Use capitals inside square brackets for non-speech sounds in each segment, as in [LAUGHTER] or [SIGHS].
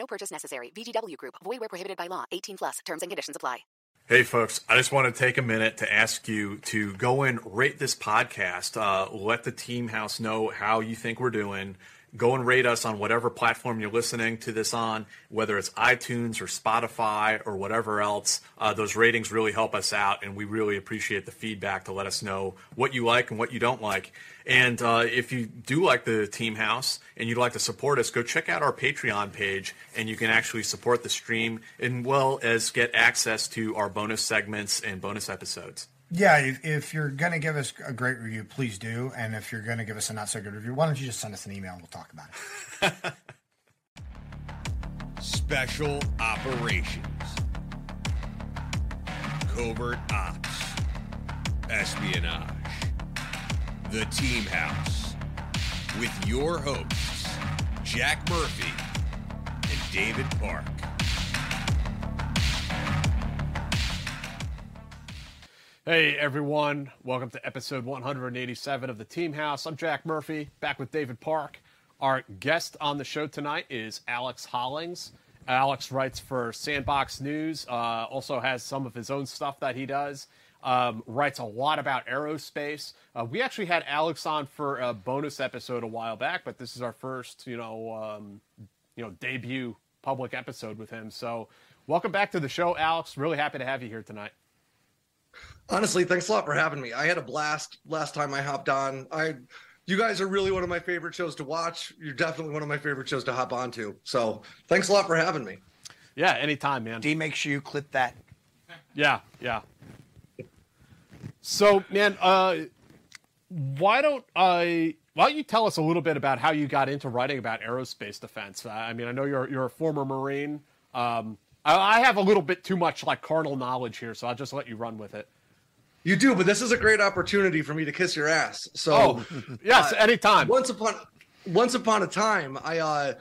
No purchase necessary. VGW Group. Void where prohibited by law. 18 plus. Terms and conditions apply. Hey, folks, I just want to take a minute to ask you to go and rate this podcast. Uh, let the team house know how you think we're doing. Go and rate us on whatever platform you're listening to this on, whether it's iTunes or Spotify or whatever else. Uh, those ratings really help us out, and we really appreciate the feedback to let us know what you like and what you don't like. And uh, if you do like the Team House and you'd like to support us, go check out our Patreon page, and you can actually support the stream as well as get access to our bonus segments and bonus episodes. Yeah, if, if you're going to give us a great review, please do. And if you're going to give us a not so good review, why don't you just send us an email and we'll talk about it. [LAUGHS] Special Operations, Covert Ops, Espionage, The Team House, with your hosts, Jack Murphy and David Park. Hey everyone, welcome to episode 187 of the Team House. I'm Jack Murphy, back with David Park. Our guest on the show tonight is Alex Hollings. Alex writes for Sandbox News, uh, also has some of his own stuff that he does. Um, writes a lot about aerospace. Uh, we actually had Alex on for a bonus episode a while back, but this is our first, you know, um, you know, debut public episode with him. So, welcome back to the show, Alex. Really happy to have you here tonight. Honestly, thanks a lot for having me. I had a blast last time I hopped on. I you guys are really one of my favorite shows to watch. You're definitely one of my favorite shows to hop onto. So thanks a lot for having me. Yeah, anytime, man. D, make sure you clip that. Yeah, yeah. So, man, uh, why don't I? Why don't you tell us a little bit about how you got into writing about aerospace defense? I mean, I know you're you're a former Marine. Um, I have a little bit too much like carnal knowledge here, so I'll just let you run with it. You do, but this is a great opportunity for me to kiss your ass. So, oh, yes, uh, anytime. Once upon, once upon a time, I, uh,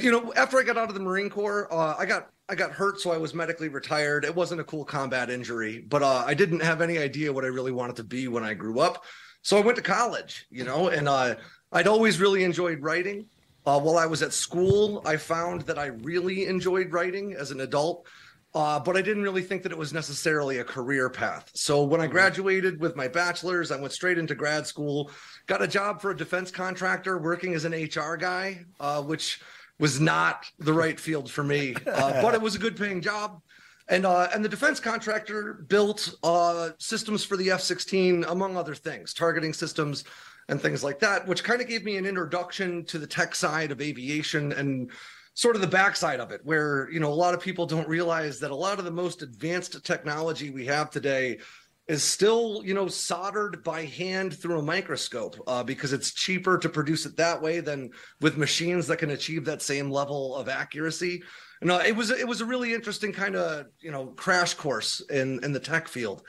you know, after I got out of the Marine Corps, uh, I got I got hurt, so I was medically retired. It wasn't a cool combat injury, but uh, I didn't have any idea what I really wanted to be when I grew up. So I went to college, you know, and uh, I'd always really enjoyed writing. Uh, while I was at school, I found that I really enjoyed writing as an adult, uh, but I didn't really think that it was necessarily a career path. So when I graduated with my bachelor's, I went straight into grad school, got a job for a defense contractor working as an HR guy, uh, which was not the right field for me, [LAUGHS] uh, but it was a good paying job. And uh, and the defense contractor built uh, systems for the F-16, among other things, targeting systems and things like that, which kind of gave me an introduction to the tech side of aviation and sort of the backside of it, where you know a lot of people don't realize that a lot of the most advanced technology we have today is still you know soldered by hand through a microscope uh, because it's cheaper to produce it that way than with machines that can achieve that same level of accuracy. No, it was it was a really interesting kind of you know crash course in in the tech field.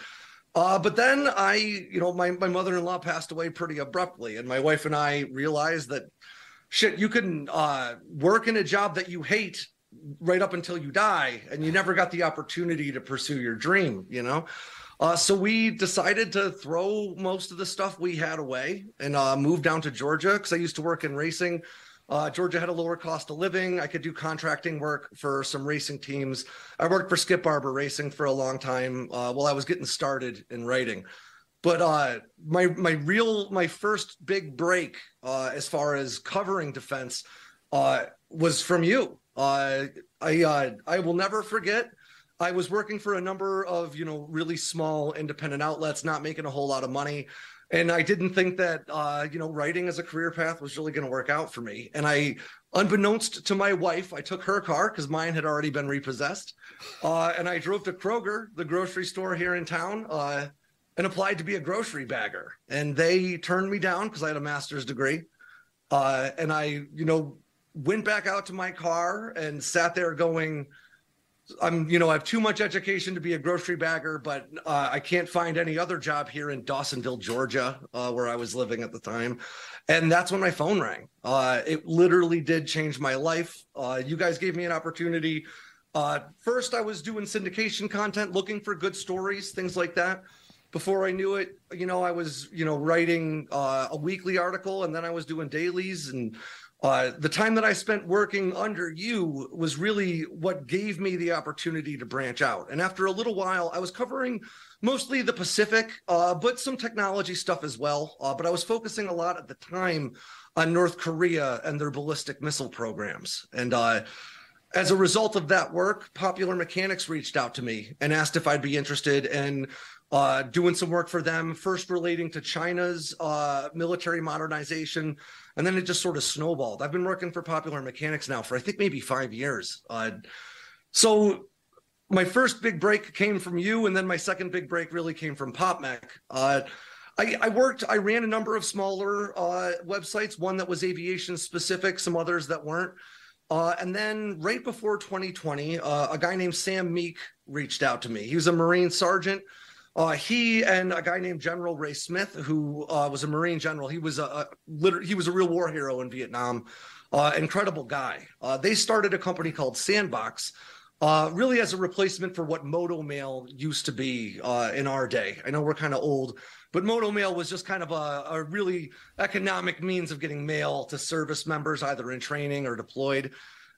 Uh, but then I, you know, my, my mother in law passed away pretty abruptly, and my wife and I realized that shit, you can uh, work in a job that you hate right up until you die, and you never got the opportunity to pursue your dream, you know? Uh, so we decided to throw most of the stuff we had away and uh, move down to Georgia because I used to work in racing. Uh, Georgia had a lower cost of living. I could do contracting work for some racing teams. I worked for Skip Barber Racing for a long time uh, while I was getting started in writing. But uh, my my real my first big break uh, as far as covering defense was from you. I I will never forget. I was working for a number of you know really small independent outlets, not making a whole lot of money and I didn't think that uh, you know writing as a career path was really going to work out for me. And I, unbeknownst to my wife, I took her car because mine had already been repossessed, uh, and I drove to Kroger, the grocery store here in town, uh, and applied to be a grocery bagger. And they turned me down because I had a master's degree, uh, and I, you know, went back out to my car and sat there going, I'm, you know, I have too much education to be a grocery bagger, but uh, I can't find any other job here in Dawsonville, Georgia, uh, where I was living at the time. And that's when my phone rang. Uh, it literally did change my life. Uh, you guys gave me an opportunity. Uh, first, I was doing syndication content, looking for good stories, things like that. Before I knew it, you know, I was, you know, writing uh, a weekly article, and then I was doing dailies and uh, the time that I spent working under you was really what gave me the opportunity to branch out. And after a little while, I was covering mostly the Pacific, uh, but some technology stuff as well. Uh, but I was focusing a lot at the time on North Korea and their ballistic missile programs. And uh, as a result of that work, Popular Mechanics reached out to me and asked if I'd be interested in uh, doing some work for them, first relating to China's uh, military modernization and then it just sort of snowballed. I've been working for Popular Mechanics now for I think maybe five years. Uh, so my first big break came from you, and then my second big break really came from PopMech. Uh, I, I, worked, I ran a number of smaller uh, websites, one that was aviation specific, some others that weren't. Uh, and then right before 2020, uh, a guy named Sam Meek reached out to me. He was a Marine sergeant uh, he and a guy named General Ray Smith, who uh, was a Marine general, he was a, a liter- he was a real war hero in Vietnam. Uh, incredible guy. Uh, they started a company called Sandbox, uh, really as a replacement for what Moto Mail used to be uh, in our day. I know we're kind of old, but Moto Mail was just kind of a, a really economic means of getting mail to service members, either in training or deployed.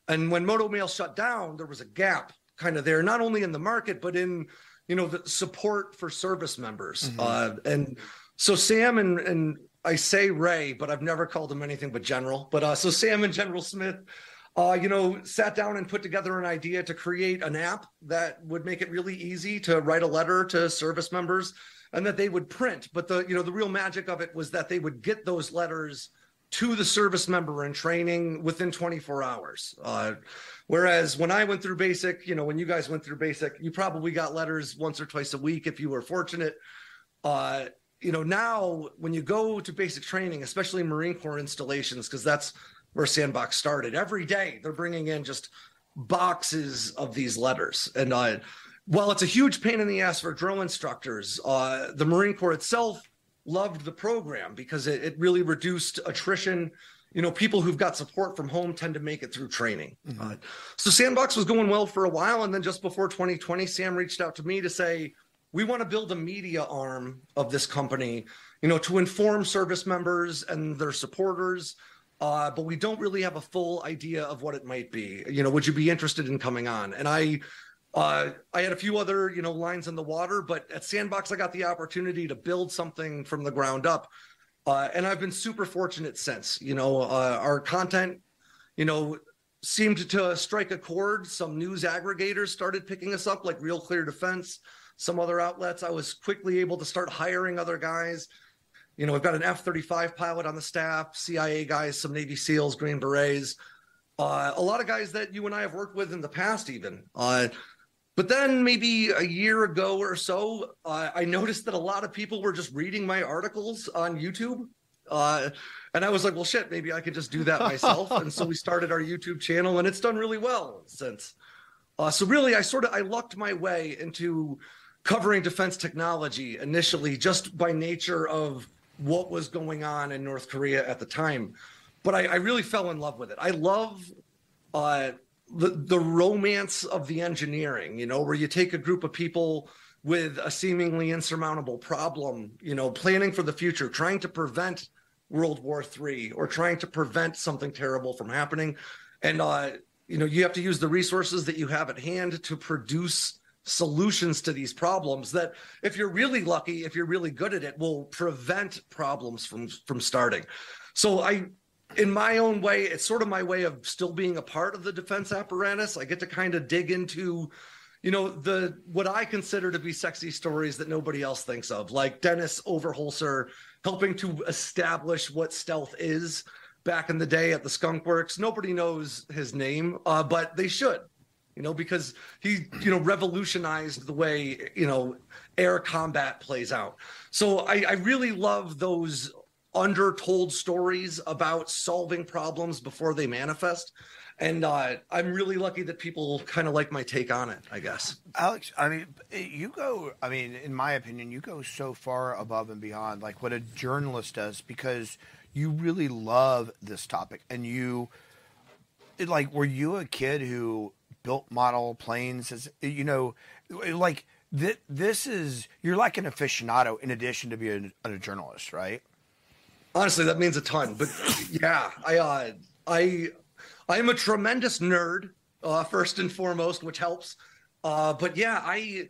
And when Moto Mail shut down, there was a gap kind of there, not only in the market, but in you know the support for service members mm-hmm. uh, and so sam and and i say ray but i've never called him anything but general but uh, so sam and general smith uh, you know, sat down and put together an idea to create an app that would make it really easy to write a letter to service members and that they would print. But the, you know, the real magic of it was that they would get those letters to the service member in training within 24 hours. Uh, whereas when I went through basic, you know, when you guys went through basic, you probably got letters once or twice a week if you were fortunate. Uh, you know, now when you go to basic training, especially Marine Corps installations, because that's where Sandbox started, every day they're bringing in just boxes of these letters. And uh, while it's a huge pain in the ass for drill instructors, uh, the Marine Corps itself loved the program because it, it really reduced attrition you know, people who've got support from home tend to make it through training. Mm-hmm. Uh, so Sandbox was going well for a while. And then just before 2020, Sam reached out to me to say, we want to build a media arm of this company, you know, to inform service members and their supporters. Uh, but we don't really have a full idea of what it might be. You know, would you be interested in coming on? And I uh, I had a few other, you know, lines in the water, but at Sandbox, I got the opportunity to build something from the ground up. Uh, and I've been super fortunate since. You know, uh, our content, you know, seemed to strike a chord. Some news aggregators started picking us up, like Real Clear Defense, some other outlets. I was quickly able to start hiring other guys. You know, we've got an F 35 pilot on the staff, CIA guys, some Navy SEALs, Green Berets. Uh, a lot of guys that you and I have worked with in the past, even. But then maybe a year ago or so, uh, I noticed that a lot of people were just reading my articles on YouTube. Uh, and I was like, well, shit, maybe I could just do that myself. and so we [LAUGHS] started our YouTube channel, and it's done really well since. Uh, so really, I sort of I lucked my way into covering defense technology initially, just by nature of what was going on in North Korea at the time. But I, I really fell in love with it. I love uh, the the romance of the engineering, you know, where you take a group of people with a seemingly insurmountable problem, you know, planning for the future, trying to prevent World War III or trying to prevent something terrible from happening. And uh, you know, you have to use the resources that you have at hand to produce solutions to these problems that if you're really lucky, if you're really good at it, will prevent problems from from starting. So I in my own way, it's sort of my way of still being a part of the defense apparatus. I get to kind of dig into, you know, the what I consider to be sexy stories that nobody else thinks of, like Dennis Overholser helping to establish what stealth is back in the day at the Skunk Works. Nobody knows his name, uh, but they should, you know, because he, you know, revolutionized the way, you know, air combat plays out. So I, I really love those undertold stories about solving problems before they manifest. And uh, I'm really lucky that people kind of like my take on it, I guess. Alex, I mean, you go, I mean, in my opinion, you go so far above and beyond like what a journalist does because you really love this topic. And you, like, were you a kid who built model planes? As you know, like, th- this is, you're like an aficionado in addition to being a, a journalist, right? Honestly, that means a ton. But yeah, I, uh, I, I am a tremendous nerd, uh, first and foremost, which helps. Uh, but yeah, I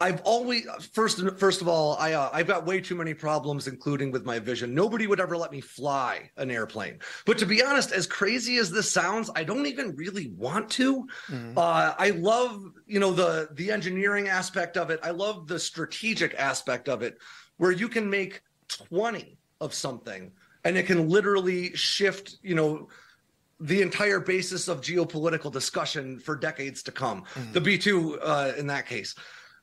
I've always first first of all, I uh, I've got way too many problems, including with my vision. Nobody would ever let me fly an airplane. But to be honest, as crazy as this sounds, I don't even really want to. Mm-hmm. Uh, I love you know the the engineering aspect of it. I love the strategic aspect of it, where you can make twenty of something, and it can literally shift. You know the entire basis of geopolitical discussion for decades to come. Mm-hmm. The B two uh, in that case.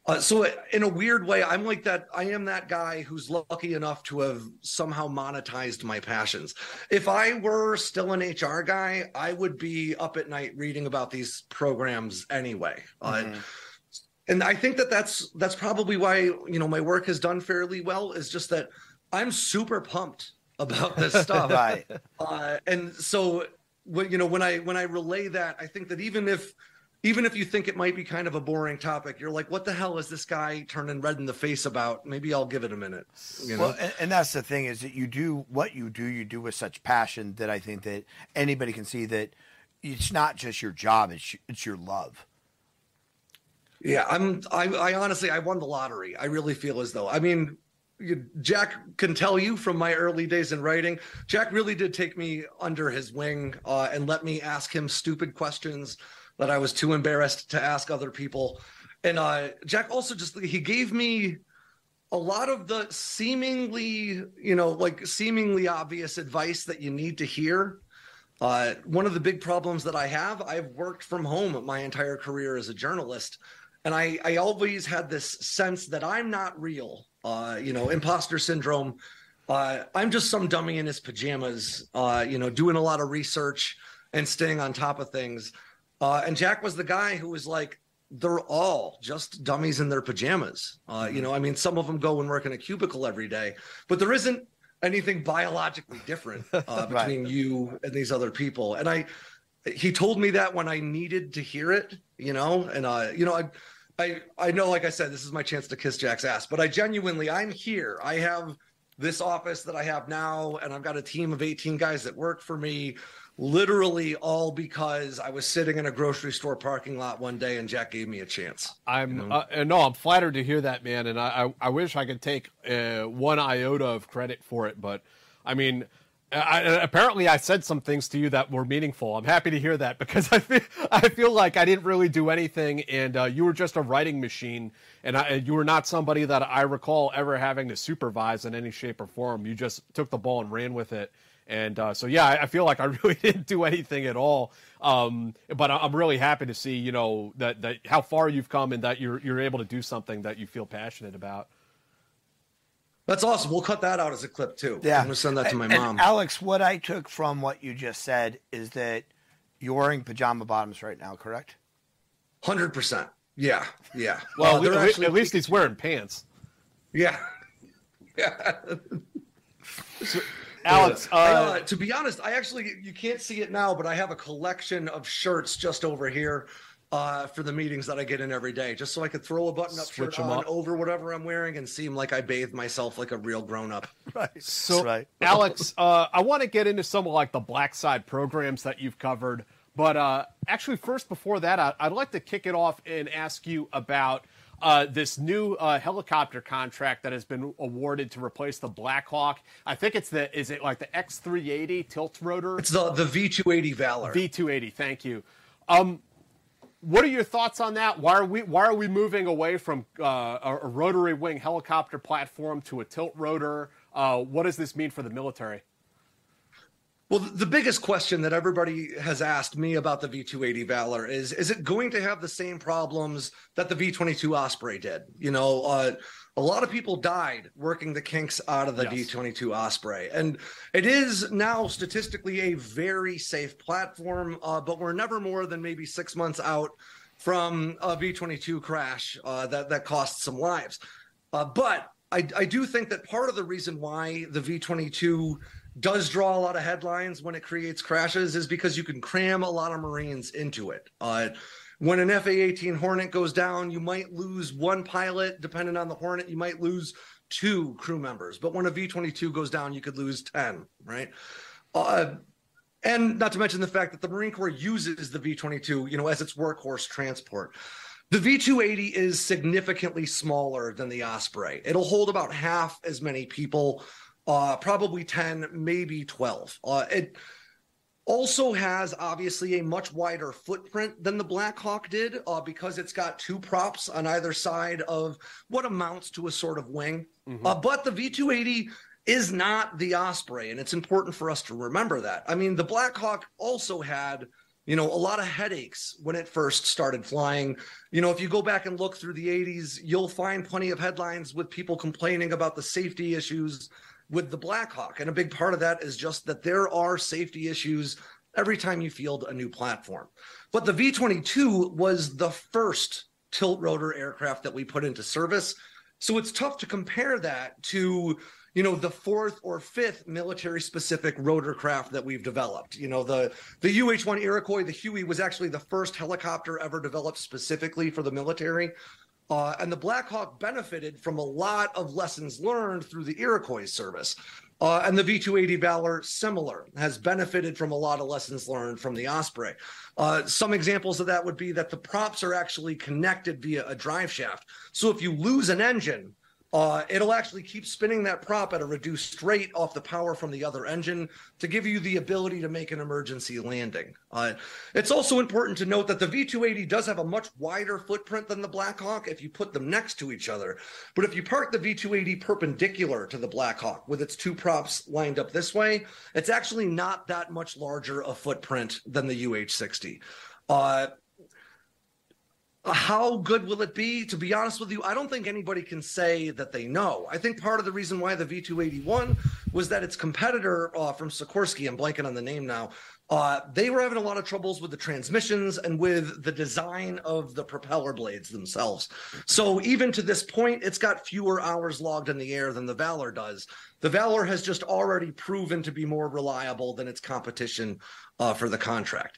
Uh, so in a weird way, I'm like that. I am that guy who's lucky enough to have somehow monetized my passions. If I were still an HR guy, I would be up at night reading about these programs anyway. Uh, mm-hmm. Uh, and I think that that's that's probably why you know my work has done fairly well. Is just that I'm super pumped about this [LAUGHS] stuff. right. Uh, and so you know when I when I relay that, I think that even if even if you think it might be kind of a boring topic, you're like, what the hell is this guy turning red in the face about? Maybe I'll give it a minute. You know? Well, and, and, that's the thing is that you do what you do, you do with such passion that I think that anybody can see that it's not just your job, it's, it's your love. Yeah, I'm, I, I honestly, I won the lottery. I really feel as though, I mean, Jack can tell you from my early days in writing, Jack really did take me under his wing uh, and let me ask him stupid questions that I was too embarrassed to ask other people. And uh, Jack also just he gave me a lot of the seemingly, you know, like seemingly obvious advice that you need to hear. Uh, one of the big problems that I have, I've worked from home my entire career as a journalist, and I, I always had this sense that I'm not real. Uh, you know, imposter syndrome. Uh, I'm just some dummy in his pajamas. Uh, you know, doing a lot of research and staying on top of things. Uh, and Jack was the guy who was like, they're all just dummies in their pajamas. Uh, you mm-hmm. know, I mean, some of them go and work in a cubicle every day, but there isn't anything biologically different uh, [LAUGHS] between right. you and these other people. And I, he told me that when I needed to hear it, you know, and uh, you know, I, I, I know, like I said, this is my chance to kiss Jack's ass, but I genuinely, I'm here. I have this office that I have now, and I've got a team of 18 guys that work for me literally all because I was sitting in a grocery store parking lot one day and Jack gave me a chance. I'm you know? uh, no, I'm flattered to hear that, man, and I I, I wish I could take uh, one iota of credit for it, but I mean. I, apparently, I said some things to you that were meaningful. I'm happy to hear that because [LAUGHS] I feel I feel like I didn't really do anything, and uh, you were just a writing machine, and I, you were not somebody that I recall ever having to supervise in any shape or form. You just took the ball and ran with it, and uh, so, yeah, I, I, feel like I [LAUGHS] really didn't do anything at all. Um, but I'm really happy to see, you know, that, that how far you've come and that you're you're able to do something that you feel passionate about. That's awesome. We'll cut that out as a clip too. Yeah, I'm gonna send that to my and, mom. And Alex, what I took from what you just said is that you're wearing pajama bottoms right now, correct? Hundred percent. Yeah, yeah. Well, uh, actually, at least he's wearing pants. Yeah, [LAUGHS] yeah. so, Alex, uh, uh, to be honest, I actually you can't see it now, but I have a collection of shirts just over here uh, for the meetings that I get in every day, just so I could throw a button-up shirt on up. over whatever I'm wearing and seem like I bathe myself like a real grown-up. [LAUGHS] Right. So, right. Alex, uh, I want to get into some of like the black side programs that you've covered, but uh, actually, first before that, I, I'd like to kick it off and ask you about uh, this new uh, helicopter contract that has been awarded to replace the Blackhawk. I think it's the is it like the X380 tilt rotor? It's the the V280 Valor. V280. Thank you. Um, what are your thoughts on that? Why are we why are we moving away from uh, a, rotary wing helicopter platform to a tilt rotor? Uh, what does this mean for the military? Well, the biggest question that everybody has asked me about the V280 Valor is is it going to have the same problems that the V22 Osprey did? You know, uh, a lot of people died working the kinks out of the Yes. V22 Osprey. And it is now statistically a very safe platform, uh, but we're never more than maybe six months out from a V22 crash uh, that, that cost some lives. Uh, but I, I do think that part of the reason why the V22 does draw a lot of headlines when it creates crashes is because you can cram a lot of Marines into it. Uh, when an FA 18 Hornet goes down, you might lose one pilot. Depending on the Hornet, you might lose two crew members. But when a V 22 goes down, you could lose 10, right? Uh, and not to mention the fact that the Marine Corps uses the V 22, you know, as its workhorse transport. The V 280 is significantly smaller than the Osprey. It'll hold about half as many people, uh, probably 10, maybe 12. Uh, it also has obviously a much wider footprint than the Black Hawk did uh, because it's got two props on either side of what amounts to a sort of wing. Uh, but the V 280 is not the Osprey, and it's important for us to remember that. I mean, the Black Hawk also had you know, a lot of headaches when it first started flying. You know, if you go back and look through the 80s, you'll find plenty of headlines with people complaining about the safety issues with the Black Hawk. And a big part of that is just that there are safety issues every time you field a new platform. But the V 22 was the first tilt rotor aircraft that we put into service. So it's tough to compare that to you know the fourth or fifth military specific rotorcraft that we've developed you know the the uh-1 iroquois the huey was actually the first helicopter ever developed specifically for the military uh, and the black hawk benefited from a lot of lessons learned through the iroquois service. Uh, and the v280 valor similar has benefited from a lot of lessons learned from the osprey. Uh, some examples of that would be that the props are actually connected via a drive shaft. So if you lose an engine uh, it'll actually keep spinning that prop at a reduced rate off the power from the other engine to give you the ability to make an emergency landing. Uh, it's also important to note that the V280 does have a much wider footprint than the Blackhawk if you put them next to each other. But if you park the V280 perpendicular to the Blackhawk with its two props lined up this way, it's actually not that much larger a footprint than the UH60. Uh, how good will it be? To be honest with you, I don't think anybody can say that they know. I think part of the reason why the V281 was that its competitor uh, from Sikorsky, I'm blanking on the name now, uh, they were having a lot of troubles with the transmissions and with the design of the propeller blades themselves. So even to this point, it's got fewer hours logged in the air than the Valor does. The Valor has just already proven to be more reliable than its competition uh, for the contract.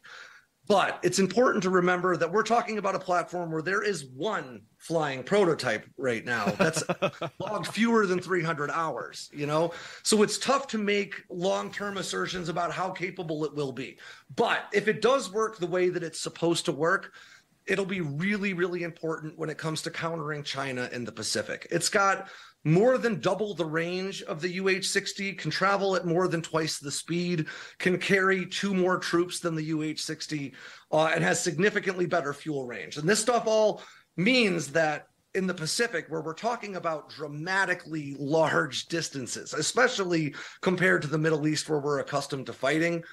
But it's important to remember that we're talking about a platform where there is one flying prototype right now that's [LAUGHS] logged fewer than 300 hours, you know? So it's tough to make long term assertions about how capable it will be. But if it does work the way that it's supposed to work, it'll be really, really important when it comes to countering China in the Pacific. It's got more than double the range of the UH 60, can travel at more than twice the speed, can carry two more troops than the UH 60, uh, and has significantly better fuel range. And this stuff all means that in the Pacific, where we're talking about dramatically large distances, especially compared to the Middle East, where we're accustomed to fighting,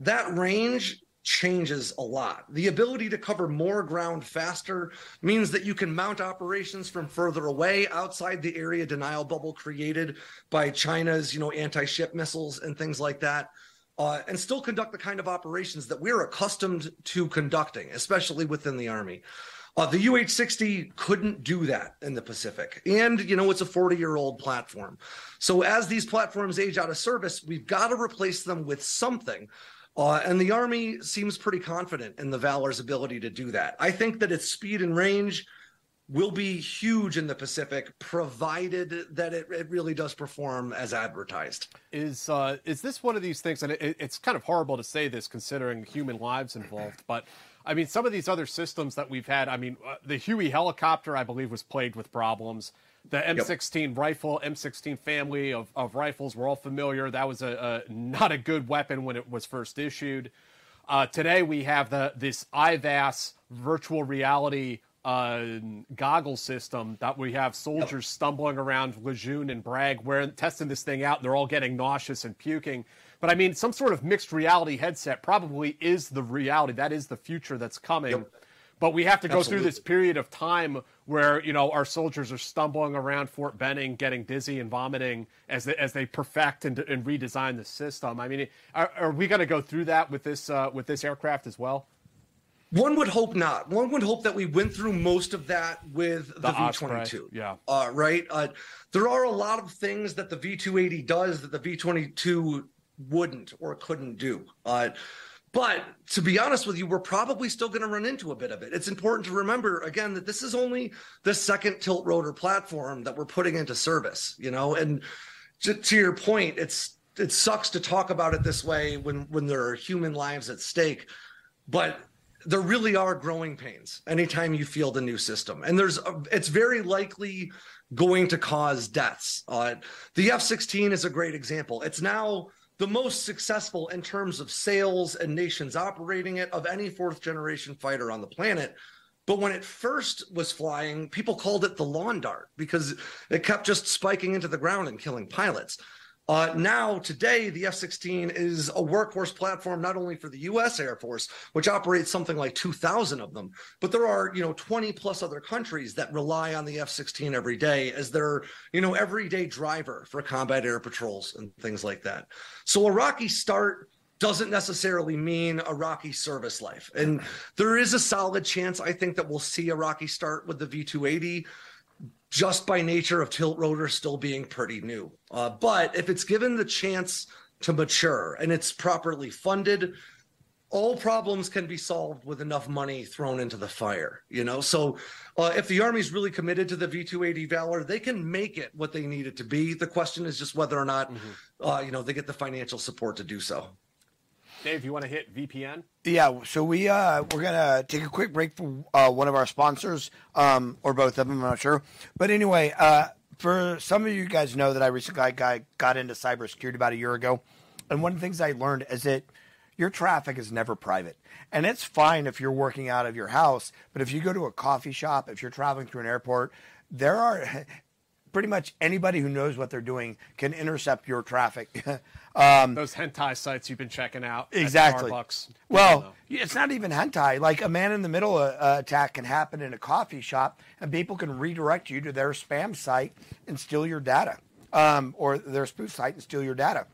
that range changes a lot. The ability to cover more ground faster means that you can mount operations from further away outside the area denial bubble created by China's, you know, anti-ship missiles and things like that. Uh, and still conduct the kind of operations that we're accustomed to conducting, especially within the Army. Uh, the UH 60 couldn't do that in the Pacific. And, you know, it's a 40 year old platform. So as these platforms age out of service, we've got to replace them with something. Uh, and the Army seems pretty confident in the Valor's ability to do that. I think that its speed and range will be huge in the Pacific, provided that it, it really does perform as advertised. Is uh, is this one of these things? And it, it's kind of horrible to say this, considering human lives involved. But I mean, some of these other systems that we've had. I mean, uh, the Huey helicopter, I believe, was plagued with problems. The M16 rifle, M16 family of, of rifles, we're all familiar. That was a, a not a good weapon when it was first issued. Uh, today we have the this IVAS virtual reality uh, goggle system that we have soldiers stumbling around Lejeune and Bragg, wearing testing this thing out, and they're all getting nauseous and puking. But I mean, some sort of mixed reality headset probably is the reality. That is the future that's coming. Yep. But we have to go through this period of time where you know our soldiers are stumbling around Fort Benning, getting dizzy and vomiting as they, as they perfect and, and redesign the system. I mean, are, are we going to go through that with this uh, with this aircraft as well? One would hope not. One would hope that we went through most of that with the, The V twenty two. yeah. Uh, right. Uh, there are a lot of things that the V two eighty does that the V twenty two wouldn't or couldn't do. Uh, but to be honest with you, we're probably still going to run into a bit of it. It's important to remember again that this is only the second tilt rotor platform that we're putting into service. You know, and to, to your point, it's it sucks to talk about it this way when when there are human lives at stake, but there really are growing pains anytime you feel the new system and there's a, it's very likely going to cause deaths uh, the f-16 is a great example it's now the most successful in terms of sales and nations operating it of any fourth generation fighter on the planet. But when it first was flying people called it the lawn dart because it kept just spiking into the ground and killing pilots uh, now, today, the F 16 is a workhorse platform not only for the U.S. Air Force, which operates something like 2,000 of them, but there are, you know, 20 plus other countries that rely on the F 16 every day as their, you know, everyday driver for combat air patrols and things like that. So a rocky start doesn't necessarily mean a rocky service life. And there is a solid chance, I think, that we'll see a rocky start with the V 280 just by nature of tilt rotor still being pretty new. Uh, but if it's given the chance to mature and it's properly funded, all problems can be solved with enough money thrown into the fire. You know, so uh, if the Army's really committed to the V280 Valor, they can make it what they need it to be. The question is just whether or not, uh, you know, they get the financial support to do so. Dave, you want to hit VPN? Yeah, so we uh, we're gonna take a quick break for uh, one of our sponsors, um, or both of them. I'm not sure, but anyway, uh, for some of you guys know that I recently got, got into cybersecurity about a year ago, and one of the things I learned is that your traffic is never private, and it's fine if you're working out of your house, but if you go to a coffee shop, if you're traveling through an airport, there are pretty much anybody who knows what they're doing can intercept your traffic. [LAUGHS] um, Those hentai sites you've been checking out. Exactly. Well, it's not even hentai. Like a man in the middle uh, uh, attack can happen in a coffee shop, and people can redirect you to their spam site and steal your data, um, or their spoof site and steal your data.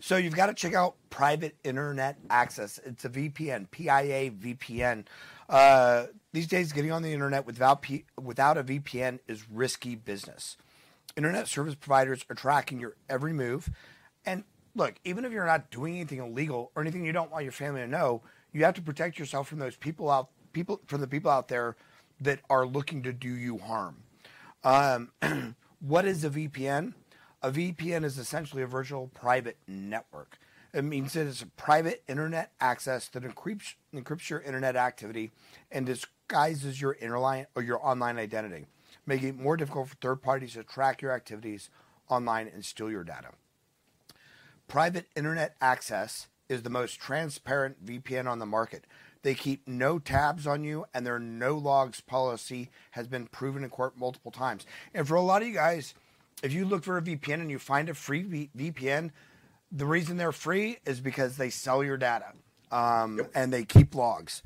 So you've got to check out private internet access. It's a VPN, PIA VPN. Uh, these days, getting on the internet without P- without a VPN is risky business. Internet service providers are tracking your every move, and look, even if you're not doing anything illegal or anything you don't want your family to know, you have to protect yourself from those people out people from the people out there that are looking to do you harm. Um, [CLEARS THROAT] what is a VPN? A VPN is essentially a virtual private network. It means that it's a private internet access that encrypts, encrypts your internet activity and disguises your interline or your online identity, making it more difficult for third parties to track your activities online and steal your data. Private internet access is the most transparent VPN on the market. They keep no tabs on you, and their no logs policy has been proven in court multiple times. And for a lot of you guys, if you look for a VPN and you find a free v- VPN, the reason they're free is because they sell your data um, and they keep logs.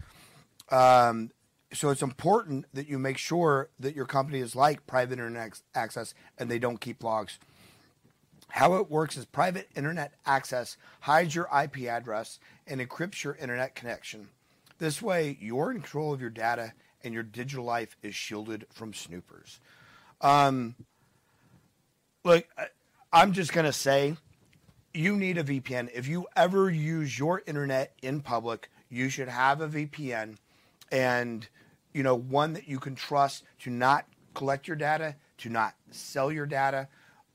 Um, so it's important that you make sure that your company is like private internet access and they don't keep logs. How it works is private internet access hides your IP address and encrypts your internet connection. This way, you're in control of your data and your digital life is shielded from snoopers. Um, look, I'm just going to say you need a VPN. If you ever use your internet in public, you should have a VPN and you know one that you can trust to not collect your data, to not sell your data,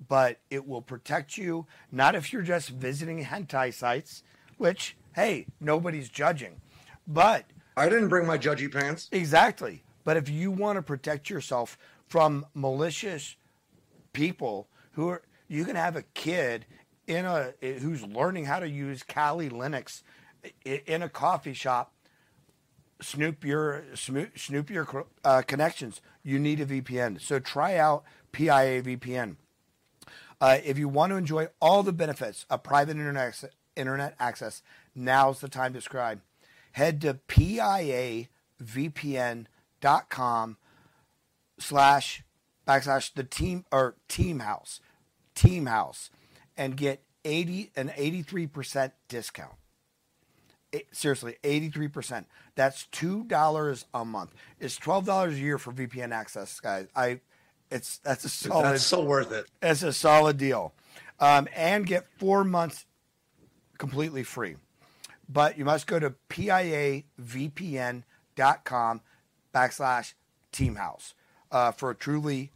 but it will protect you not if you're just visiting hentai sites, which hey, nobody's judging. But I didn't bring my judgy pants. Exactly. But if you want to protect yourself from malicious people who are, you can have a kid in a who's learning how to use Kali Linux in a coffee shop. Snoop your snoop, snoop your uh, connections. You need a VPN. So try out PIA VPN. Uh, if you want to enjoy all the benefits of private internet, internet access, now's the time to subscribe. Head to piavpn.com slash backslash the team or team house, team house, and get 80 an 83% discount. It, seriously, 83%. That's $2 a month. It's $12 a year for VPN access, guys. I it's that's a solid That's so worth it. it's a solid deal. Um, and get 4 months completely free. But you must go to piavpn.com backslash teamhouse uh, for a truly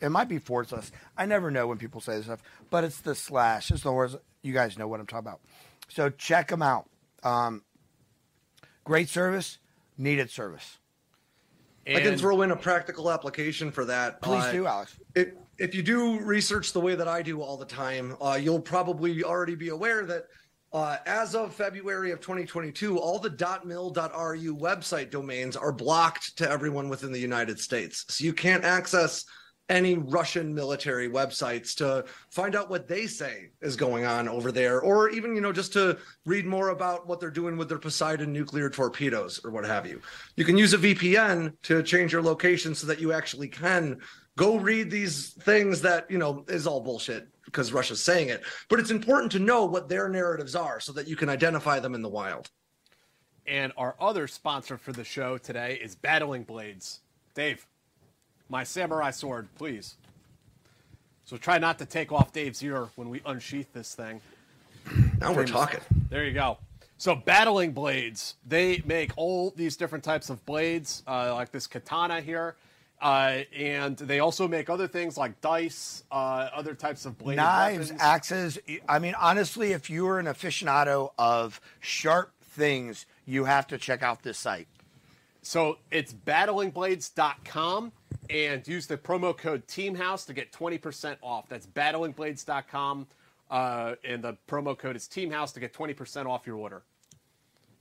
it might be forward slash. I never know when people say this stuff, but it's the slash. It's the words. You guys know what I'm talking about. So check them out. Um, great service, needed service. I can throw in a practical application for that. Please Uh, do, Alex. If, if you do research the way that I do all the time, uh, you'll probably already be aware that uh, as of February of 2022, all the .mil.ru website domains are blocked to everyone within the United States. So you can't access any Russian military websites to find out what they say is going on over there, or even, you know, just to read more about what they're doing with their Poseidon nuclear torpedoes or what have you. You can use a VPN to change your location so that you actually can go read these things that, you know, is all bullshit because Russia's saying it. But it's important to know what their narratives are so that you can identify them in the wild. And our other sponsor for the show today is Battling Blades. Dave, my samurai sword, please. So try not to take off Dave's ear when we unsheath this thing. Now we're talking. There you go. So Battling Blades, they make all these different types of blades, uh, like this katana here. Uh, and they also make other things like dice, uh, other types of blades, Knives, weapons. axes. I mean, honestly, if you are an aficionado of sharp things, you have to check out this site. So it's battlingblades.com and use the promo code TEAMHOUSE to get 20% off. That's battlingblades.com uh, and the promo code is TEAMHOUSE to get 20% off your order.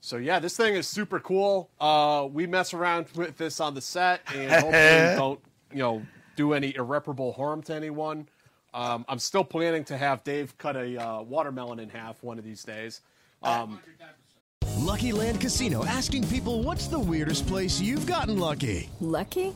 So yeah, this thing is super cool. Uh, we mess around with this on the set and [LAUGHS] hopefully don't, you know, do any irreparable harm to anyone. Um, I'm still planning to have Dave cut a uh, watermelon in half one of these days. Um, Lucky Land Casino asking people what's the weirdest place you've gotten lucky? Lucky?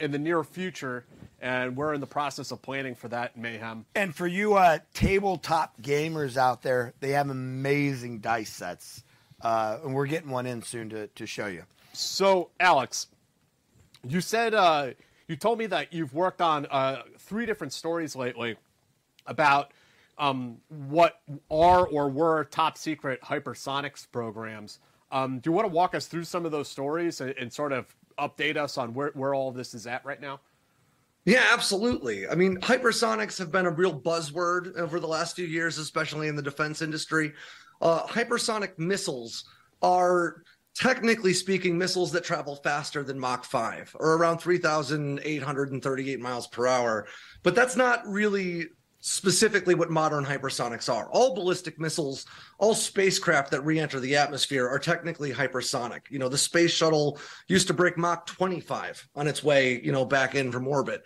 in the near future, and we're in the process of planning for that mayhem. And for you uh, tabletop gamers out there, they have amazing dice sets. Uh, and we're getting one in soon to, to show you. So, Alex, you said uh, you told me that you've worked on uh, three different stories lately about um, what are or were top secret hypersonics programs. Um, do you want to walk us through some of those stories and, and sort of update us on where, where all this is at right now? Yeah, absolutely. I mean, hypersonics have been a real buzzword over the last few years, especially in the defense industry. Uh, hypersonic missiles are technically speaking missiles that travel faster than Mach 5 or around 3,838 miles per hour. But that's not really specifically what modern hypersonics are. All ballistic missiles, all spacecraft that re-enter the atmosphere are technically hypersonic. You know, the space shuttle used to break Mach 25 on its way, you know, back in from orbit.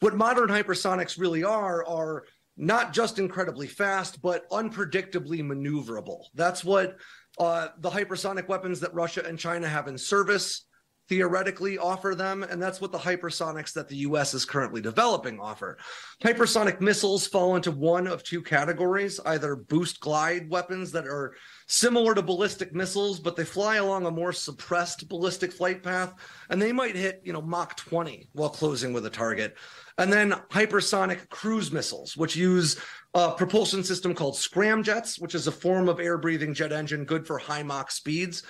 What modern hypersonics really are are not just incredibly fast, but unpredictably maneuverable. That's what uh, the hypersonic weapons that Russia and China have in service theoretically offer them, and that's what the hypersonics that the US is currently developing offer. Hypersonic missiles fall into one of two categories either boost glide weapons that are similar to ballistic missiles, but they fly along a more suppressed ballistic flight path, and they might hit, you know, Mach 20 while closing with a target. And then hypersonic cruise missiles, which use a propulsion system called scramjets, which is a form of air breathing jet engine good for high Mach speeds.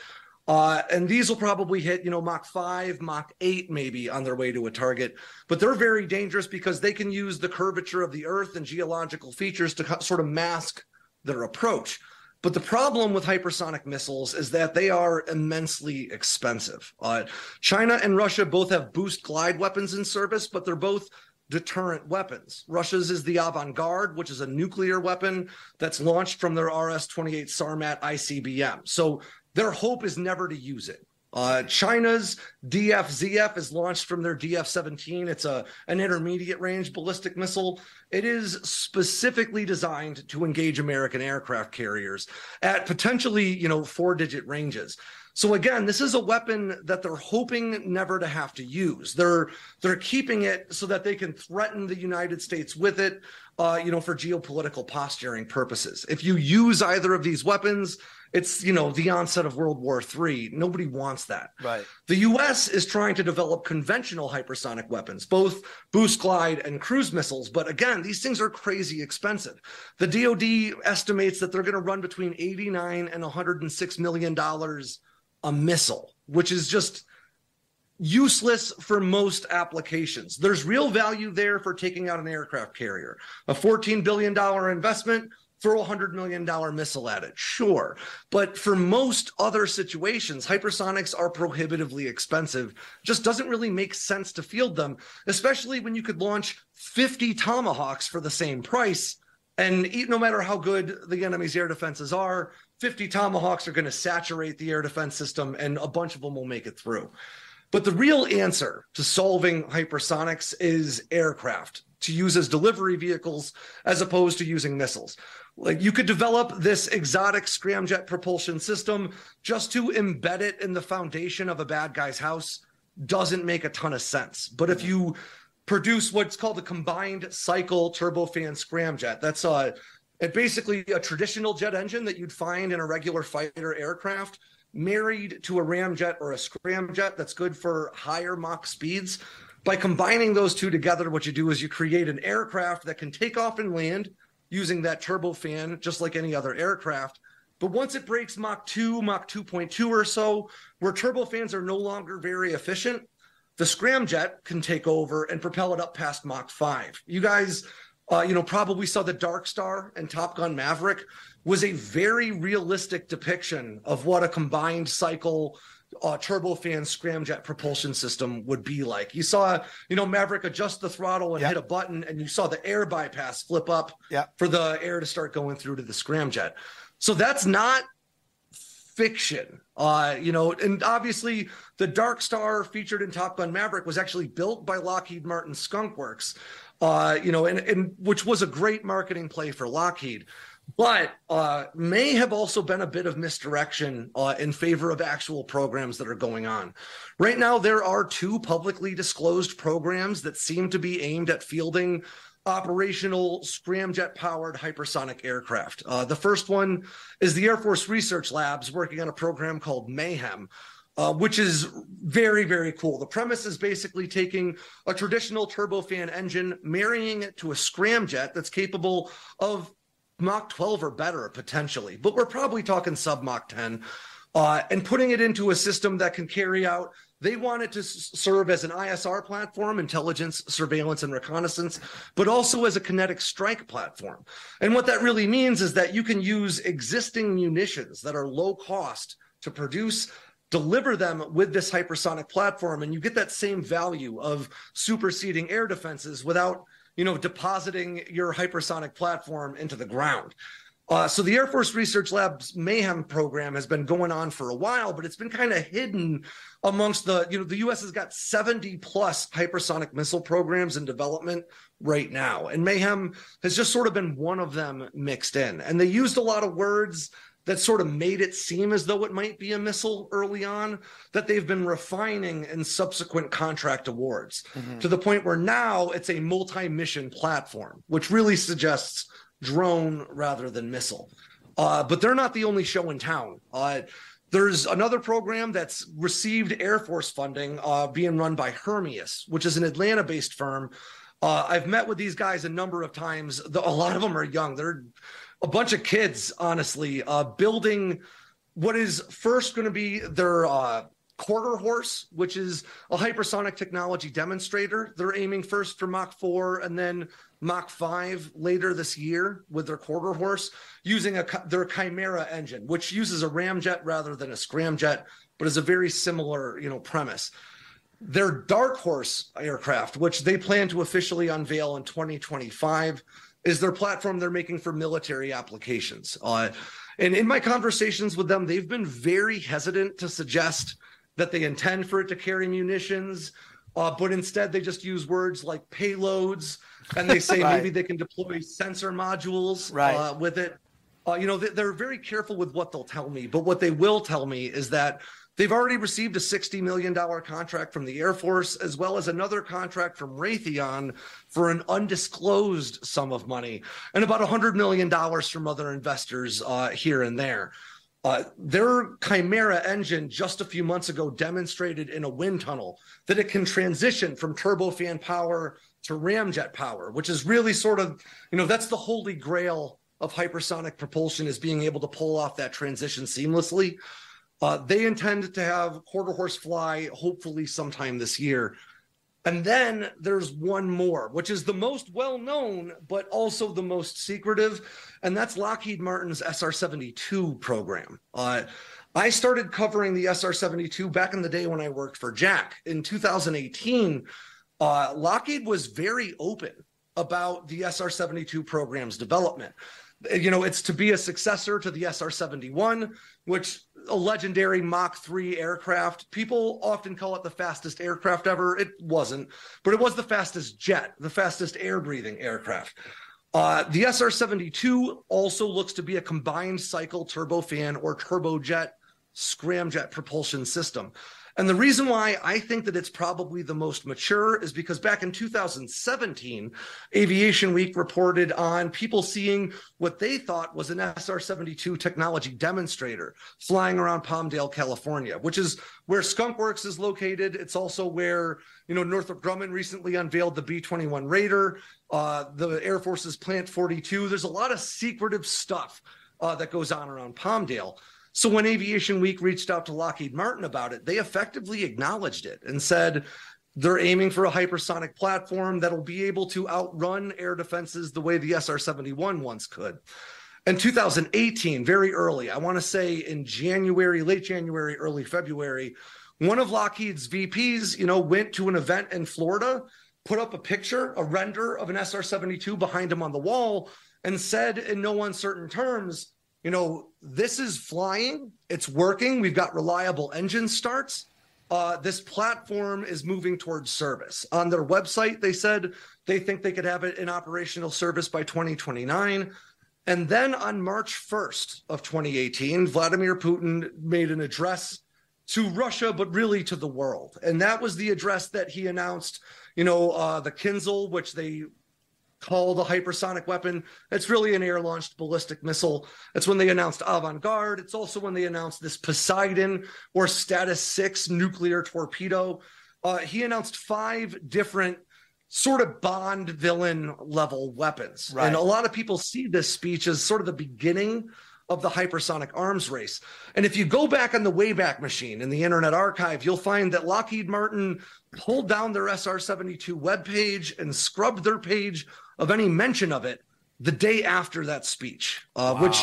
Uh, and these will probably hit, you know, Mach 5, Mach 8, maybe on their way to a target. But they're very dangerous because they can use the curvature of the Earth and geological features to sort of mask their approach. But the problem with hypersonic missiles is that they are immensely expensive. Uh, China and Russia both have boost glide weapons in service, but they're both deterrent weapons. Russia's is the Avangard, which is a nuclear weapon that's launched from their RS 28 Sarmat ICBM. So their hope is never to use it. Uh, China's DFZF is launched from their DF-17. It's a an intermediate range ballistic missile. It is specifically designed to engage American aircraft carriers at potentially, you know, four digit ranges. So again, this is a weapon that they're hoping never to have to use. They're they're keeping it so that they can threaten the United States with it, uh, you know, for geopolitical posturing purposes. If you use either of these weapons, it's you know the onset of World War III. Nobody wants that. Right. The U.S. is trying to develop conventional hypersonic weapons, both boost glide and cruise missiles. But again, these things are crazy expensive. The DoD estimates that they're going to run between 89 and 106 million dollars a missile, which is just useless for most applications. There's real value there for taking out an aircraft carrier. A $14 billion investment, throw a $100 million missile at it, sure. But for most other situations, hypersonics are prohibitively expensive. Just doesn't really make sense to field them, especially when you could launch 50 Tomahawks for the same price. And no matter how good the enemy's air defenses are, 50 Tomahawks are going to saturate the air defense system and a bunch of them will make it through. But the real answer to solving hypersonics is aircraft to use as delivery vehicles as opposed to using missiles. Like you could develop this exotic scramjet propulsion system just to embed it in the foundation of a bad guy's house doesn't make a ton of sense. But if you produce what's called a combined cycle turbofan scramjet, that's a basically a traditional jet engine that you'd find in a regular fighter aircraft married to a ramjet or a scramjet that's good for higher Mach speeds. By combining those two together, what you do is you create an aircraft that can take off and land using that turbofan, just like any other aircraft. But once it breaks Mach 2, Mach 2.2 or so, where turbofans are no longer very efficient, the scramjet can take over and propel it up past Mach 5. You guys uh, you know, probably saw the Dark Star and Top Gun Maverick was a very realistic depiction of what a combined cycle uh, turbofan scramjet propulsion system would be like. You saw, you know, Maverick adjust the throttle and Yep. hit a button, and you saw the air bypass flip up Yep. for the air to start going through to the scramjet. So that's not fiction. Uh, you know, and obviously the Dark Star featured in Top Gun Maverick was actually built by Lockheed Martin Skunk Works. Uh, you know, and, and which was a great marketing play for Lockheed, but uh, may have also been a bit of misdirection uh, in favor of actual programs that are going on. Right now, there are two publicly disclosed programs that seem to be aimed at fielding operational scramjet powered hypersonic aircraft. Uh, the first one is the Air Force Research Labs working on a program called Mayhem. Uh, which is very, very cool. The premise is basically taking a traditional turbofan engine, marrying it to a scramjet that's capable of Mach 12 or better potentially, but we're probably talking sub Mach 10, uh, and putting it into a system that can carry out. They want it to s- serve as an ISR platform, intelligence, surveillance, and reconnaissance, but also as a kinetic strike platform. And what that really means is that you can use existing munitions that are low cost to produce deliver them with this hypersonic platform and you get that same value of superseding air defenses without you know depositing your hypersonic platform into the ground. Uh, so the air force research labs mayhem program has been going on for a while but it's been kind of hidden amongst the you know the us has got 70 plus hypersonic missile programs in development right now. And mayhem has just sort of been one of them mixed in. And they used a lot of words that sort of made it seem as though it might be a missile early on that they've been refining in subsequent contract awards to the point where now it's a multi-mission platform which really suggests drone rather than missile uh, but they're not the only show in town uh, there's another program that's received air force funding uh, being run by hermeus which is an atlanta-based firm uh, I've met with these guys a number of times. The, a lot of them are young. They're a bunch of kids, honestly, uh, building what is first going to be their uh, quarter horse, which is a hypersonic technology demonstrator. They're aiming first for Mach 4 and then Mach 5 later this year with their quarter horse using a, their Chimera engine, which uses a ramjet rather than a scramjet, but is a very similar, you know, premise. Their Dark Horse aircraft, which they plan to officially unveil in 2025, is their platform they're making for military applications. Uh, and in my conversations with them, they've been very hesitant to suggest that they intend for it to carry munitions, uh, but instead they just use words like payloads, and they say [LAUGHS] Right. maybe they can deploy sensor modules Right. uh, with it. Uh, you know, they- they're very careful with what they'll tell me, but what they will tell me is that they've already received a $60 million contract from the Air Force, as well as another contract from Raytheon for an undisclosed sum of money, and about $100 million from other investors uh, here and there. Uh, their Chimera engine just a few months ago demonstrated in a wind tunnel that it can transition from turbofan power to ramjet power, which is really sort of, you know, that's the holy grail of hypersonic propulsion is being able to pull off that transition seamlessly. Uh, they intend to have quarter horse fly hopefully sometime this year. And then there's one more, which is the most well known, but also the most secretive, and that's Lockheed Martin's SR 72 program. Uh, I started covering the SR 72 back in the day when I worked for Jack. In 2018, uh, Lockheed was very open about the SR 72 program's development. You know, it's to be a successor to the SR 71, which a legendary Mach 3 aircraft. People often call it the fastest aircraft ever. It wasn't, but it was the fastest jet, the fastest air breathing aircraft. Uh, the SR 72 also looks to be a combined cycle turbofan or turbojet scramjet propulsion system. And the reason why I think that it's probably the most mature is because back in 2017, Aviation Week reported on people seeing what they thought was an SR 72 technology demonstrator flying around Palmdale, California, which is where Skunkworks is located. It's also where, you know, Northrop Grumman recently unveiled the B 21 Raider, uh, the Air Force's Plant 42. There's a lot of secretive stuff uh, that goes on around Palmdale. So when Aviation Week reached out to Lockheed Martin about it, they effectively acknowledged it and said they're aiming for a hypersonic platform that'll be able to outrun air defenses the way the SR 71 once could. In 2018, very early, I want to say in January, late January, early February, one of Lockheed's VPs, you know, went to an event in Florida, put up a picture, a render of an SR 72 behind him on the wall, and said in no uncertain terms, you know, this is flying, it's working, we've got reliable engine starts. Uh, this platform is moving towards service. On their website, they said they think they could have it in operational service by 2029. And then on March 1st of 2018, Vladimir Putin made an address to Russia, but really to the world. And that was the address that he announced, you know, uh, the Kinzhal, which they call the hypersonic weapon. It's really an air launched ballistic missile. It's when they announced Avant Garde. It's also when they announced this Poseidon or Status 6 nuclear torpedo. Uh, he announced five different sort of Bond villain level weapons. Right. And a lot of people see this speech as sort of the beginning of the hypersonic arms race. And if you go back on the Wayback Machine in the Internet Archive, you'll find that Lockheed Martin pulled down their SR 72 webpage and scrubbed their page of any mention of it the day after that speech, uh, which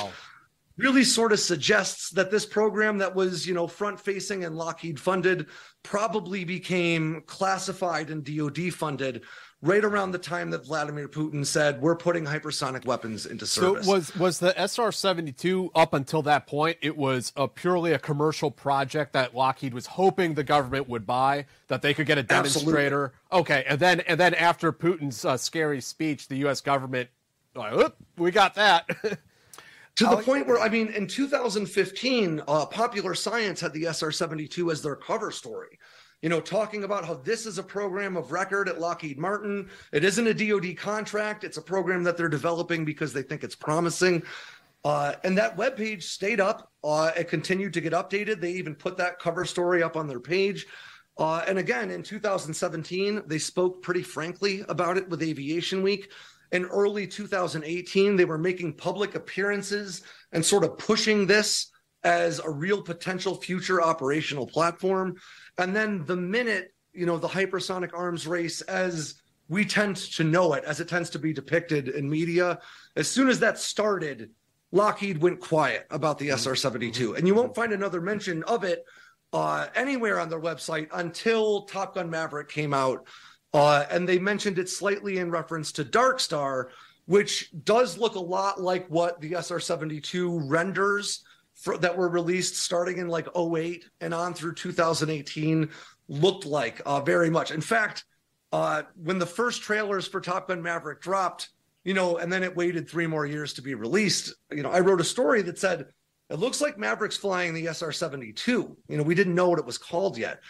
really sort of suggests that this program that was, you know, front facing and Lockheed funded probably became classified and DoD funded right around the time that Vladimir Putin said, we're putting hypersonic weapons into service. So was was the SR seventy two up until that point? It was a purely a commercial project that Lockheed was hoping the government would buy, that they could get a demonstrator. Okay, and then and then after Putin's uh, scary speech, the U.S. government like, "Oop, we got that. [LAUGHS] to the point where I mean, in 2015, uh, Popular Science had the SR-72 as their cover story. You know, talking about how this is a program of record at Lockheed Martin. It isn't a DoD contract. It's a program that they're developing because they think it's promising. Uh, and that webpage stayed up. Uh, it continued to get updated. They even put that cover story up on their page. Uh, and again, in 2017, they spoke pretty frankly about it with Aviation Week. In early 2018, they were making public appearances and sort of pushing this as a real potential future operational platform. And then the minute, you know, the hypersonic arms race as we tend to know it, as it tends to be depicted in media, as soon as that started, Lockheed went quiet about the SR 72. And you won't find another mention of it uh, anywhere on their website until Top Gun Maverick came out. Uh, and they mentioned it slightly in reference to Dark Star, which does look a lot like what the SR 72 renders for, that were released starting in like 08 and on through 2018 looked like uh, very much. In fact, uh, when the first trailers for Top Gun Maverick dropped, you know, and then it waited three more years to be released, you know, I wrote a story that said, it looks like Maverick's flying the SR 72. You know, we didn't know what it was called yet.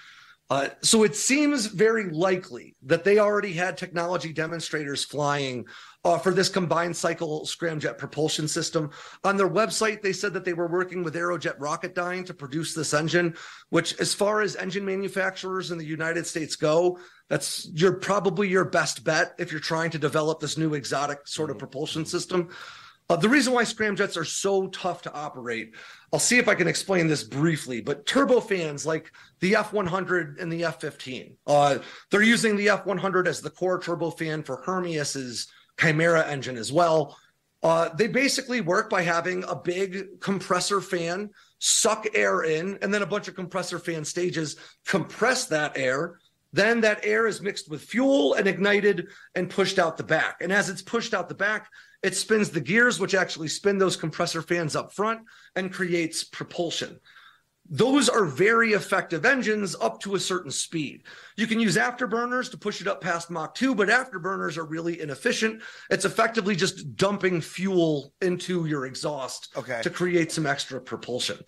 Uh, so it seems very likely that they already had technology demonstrators flying uh, for this combined cycle scramjet propulsion system. On their website, they said that they were working with Aerojet Rocketdyne to produce this engine, which, as far as engine manufacturers in the United States go, that's your probably your best bet if you're trying to develop this new exotic sort of propulsion system. Uh, the reason why scramjets are so tough to operate, I'll see if I can explain this briefly, but turbofans like the F 100 and the F 15, uh, they're using the F 100 as the core turbofan for Hermeus's Chimera engine as well. Uh, they basically work by having a big compressor fan suck air in, and then a bunch of compressor fan stages compress that air. Then that air is mixed with fuel and ignited and pushed out the back. And as it's pushed out the back, it spins the gears, which actually spin those compressor fans up front and creates propulsion. Those are very effective engines up to a certain speed. You can use afterburners to push it up past Mach 2, but afterburners are really inefficient. It's effectively just dumping fuel into your exhaust Okay. to create some extra propulsion.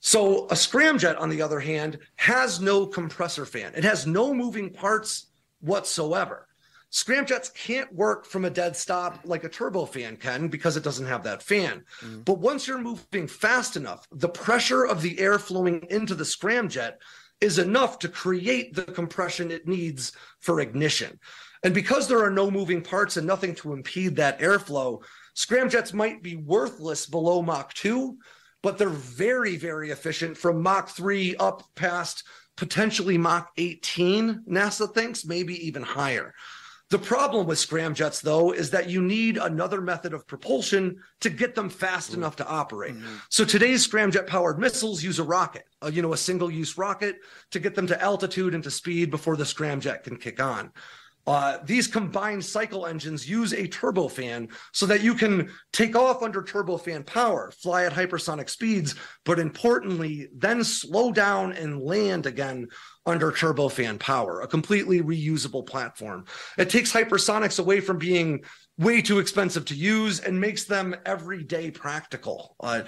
So a scramjet, on the other hand, has no compressor fan. It has no moving parts whatsoever. Scramjets can't work from a dead stop like a turbofan can because it doesn't have that fan. Mm. But once you're moving fast enough, the pressure of the air flowing into the scramjet is enough to create the compression it needs for ignition. And because there are no moving parts and nothing to impede that airflow, scramjets might be worthless below Mach 2, but they're very, very efficient from Mach 3 up past potentially Mach 18, NASA thinks, maybe even higher. The problem with scramjets, though, is that you need another method of propulsion to get them fast enough to operate. So today's scramjet-powered missiles use a rocket, uh, you know, a single-use rocket, to get them to altitude and to speed before the scramjet can kick on. Uh, these combined cycle engines use a turbofan so that you can take off under turbofan power, fly at hypersonic speeds, but importantly, then slow down and land again under turbofan power, a completely reusable platform. It takes hypersonics away from being way too expensive to use and makes them everyday practical. Uh,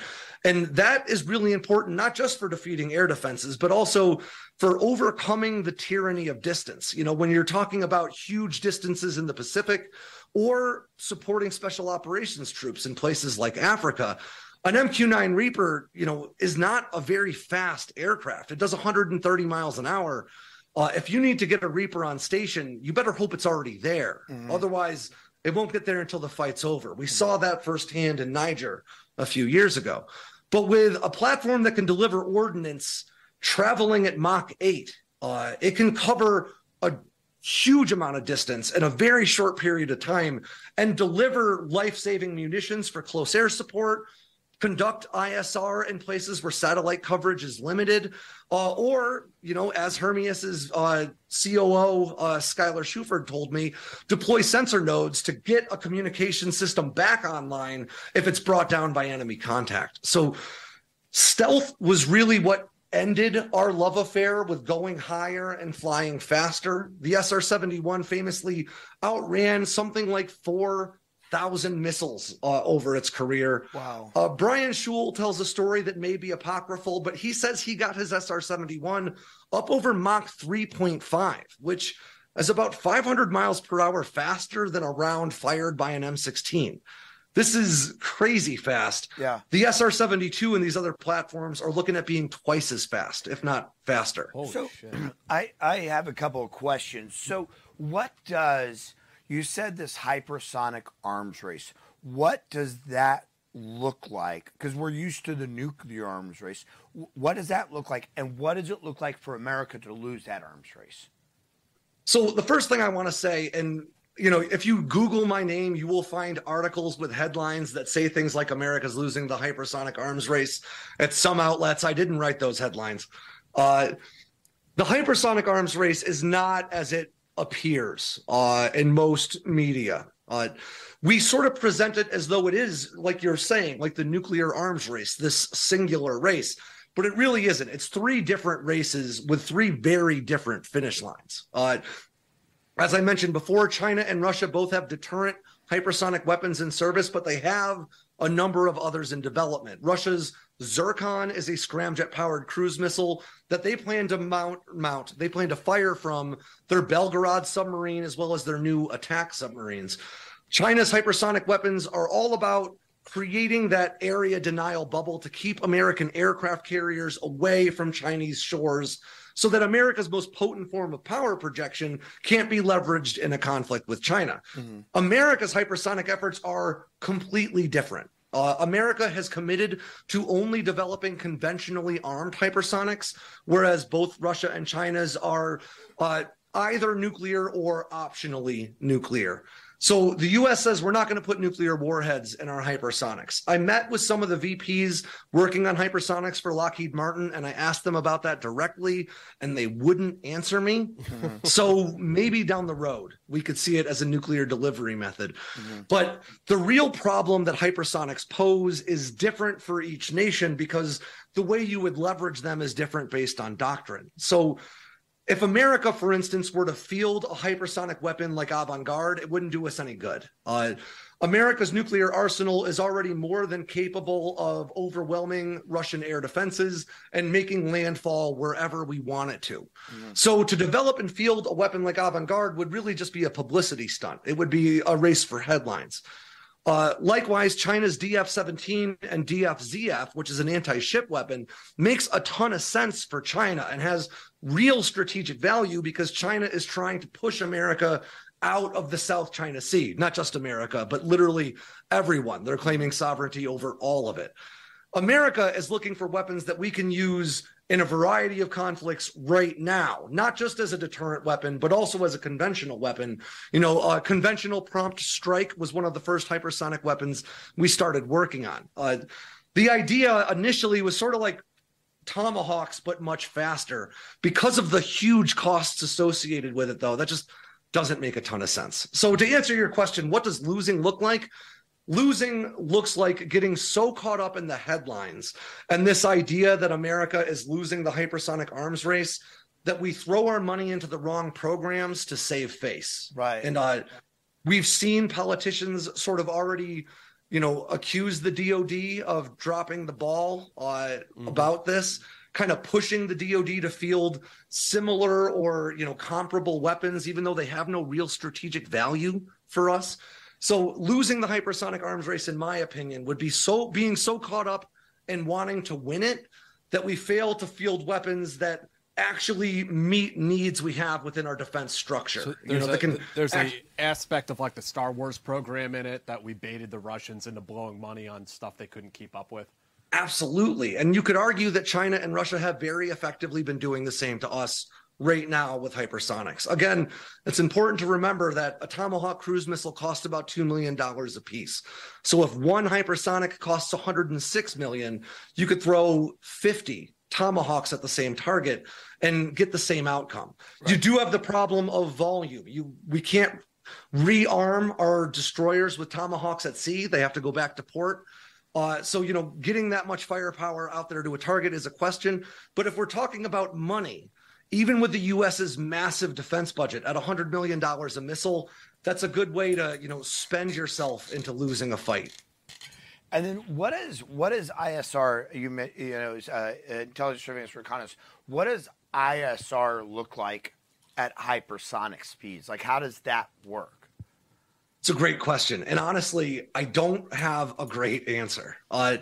and that is really important, not just for defeating air defenses, but also for overcoming the tyranny of distance. You know, when you're talking about huge distances in the Pacific or supporting special operations troops in places like Africa, an MQ-9 Reaper, you know, is not a very fast aircraft. It does 130 miles an hour. Uh, if you need to get a Reaper on station, you better hope it's already there. Otherwise, it won't get there until the fight's over. We saw that firsthand in Niger a few years ago. But with a platform that can deliver ordnance traveling at Mach 8, uh, it can cover a huge amount of distance in a very short period of time and deliver life saving munitions for close air support, conduct ISR in places where satellite coverage is limited, uh, or, you know, as Hermeus's uh, COO, uh, Skyler Shuford told me, deploy sensor nodes to get a communication system back online if it's brought down by enemy contact. So stealth was really what ended our love affair with going higher and flying faster. The SR 71 famously outran something like 4,000 missiles uh, over its career. Wow. Uh, Brian Shul tells a story that may be apocryphal, but he says he got his SR 71 up over Mach 3.5, which is about 500 miles per hour faster than a round fired by an M16. This is crazy fast. Yeah. The SR 72 and these other platforms are looking at being twice as fast, if not faster. so, [CLEARS THROAT] I, I have a couple of questions. So, what does you said this hypersonic arms race? What does that look like? Because we're used to the nuclear arms race. What does that look like? And what does it look like for America to lose that arms race? So the first thing I want to say, and you know, if you Google my name, you will find articles with headlines that say things like America's losing the hypersonic arms race. At some outlets, I didn't write those headlines. Uh, the hypersonic arms race is not as it appears uh, in most media. Uh, we sort of present it as though it is, like you're saying, like the nuclear arms race, this singular race. But it really isn't. It's three different races with three very different finish lines. Uh, as I mentioned before, China and Russia both have deterrent hypersonic weapons in service, but they have a number of others in development. Russia's Zircon is a scramjet powered cruise missile that they plan to mount mount. They plan to fire from their Belgorod submarine as well as their new attack submarines. China's hypersonic weapons are all about creating that area denial bubble to keep American aircraft carriers away from Chinese shores so that America's most potent form of power projection can't be leveraged in a conflict with China. Mm-hmm. America's hypersonic efforts are completely different. Uh, America has committed to only developing conventionally armed hypersonics, whereas both Russia and China's are uh, either nuclear or optionally nuclear. So the US says we're not going to put nuclear warheads in our hypersonics. I met with some of the VPs working on hypersonics for Lockheed Martin and I asked them about that directly and they wouldn't answer me. Mm-hmm. so maybe down the road we could see it as a nuclear delivery method. Mm-hmm. But the real problem that hypersonics pose is different for each nation because the way you would leverage them is different based on doctrine. So if America, for instance, were to field a hypersonic weapon like Avant Garde, it wouldn't do us any good. Uh, America's nuclear arsenal is already more than capable of overwhelming Russian air defenses and making landfall wherever we want it to. Mm-hmm. So, to develop and field a weapon like Avant Garde would really just be a publicity stunt. It would be a race for headlines. Uh, likewise, China's DF 17 and DF ZF, which is an anti ship weapon, makes a ton of sense for China and has real strategic value because China is trying to push America out of the South China Sea, not just America, but literally everyone. They're claiming sovereignty over all of it. America is looking for weapons that we can use in a variety of conflicts right now, not just as a deterrent weapon, but also as a conventional weapon. You know, uh, conventional prompt strike was one of the first hypersonic weapons we started working on. Uh, the idea initially was sort of like tomahawks, but much faster. Because of the huge costs associated with it, though, that just doesn't make a ton of sense. So, to answer your question, what does losing look like? losing looks like getting so caught up in the headlines and this idea that America is losing the hypersonic arms race that we throw our money into the wrong programs to save face. Right. And uh, we've seen politicians sort of already, you know, accuse the DoD of dropping the ball uh, mm-hmm. about this, kind of pushing the DoD to field similar or you know comparable weapons, even though they have no real strategic value for us. So losing the hypersonic arms race, in my opinion, would be so being so caught up in wanting to win it that we fail to field weapons that actually meet needs we have within our defense structure. So there's, you know, a, can there's act- a aspect of like the Star Wars program in it that we baited the Russians into blowing money on stuff they couldn't keep up with. Absolutely. And you could argue that China and Russia have very effectively been doing the same to us right now with hypersonics. Again, it's important to remember that a Tomahawk cruise missile costs about $2 million a piece. So if one hypersonic costs 106 million, you could throw 50 Tomahawks at the same target and get the same outcome. Right. You do have the problem of volume. You we can't rearm our destroyers with Tomahawks at sea. They have to go back to port. Uh, so, you know, getting that much firepower out there to a target is a question. But if we're talking about money, even with the US's massive defense budget at $100 million a missile, that's a good way to, you know, spend yourself into losing a fight. And then what is what is ISR? You you know, uh, intelligence surveillance reconnaissance. What does ISR look like at hypersonic speeds? Like, how does that work? It's a great question, and honestly, I don't have a great answer. Uh,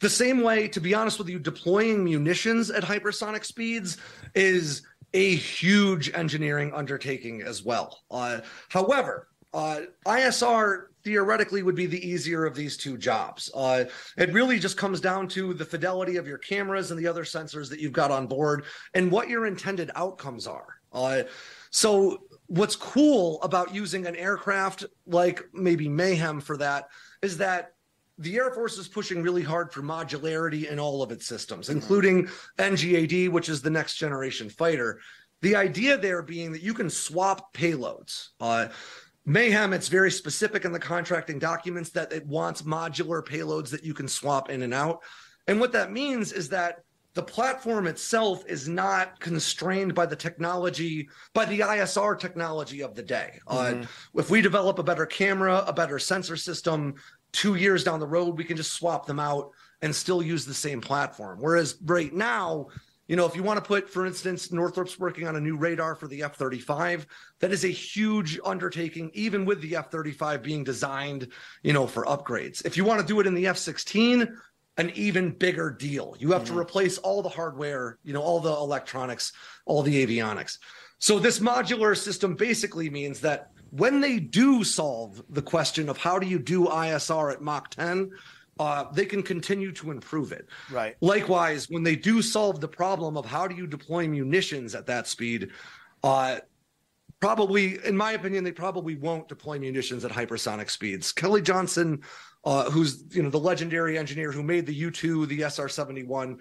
the same way, to be honest with you, deploying munitions at hypersonic speeds is a huge engineering undertaking as well. Uh, however, uh, ISR theoretically would be the easier of these two jobs. Uh, it really just comes down to the fidelity of your cameras and the other sensors that you've got on board and what your intended outcomes are. Uh, so, what's cool about using an aircraft like maybe Mayhem for that is that the Air Force is pushing really hard for modularity in all of its systems, including NGAD, which is the next generation fighter. The idea there being that you can swap payloads. Uh, Mayhem, it's very specific in the contracting documents that it wants modular payloads that you can swap in and out. And what that means is that the platform itself is not constrained by the technology, by the ISR technology of the day. Mm-hmm. Uh, if we develop a better camera, a better sensor system, two years down the road, we can just swap them out and still use the same platform. Whereas right now, you know, if you want to put, for instance, Northrop's working on a new radar for the F 35, that is a huge undertaking, even with the F 35 being designed, you know, for upgrades. If you want to do it in the F 16, an even bigger deal. You have mm-hmm. to replace all the hardware, you know, all the electronics, all the avionics. So this modular system basically means that when they do solve the question of how do you do ISR at Mach 10, uh, they can continue to improve it. Right. Likewise, when they do solve the problem of how do you deploy munitions at that speed, uh, probably, in my opinion, they probably won't deploy munitions at hypersonic speeds. Kelly Johnson, uh, who's you know the legendary engineer who made the U two, the SR seventy one,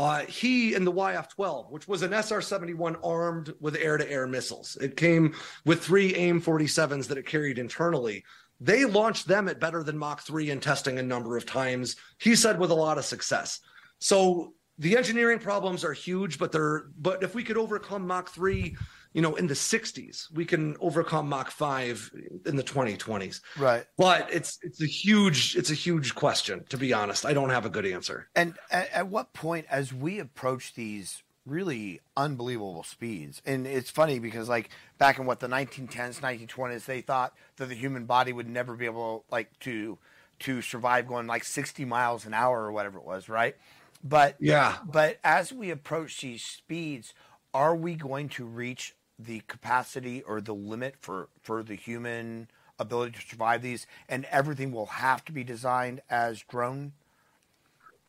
uh, he and the YF-12, which was an SR-71 armed with air-to-air missiles. It came with three AIM-47s that it carried internally. They launched them at better than Mach 3 in testing a number of times. He said with a lot of success. So the engineering problems are huge, but they're but if we could overcome Mach 3 you know, in the 60s, we can overcome Mach 5 in the 2020s. Right. But it's it's a huge it's a huge question to be honest. I don't have a good answer. And at, at what point as we approach these really unbelievable speeds. And it's funny because like back in what the 1910s, 1920s, they thought that the human body would never be able like to to survive going like 60 miles an hour or whatever it was, right? But yeah, but as we approach these speeds, are we going to reach the capacity or the limit for, for the human ability to survive these, and everything will have to be designed as drone?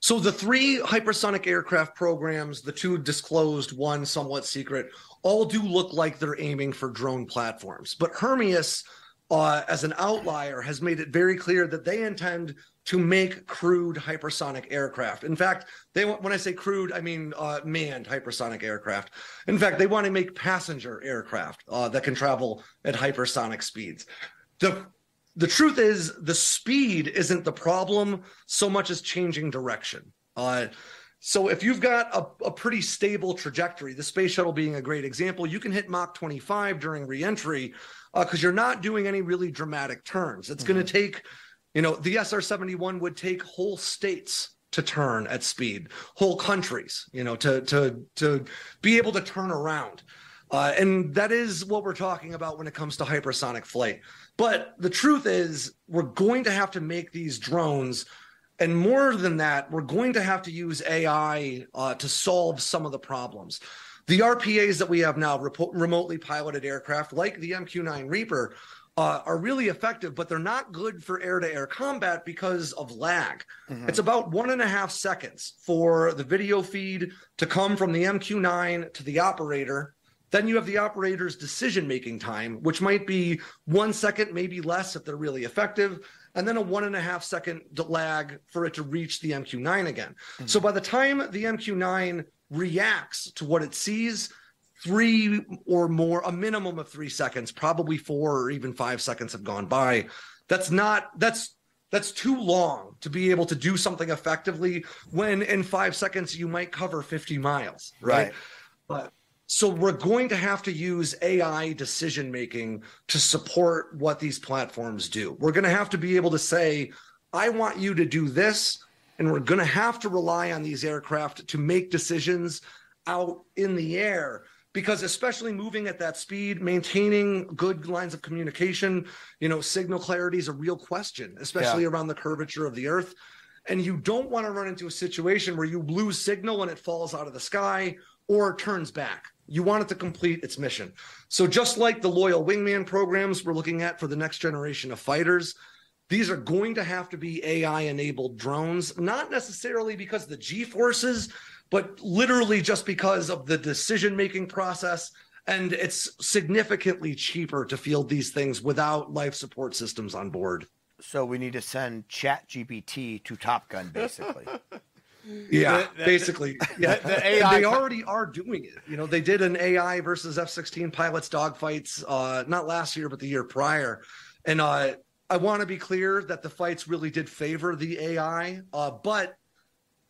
So the three hypersonic aircraft programs, the two disclosed, one somewhat secret, all do look like they're aiming for drone platforms. But Hermeus, uh, as an outlier, has made it very clear that they intend to make crewed hypersonic aircraft. In fact, they when I say crewed, I mean uh, manned hypersonic aircraft. In fact, they want to make passenger aircraft uh, that can travel at hypersonic speeds. The the truth is, the speed isn't the problem so much as changing direction. Uh, so if you've got a, a, pretty stable trajectory, the space shuttle being a great example, you can hit Mach 25 during reentry because uh, you're not doing any really dramatic turns. It's mm-hmm. going to take you know, the SR 71 would take whole states to turn at speed, whole countries, you know, to to to be able to turn around. Uh, and that is what we're talking about when it comes to hypersonic flight. But the truth is, we're going to have to make these drones, and more than that, we're going to have to use AI uh, to solve some of the problems. The RPAs that we have now, remotely piloted aircraft like the MQ 9 Reaper, uh, are really effective, but they're not good for air to air combat because of lag. Mm-hmm. It's about one and a half seconds for the video feed to come from the MQ9 to the operator. Then you have the operator's decision making time, which might be one second, maybe less if they're really effective, and then a one and a half second lag for it to reach the MQ9 again. Mm-hmm. So by the time the MQ9 reacts to what it sees, three or more, a minimum of three seconds, probably four or even five seconds have gone by. That's not, that's, that's too long to be able to do something effectively when in five seconds you might cover 50 miles. Right. right. But so we're going to have to use AI decision making to support what these platforms do. We're going to have to be able to say, I want you to do this. And we're going to have to rely on these aircraft to make decisions out in the air because especially moving at that speed maintaining good lines of communication you know signal clarity is a real question especially yeah. around the curvature of the earth and you don't want to run into a situation where you lose signal and it falls out of the sky or turns back you want it to complete its mission so just like the loyal wingman programs we're looking at for the next generation of fighters these are going to have to be AI enabled drones, not necessarily because of the G forces, but literally just because of the decision making process. And it's significantly cheaper to field these things without life support systems on board. So we need to send Chat GPT to Top Gun, basically. [LAUGHS] Yeah, The- the- basically. Yeah, the And AI they already are doing it. You know, they did an AI versus F-16 pilots dogfights, uh, not last year, but the year prior. And uh, I want to be clear that the fights really did favor the AI, uh, but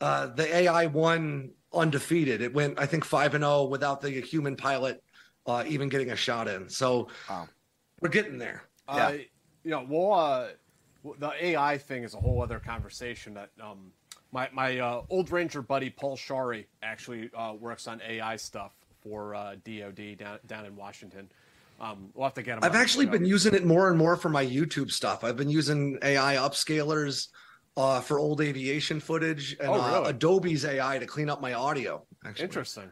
uh, the AI won undefeated. It went, I think, five and zero without the human pilot uh, even getting a shot in. So we're getting there. Uh, you know, we'll, uh, the AI thing is a whole other conversation. That um, my my uh, old Ranger buddy Paul Scharre actually uh, works on AI stuff for uh, DoD down down in Washington. Um, we'll have to get him. I've actually been using it more and more for my YouTube stuff. I've been using AI upscalers uh, for old aviation footage and Oh, uh, really? Adobe's AI to clean up my audio. Actually. Interesting.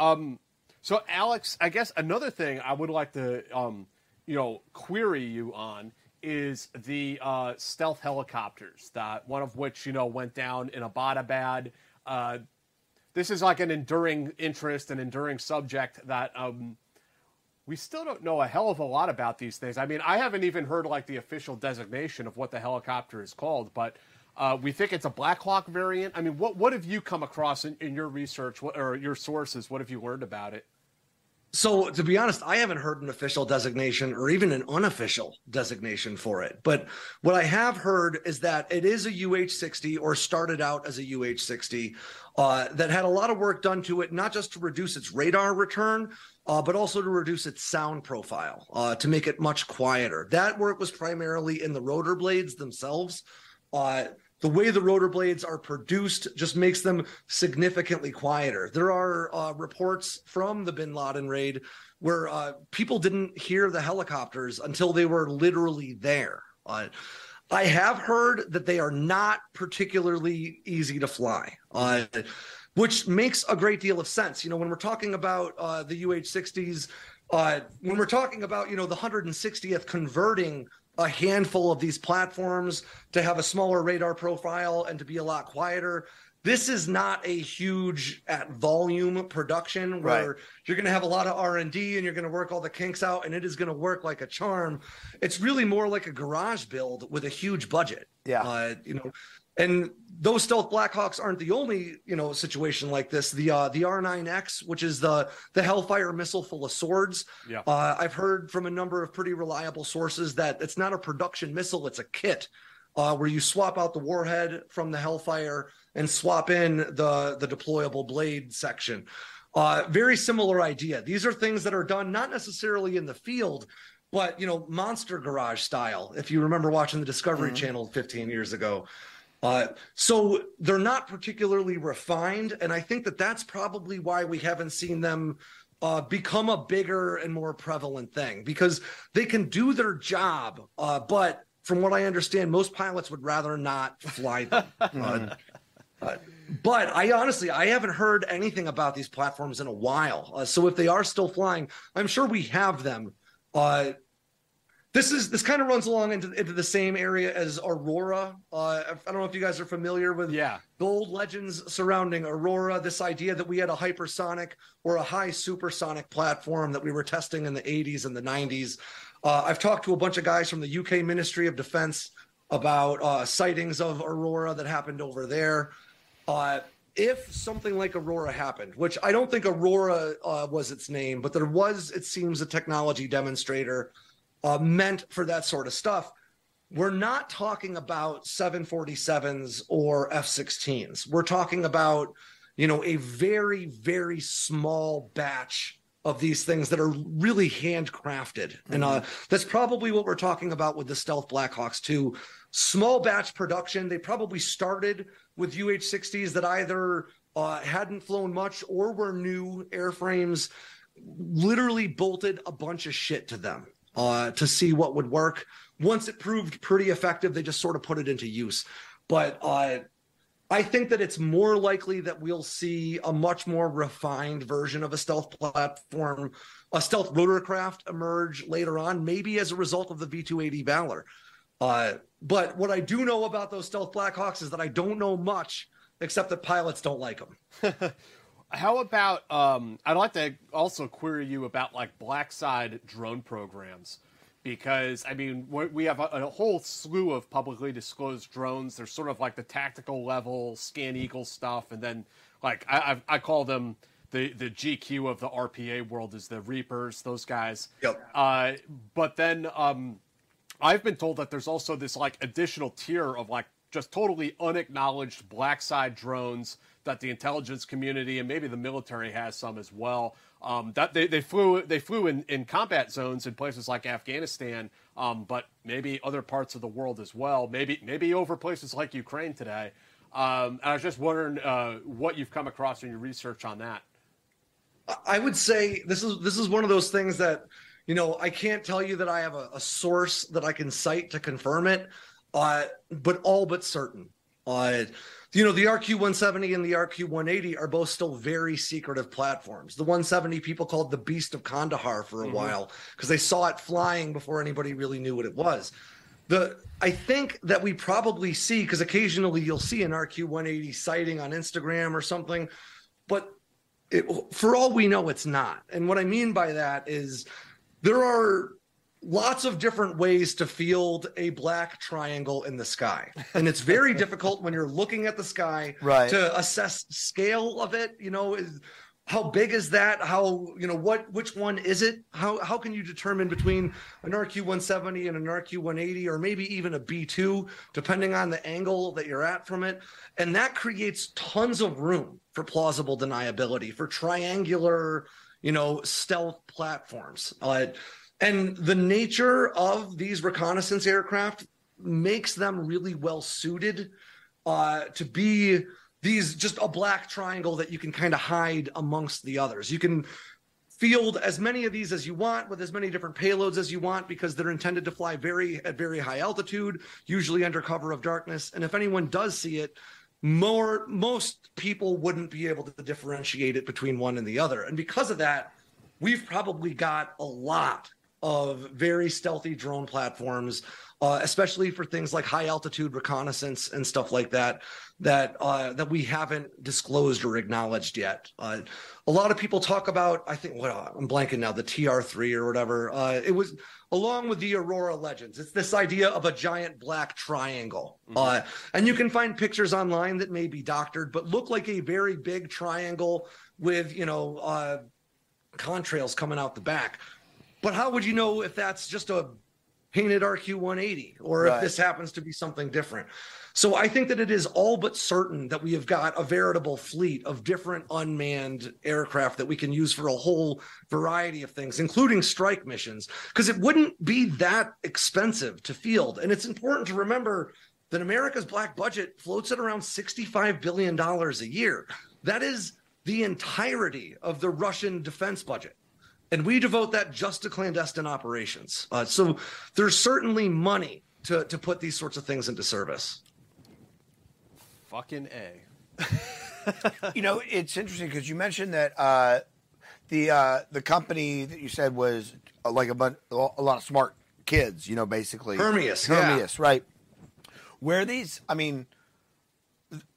Um, so Alex, I guess another thing I would like to, um, you know, query you on is the uh, stealth helicopters. That one of which you know went down in Abbottabad. Uh, this is like an enduring interest, an enduring subject that um, we still don't know a hell of a lot about these things. I mean, I haven't even heard like the official designation of what the helicopter is called, but uh, we think it's a Black Hawk variant. I mean, what what have you come across in, in your research what, or your sources? What have you learned about it? So, to be honest, I haven't heard an official designation or even an unofficial designation for it. But what I have heard is that it is a UH 60 or started out as a UH 60 uh, that had a lot of work done to it, not just to reduce its radar return, uh, but also to reduce its sound profile, uh, to make it much quieter. That work was primarily in the rotor blades themselves. The way the rotor blades are produced just makes them significantly quieter. There are uh, reports from the Bin Laden raid where uh, people didn't hear the helicopters until they were literally there. Uh, I have heard that they are not particularly easy to fly, uh, which makes a great deal of sense. You know, when we're talking about uh, the UH 60s, uh, when we're talking about, you know, the 160th converting a handful of these platforms to have a smaller radar profile and to be a lot quieter. This is not a huge at volume production where Right. you're going to have a lot of R&D and you're going to work all the kinks out and it is going to work like a charm. It's really more like a garage build with a huge budget. Yeah. Uh, you know, and those stealth Blackhawks aren't the only, you know, situation like this. The uh, the R9X, which is the the Hellfire missile full of swords. Yeah. Uh, I've heard from a number of pretty reliable sources that it's not a production missile; it's a kit uh, where you swap out the warhead from the Hellfire and swap in the the deployable blade section. Uh, very similar idea. These are things that are done not necessarily in the field, but you know, Monster Garage style. If you remember watching the Discovery Channel 15 years ago. Uh, so they're not particularly refined, and I think that that's probably why we haven't seen them uh, become a bigger and more prevalent thing because they can do their job, uh, but from what I understand, most pilots would rather not fly them. [LAUGHS] Uh, uh, but I honestly, I haven't heard anything about these platforms in a while. Uh, so if they are still flying, I'm sure we have them. Uh, this is this kind of runs along into, into the same area as Aurora. Uh, I don't know if you guys are familiar with Yeah. the old legends surrounding Aurora. This idea that we had a hypersonic or a high supersonic platform that we were testing in the 80s and the 90s. Uh, I've talked to a bunch of guys from the UK Ministry of Defense about uh, sightings of Aurora that happened over there. Uh, if something like Aurora happened, which I don't think Aurora uh, was its name, but there was, it seems, a technology demonstrator uh, meant for that sort of stuff. We're not talking about 747s or F 16s. We're talking about, you know, a very, very small batch of these things that are really handcrafted. And uh, that's probably what we're talking about with the Stealth Blackhawks, too. Small batch production. They probably started with UH 60s that either uh, hadn't flown much or were new airframes, literally bolted a bunch of shit to them uh, to see what would work. Once it proved pretty effective, they just sort of put it into use. But uh, I think that it's more likely that we'll see a much more refined version of a stealth platform, a stealth rotorcraft emerge later on, maybe as a result of the V 280 Valor. Uh, but what I do know about those stealth Blackhawks is that I don't know much except that pilots don't like them. [LAUGHS] How about um, I'd like to also query you about like black side drone programs because I mean we have a, a, whole slew of publicly disclosed drones. They're sort of like the tactical level scan eagle stuff, and then like I, I, I call them the the GQ of the RPA world is the Reapers, those guys. Yep. Uh, but then um, I've been told that there's also this like additional tier of like just totally unacknowledged black side drones that the intelligence community and maybe the military has some as well. Um, that they, they flew they flew in, in combat zones in places like Afghanistan, um, but maybe other parts of the world as well. Maybe maybe over places like Ukraine today. Um, I was just wondering uh, what you've come across in your research on that. I would say this is this is one of those things that you know I can't tell you that I have a, a source that I can cite to confirm it, uh, but all but certain. Uh, you know, the RQ 170 and the RQ 180 are both still very secretive platforms. The 170 people called the Beast of Kandahar for a mm-hmm. while because they saw it flying before anybody really knew what it was. The I think that we probably see because occasionally you'll see an RQ 180 sighting on Instagram or something, but it, for all we know, it's not. And what I mean by that is there are lots of different ways to field a black triangle in the sky. And it's very [LAUGHS] difficult when you're looking at the sky right. to assess scale of it. You know is how big is that? How you know what which one is it? How how can you determine between an rq170 and an rq180 or maybe even a b2 depending on the angle that you're at from it? And that creates tons of room for plausible deniability for triangular you know stealth platforms. Uh, and the nature of these reconnaissance aircraft makes them really well suited uh, to be these just a black triangle that you can kind of hide amongst the others. You can field as many of these as you want with as many different payloads as you want because they're intended to fly very at very high altitude, usually under cover of darkness. And if anyone does see it, more most people wouldn't be able to differentiate it between one and the other. And because of that, we've probably got a lot of very stealthy drone platforms, uh, especially for things like high altitude reconnaissance and stuff like that, that uh, that we haven't disclosed or acknowledged yet. Uh, a lot of people talk about, I think, what well, I'm blanking now, the TR3 or whatever. Uh, it was along with the Aurora Legends. It's this idea of a giant black triangle, mm-hmm. Uh, and you can find pictures online that may be doctored, but look like a very big triangle with you know uh, contrails coming out the back but how would you know if that's just a painted RQ180 or right. if this happens to be something different? So I think that it is all but certain that we have got a veritable fleet of different unmanned aircraft that we can use for a whole variety of things, including strike missions, because it wouldn't be that expensive to field. And it's important to remember that America's black budget floats at around $65 billion a year. That is the entirety of the Russian defense budget and we devote that just to clandestine operations. Uh, so there's certainly money to to put these sorts of things into service. Fucking a. you know, it's interesting because you mentioned that uh, the uh, the company that you said was uh, like a, bunch, a lot of smart kids. You know, basically Hermeus. Hermeus, yeah. right? Where these? I mean,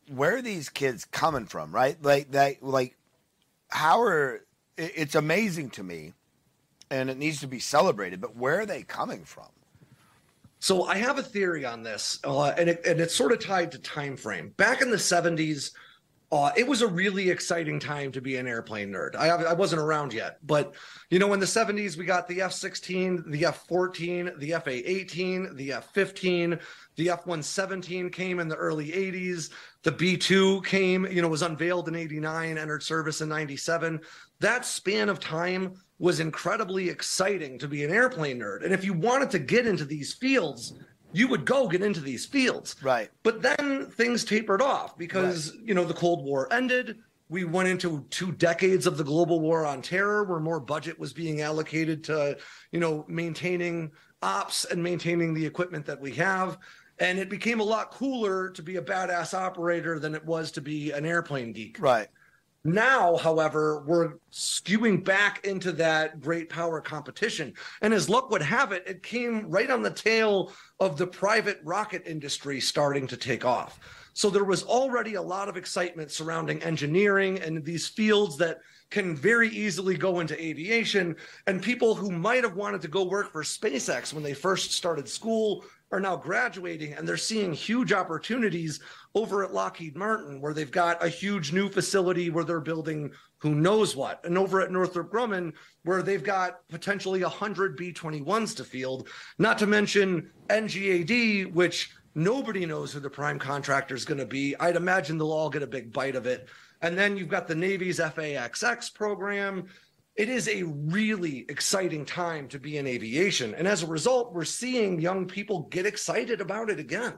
where are these kids coming from? Right? Like that? Like how are it's amazing to me, and it needs to be celebrated. But where are they coming from? So I have a theory on this, uh, and it, and it's sort of tied to time frame. Back in the '70s, uh, it was a really exciting time to be an airplane nerd. I, I wasn't around yet, but you know, in the 70s, we got the F 16, the F 14, the F 18, the F 15, the F 117 came in the early 80s. The B 2 came, you know, was unveiled in 89, entered service in 97 that span of time was incredibly exciting to be an airplane nerd. And if you wanted to get into these fields, you would go get into these fields. Right. But then things tapered off because, right. you know, the Cold War ended. We went into two decades of the global war on terror where more budget was being allocated to, you know, maintaining ops and maintaining the equipment that we have. And it became a lot cooler to be a badass operator than it was to be an airplane geek. Right. Now, however, we're skewing back into that great power competition. And as luck would have it, it came right on the tail of the private rocket industry starting to take off. So there was already a lot of excitement surrounding engineering and these fields that can very easily go into aviation. And people who might have wanted to go work for SpaceX when they first started school are now graduating and they're seeing huge opportunities over at Lockheed Martin, where they've got a huge new facility where they're building who knows what. And over at Northrop Grumman, where they've got potentially 100 B 21s to field, not to mention NGAD, which nobody knows who the prime contractor is going to be. I'd imagine they'll all get a big bite of it. And then you've got the Navy's FAXX program. It is a really exciting time to be in aviation. And as a result, we're seeing young people get excited about it again.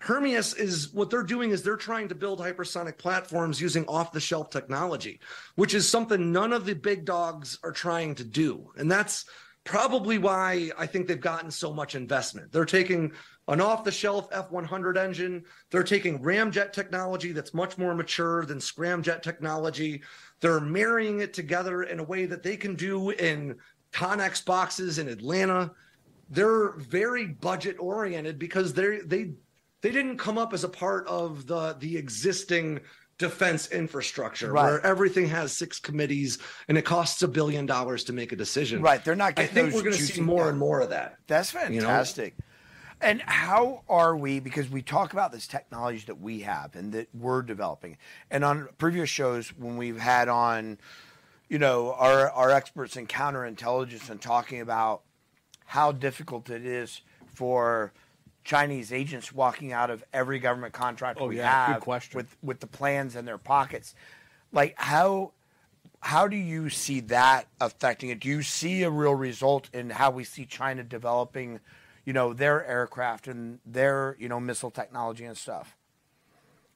Hermeus is what they're doing is they're trying to build hypersonic platforms using off the shelf technology, which is something none of the big dogs are trying to do. And that's probably why I think they've gotten so much investment. They're taking an off the shelf F 100 engine, they're taking ramjet technology that's much more mature than scramjet technology. They're marrying it together in a way that they can do in Connex boxes in Atlanta. They're very budget oriented because they they they didn't come up as a part of the the existing defense infrastructure Right. where everything has six committees and it costs a billion dollars to make a decision. Right, they're not I think we're going to see more and more of that. That's you know? fantastic. And how are we? Because we talk about this technology that we have and that we're developing. And on previous shows, when we've had on, you know, our our experts in counterintelligence and talking about how difficult it is for Chinese agents walking out of every government contract Oh, we yeah, good have question. with with the plans in their pockets, like how how do you see that affecting it? Do you see a real result in how we see China developing, you know, their aircraft and their, you know, missile technology and stuff?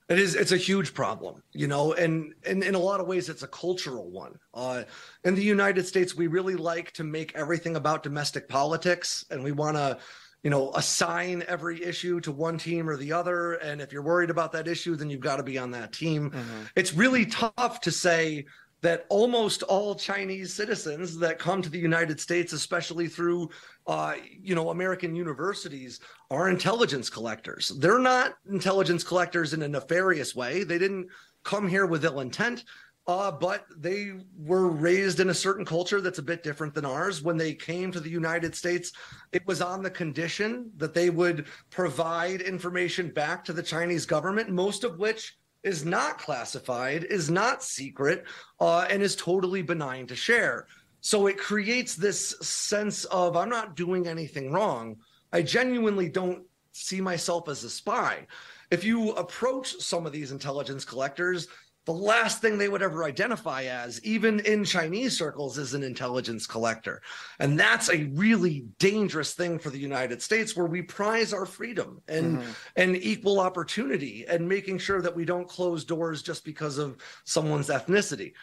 It is. It's a huge problem, you know, and, and in a lot of ways, it's a cultural one. Uh, in the United States, we really like to make everything about domestic politics, and we want to, you know, assign every issue to one team or the other. And if you're worried about that issue, then you've got to be on that team. It's really tough to say that almost all Chinese citizens that come to the United States, especially through, uh, you know, American universities, are intelligence collectors. They're not intelligence collectors in a nefarious way. They didn't come here with ill intent. Uh, but they were raised in a certain culture that's a bit different than ours. When they came to the United States, it was on the condition that they would provide information back to the Chinese government, most of which is not classified, is not secret, uh, and is totally benign to share. So it creates this sense of I'm not doing anything wrong. I genuinely don't see myself as a spy. If you approach some of these intelligence collectors, the last thing they would ever identify as, even in Chinese circles, is an intelligence collector. And that's a really dangerous thing for the United States where we prize our freedom and, and equal opportunity and making sure that we don't close doors just because of someone's ethnicity.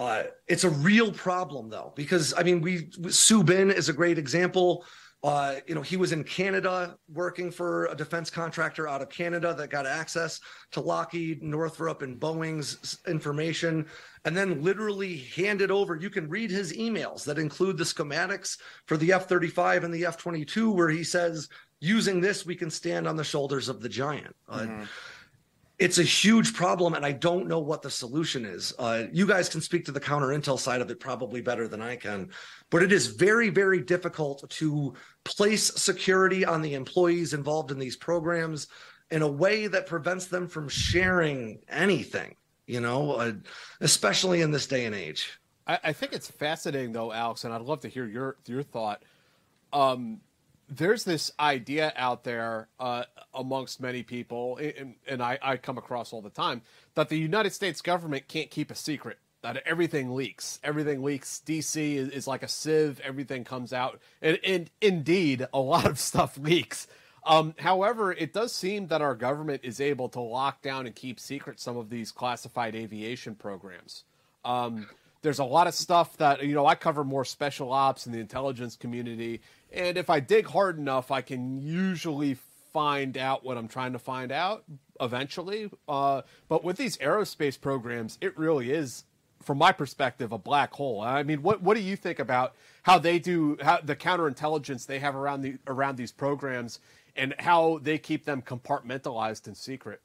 Uh, it's a real problem though, because I mean, we Su Bin is a great example. Uh, you know, he was in Canada working for a defense contractor out of Canada that got access to Lockheed, Northrop, and Boeing's information, and then literally handed over. You can read his emails that include the schematics for the F 35 and the F 22, where he says, using this, we can stand on the shoulders of the giant. Uh, it's a huge problem and i don't know what the solution is uh, you guys can speak to the counter intel side of it probably better than i can but it is very very difficult to place security on the employees involved in these programs in a way that prevents them from sharing anything you know uh, especially in this day and age I, I think it's fascinating though, Alex, and I'd love to hear your your thought. Um, there's this idea out there uh, amongst many people, and, and I, I come across all the time, that the United States government can't keep a secret. That everything leaks. Everything leaks. DC is, is like a sieve. Everything comes out, and, and indeed, a lot of [LAUGHS] stuff leaks. Um, however, it does seem that our government is able to lock down and keep secret some of these classified aviation programs. Um, there's a lot of stuff that you know I cover more special ops in the intelligence community, and if I dig hard enough, I can usually find out what I'm trying to find out. eventually. Uh, but with these aerospace programs, it really is, from my perspective, a black hole. I mean, what what do you think about how they do how the counterintelligence they have around the around these programs and how they keep them compartmentalized and secret?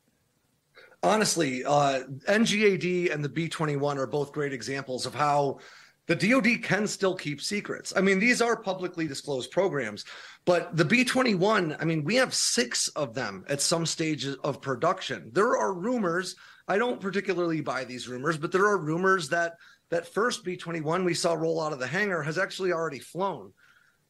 honestly, uh, NGAD and the B 21 are both great examples of how the DoD can still keep secrets. I mean, these are publicly disclosed programs, but the B 21, I mean, we have six of them at some stages of production. There are rumors. I don't particularly buy these rumors, but there are rumors that that first B 21 we saw roll out of the hangar has actually already flown.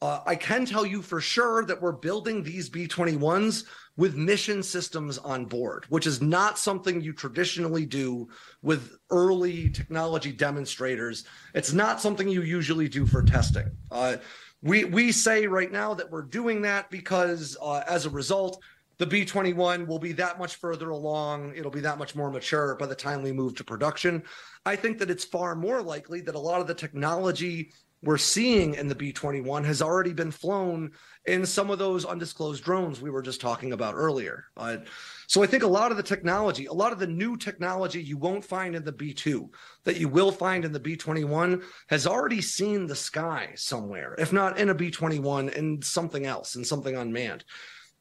Uh, I can tell you for sure that we're building these B 21s with mission systems on board, which is not something you traditionally do with early technology demonstrators. It's not something you usually do for testing. Uh, we, we say right now that we're doing that because uh, as a result, the B 21 will be that much further along. It'll be that much more mature by the time we move to production. I think that it's far more likely that a lot of the technology we're seeing in the B 21 has already been flown in some of those undisclosed drones we were just talking about earlier. Uh, so I think a lot of the technology, a lot of the new technology you won't find in the B 2 that you will find in the B 21 has already seen the sky somewhere, if not in a B 21, in something else, in something unmanned.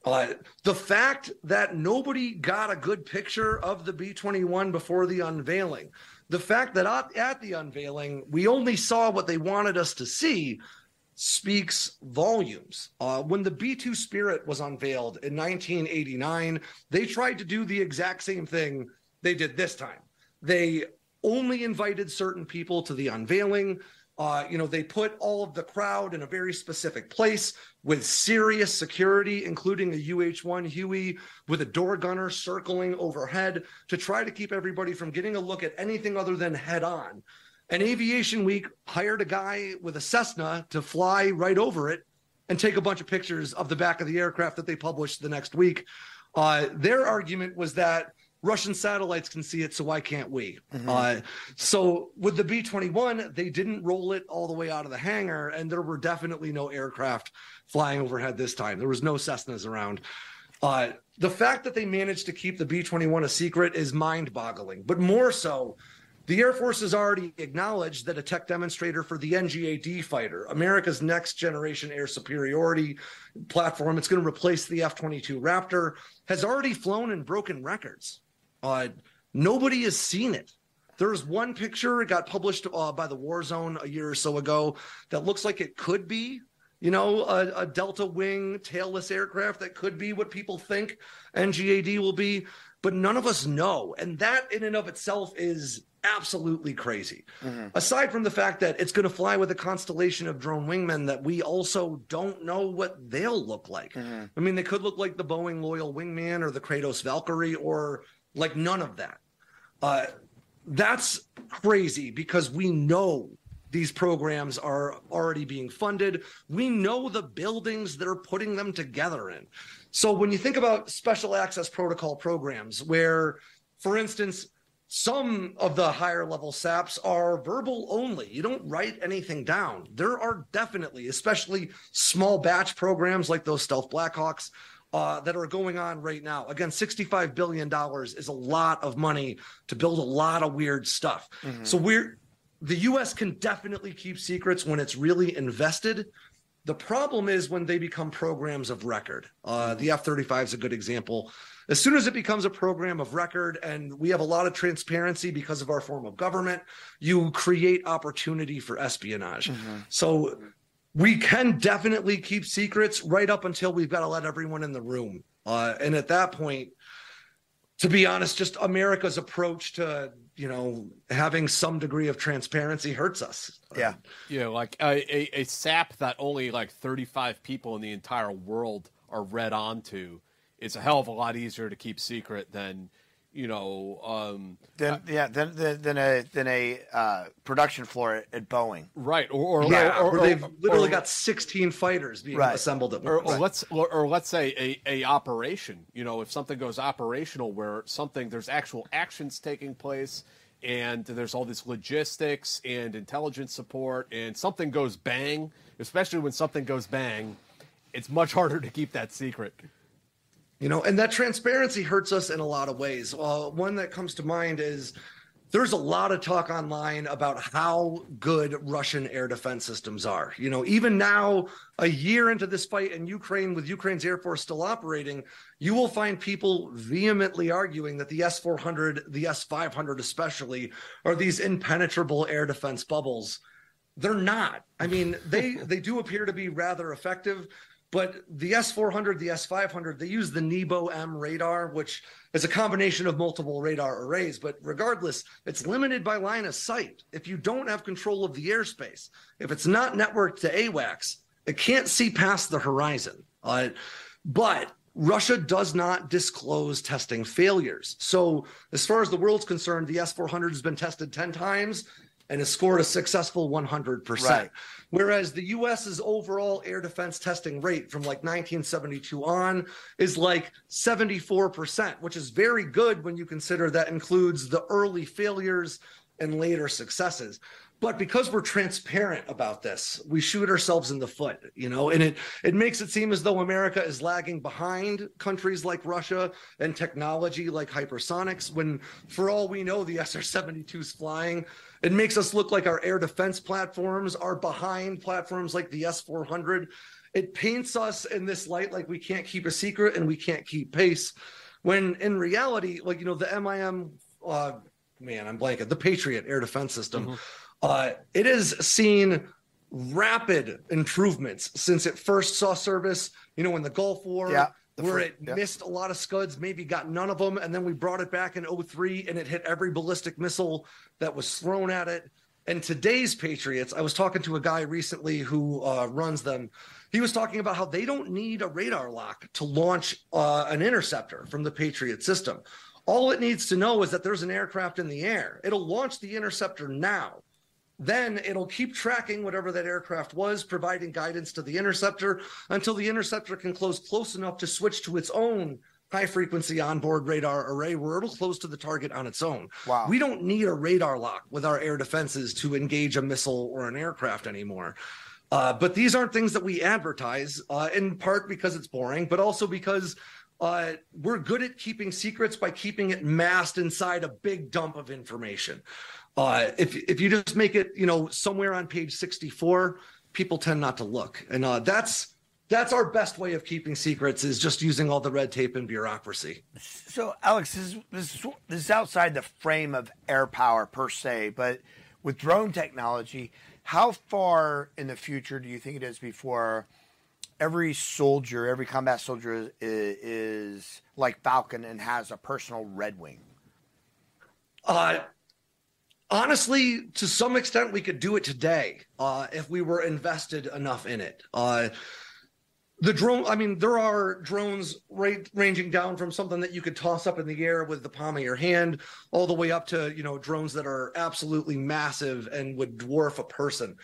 Uh, the fact that nobody got a good picture of the B 21 before the unveiling the fact that at, the unveiling we only saw what they wanted us to see speaks volumes. Uh, when the B 2 Spirit was unveiled in 1989, they tried to do the exact same thing they did this time. They only invited certain people to the unveiling. Uh, you know, they put all of the crowd in a very specific place with serious security, including a UH 1 Huey with a door gunner circling overhead to try to keep everybody from getting a look at anything other than head on. And Aviation Week hired a guy with a Cessna to fly right over it and take a bunch of pictures of the back of the aircraft that they published the next week. Uh, their argument was that Russian satellites can see it, so why can't we? Mm-hmm. Uh, so with the B 21, they didn't roll it all the way out of the hangar, and there were definitely no aircraft flying overhead this time. There was no Cessnas around. Uh, the fact that they managed to keep the B 21 a secret is mind boggling, but more so, the Air Force has already acknowledged that a tech demonstrator for the NGAD fighter, America's next generation air superiority platform, it's going to replace the F 22 Raptor, has already flown and broken records. Uh, nobody has seen it. There's one picture it got published uh, by the War Zone a year or so ago that looks like it could be, you know, a, a Delta Wing tailless aircraft that could be what people think NGAD will be, but none of us know, and that in and of itself is absolutely crazy. Mm-hmm. Aside from the fact that it's going to fly with a constellation of drone wingmen that we also don't know what they'll look like. Mm-hmm. I mean, they could look like the Boeing Loyal Wingman or the Kratos Valkyrie or like none of that. Uh, that's crazy because we know these programs are already being funded. We know the buildings that are putting them together in. So when you think about special access protocol programs, where, for instance, some of the higher level SAPs are verbal only. You don't write anything down. There are definitely, especially small batch programs like those Stealth Blackhawks, uh, that are going on right now. Again, $65 billion is a lot of money to build a lot of weird stuff. Mm-hmm. So we're the US can definitely keep secrets when it's really invested. The problem is when they become programs of record. Uh, the F 35 is a good example. As soon as it becomes a program of record and we have a lot of transparency because of our form of government, you create opportunity for espionage. Mm-hmm. So we can definitely keep secrets right up until we've got to let everyone in the room. Uh, and at that point, to be honest, just America's approach to you know having some degree of transparency hurts us. Yeah, yeah, like a, a, a SAP that only like thirty five people in the entire world are read onto. It's a hell of a lot easier to keep secret than you know, um, then yeah, then then a than a uh, production floor at, at, Boeing, right? Or, or yeah, or, or, they've literally got sixteen fighters being right. assembled at or, or let's or, let's say a, a operation. You know, if something goes operational where something there's actual actions taking place. And there's all this logistics and intelligence support, and something goes bang, especially when something goes bang, it's much harder to keep that secret. You know, and that transparency hurts us in a lot of ways. Uh, one that comes to mind is there's a lot of talk online about how good Russian air defense systems are. You know, even now, a year into this fight in Ukraine, with Ukraine's Air Force still operating, you will find people vehemently arguing that the S 400, the S 500 especially, are these impenetrable air defense bubbles. They're not. I mean, they [LAUGHS] they do appear to be rather effective, but the S 400, the S 500, they use the Nebo M radar, which is a combination of multiple radar arrays. But regardless, it's limited by line of sight. If you don't have control of the airspace, if it's not networked to AWACS, it can't see past the horizon. Uh, but Russia does not disclose testing failures. So, as far as the world's concerned, the S 400 has been tested 10 times and has scored a successful 100%. Right. Whereas the US's overall air defense testing rate from like 1972 on is like 74%, which is very good when you consider that includes the early failures and later successes. But because we're transparent about this, we shoot ourselves in the foot, you know, and it it makes it seem as though America is lagging behind countries like Russia and technology like hypersonics when for all we know the SR-72 is flying it makes us look like our air defense platforms are behind platforms like the S 400. It paints us in this light like we can't keep a secret and we can't keep pace. When in reality, like, you know, the MIM, uh, man, I'm blanking, the Patriot air defense system, mm-hmm. uh, it has seen rapid improvements since it first saw service, you know, in the Gulf War. Yeah where it yeah. missed a lot of scuds, maybe got none of them, and then we brought it back in 03 and it hit every ballistic missile that was thrown at it. And today's Patriots, I was talking to a guy recently who uh, runs them. He was talking about how they don't need a radar lock to launch uh, an interceptor from the Patriot system. All it needs to know is that there's an aircraft in the air. It'll launch the interceptor now then it'll keep tracking whatever that aircraft was, providing guidance to the interceptor until the interceptor can close close enough to switch to its own high frequency onboard radar array where it'll close to the target on its own. Wow. We don't need a radar lock with our air defenses to engage a missile or an aircraft anymore. Uh, but these aren't things that we advertise, uh, in part because it's boring, but also because uh, we're good at keeping secrets by keeping it masked inside a big dump of information. Uh, if if you just make it, you know, somewhere on page 64, people tend not to look, and uh, that's that's our best way of keeping secrets is just using all the red tape and bureaucracy. So, Alex, this is, this is, this is outside the frame of air power per se, but with drone technology, how far in the future do you think it is before every soldier, every combat soldier is, is like Falcon and has a personal Redwing? Uh, honestly, to some extent, we could do it today uh, if we were invested enough in it. Uh, the drone, I mean, there are drones right, ranging down from something that you could toss up in the air with the palm of your hand, all the way up to you know drones that are absolutely massive and would dwarf a person.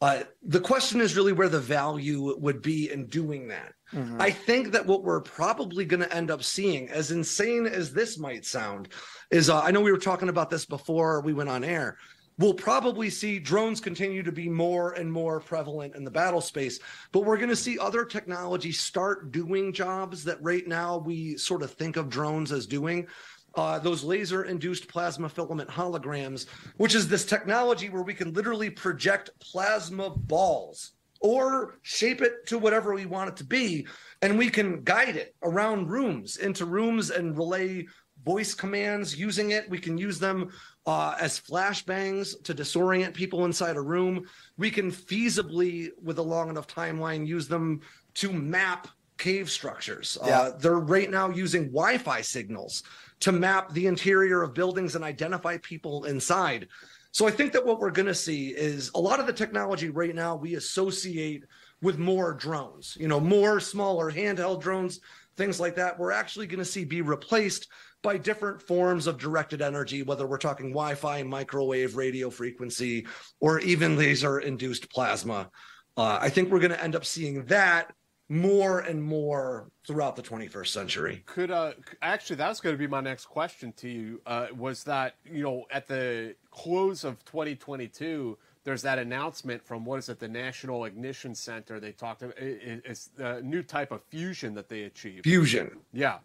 Uh, the question is really where the value would be in doing that. Mm-hmm. I think that what we're probably going to end up seeing, as insane as this might sound, is uh, I know we were talking about this before we went on air. We'll probably see drones continue to be more and more prevalent in the battle space, but we're going to see other technology start doing jobs that right now we sort of think of drones as doing. Uh, those laser induced plasma filament holograms, which is this technology where we can literally project plasma balls or shape it to whatever we want it to be. And we can guide it around rooms, into rooms, and relay voice commands using it. We can use them uh, as flashbangs to disorient people inside a room. We can feasibly, with a long enough timeline, use them to map cave structures. Yeah. Uh, they're right now using Wi Fi signals to map the interior of buildings and identify people inside. So I think that what we're going to see is a lot of the technology right now we associate with more drones, you know, more smaller handheld drones, things like that. We're actually going to see be replaced by different forms of directed energy, whether we're talking Wi Fi, microwave, radio frequency, or even laser induced plasma. Uh, I think we're going to end up seeing that more and more throughout the 21st century. Could uh actually that's going to be my next question to you uh, was that you know at the close of 2022 there's that announcement from what is it, the National Ignition Center? They talked about it, it's a new type of fusion that they achieved. Fusion. Yeah.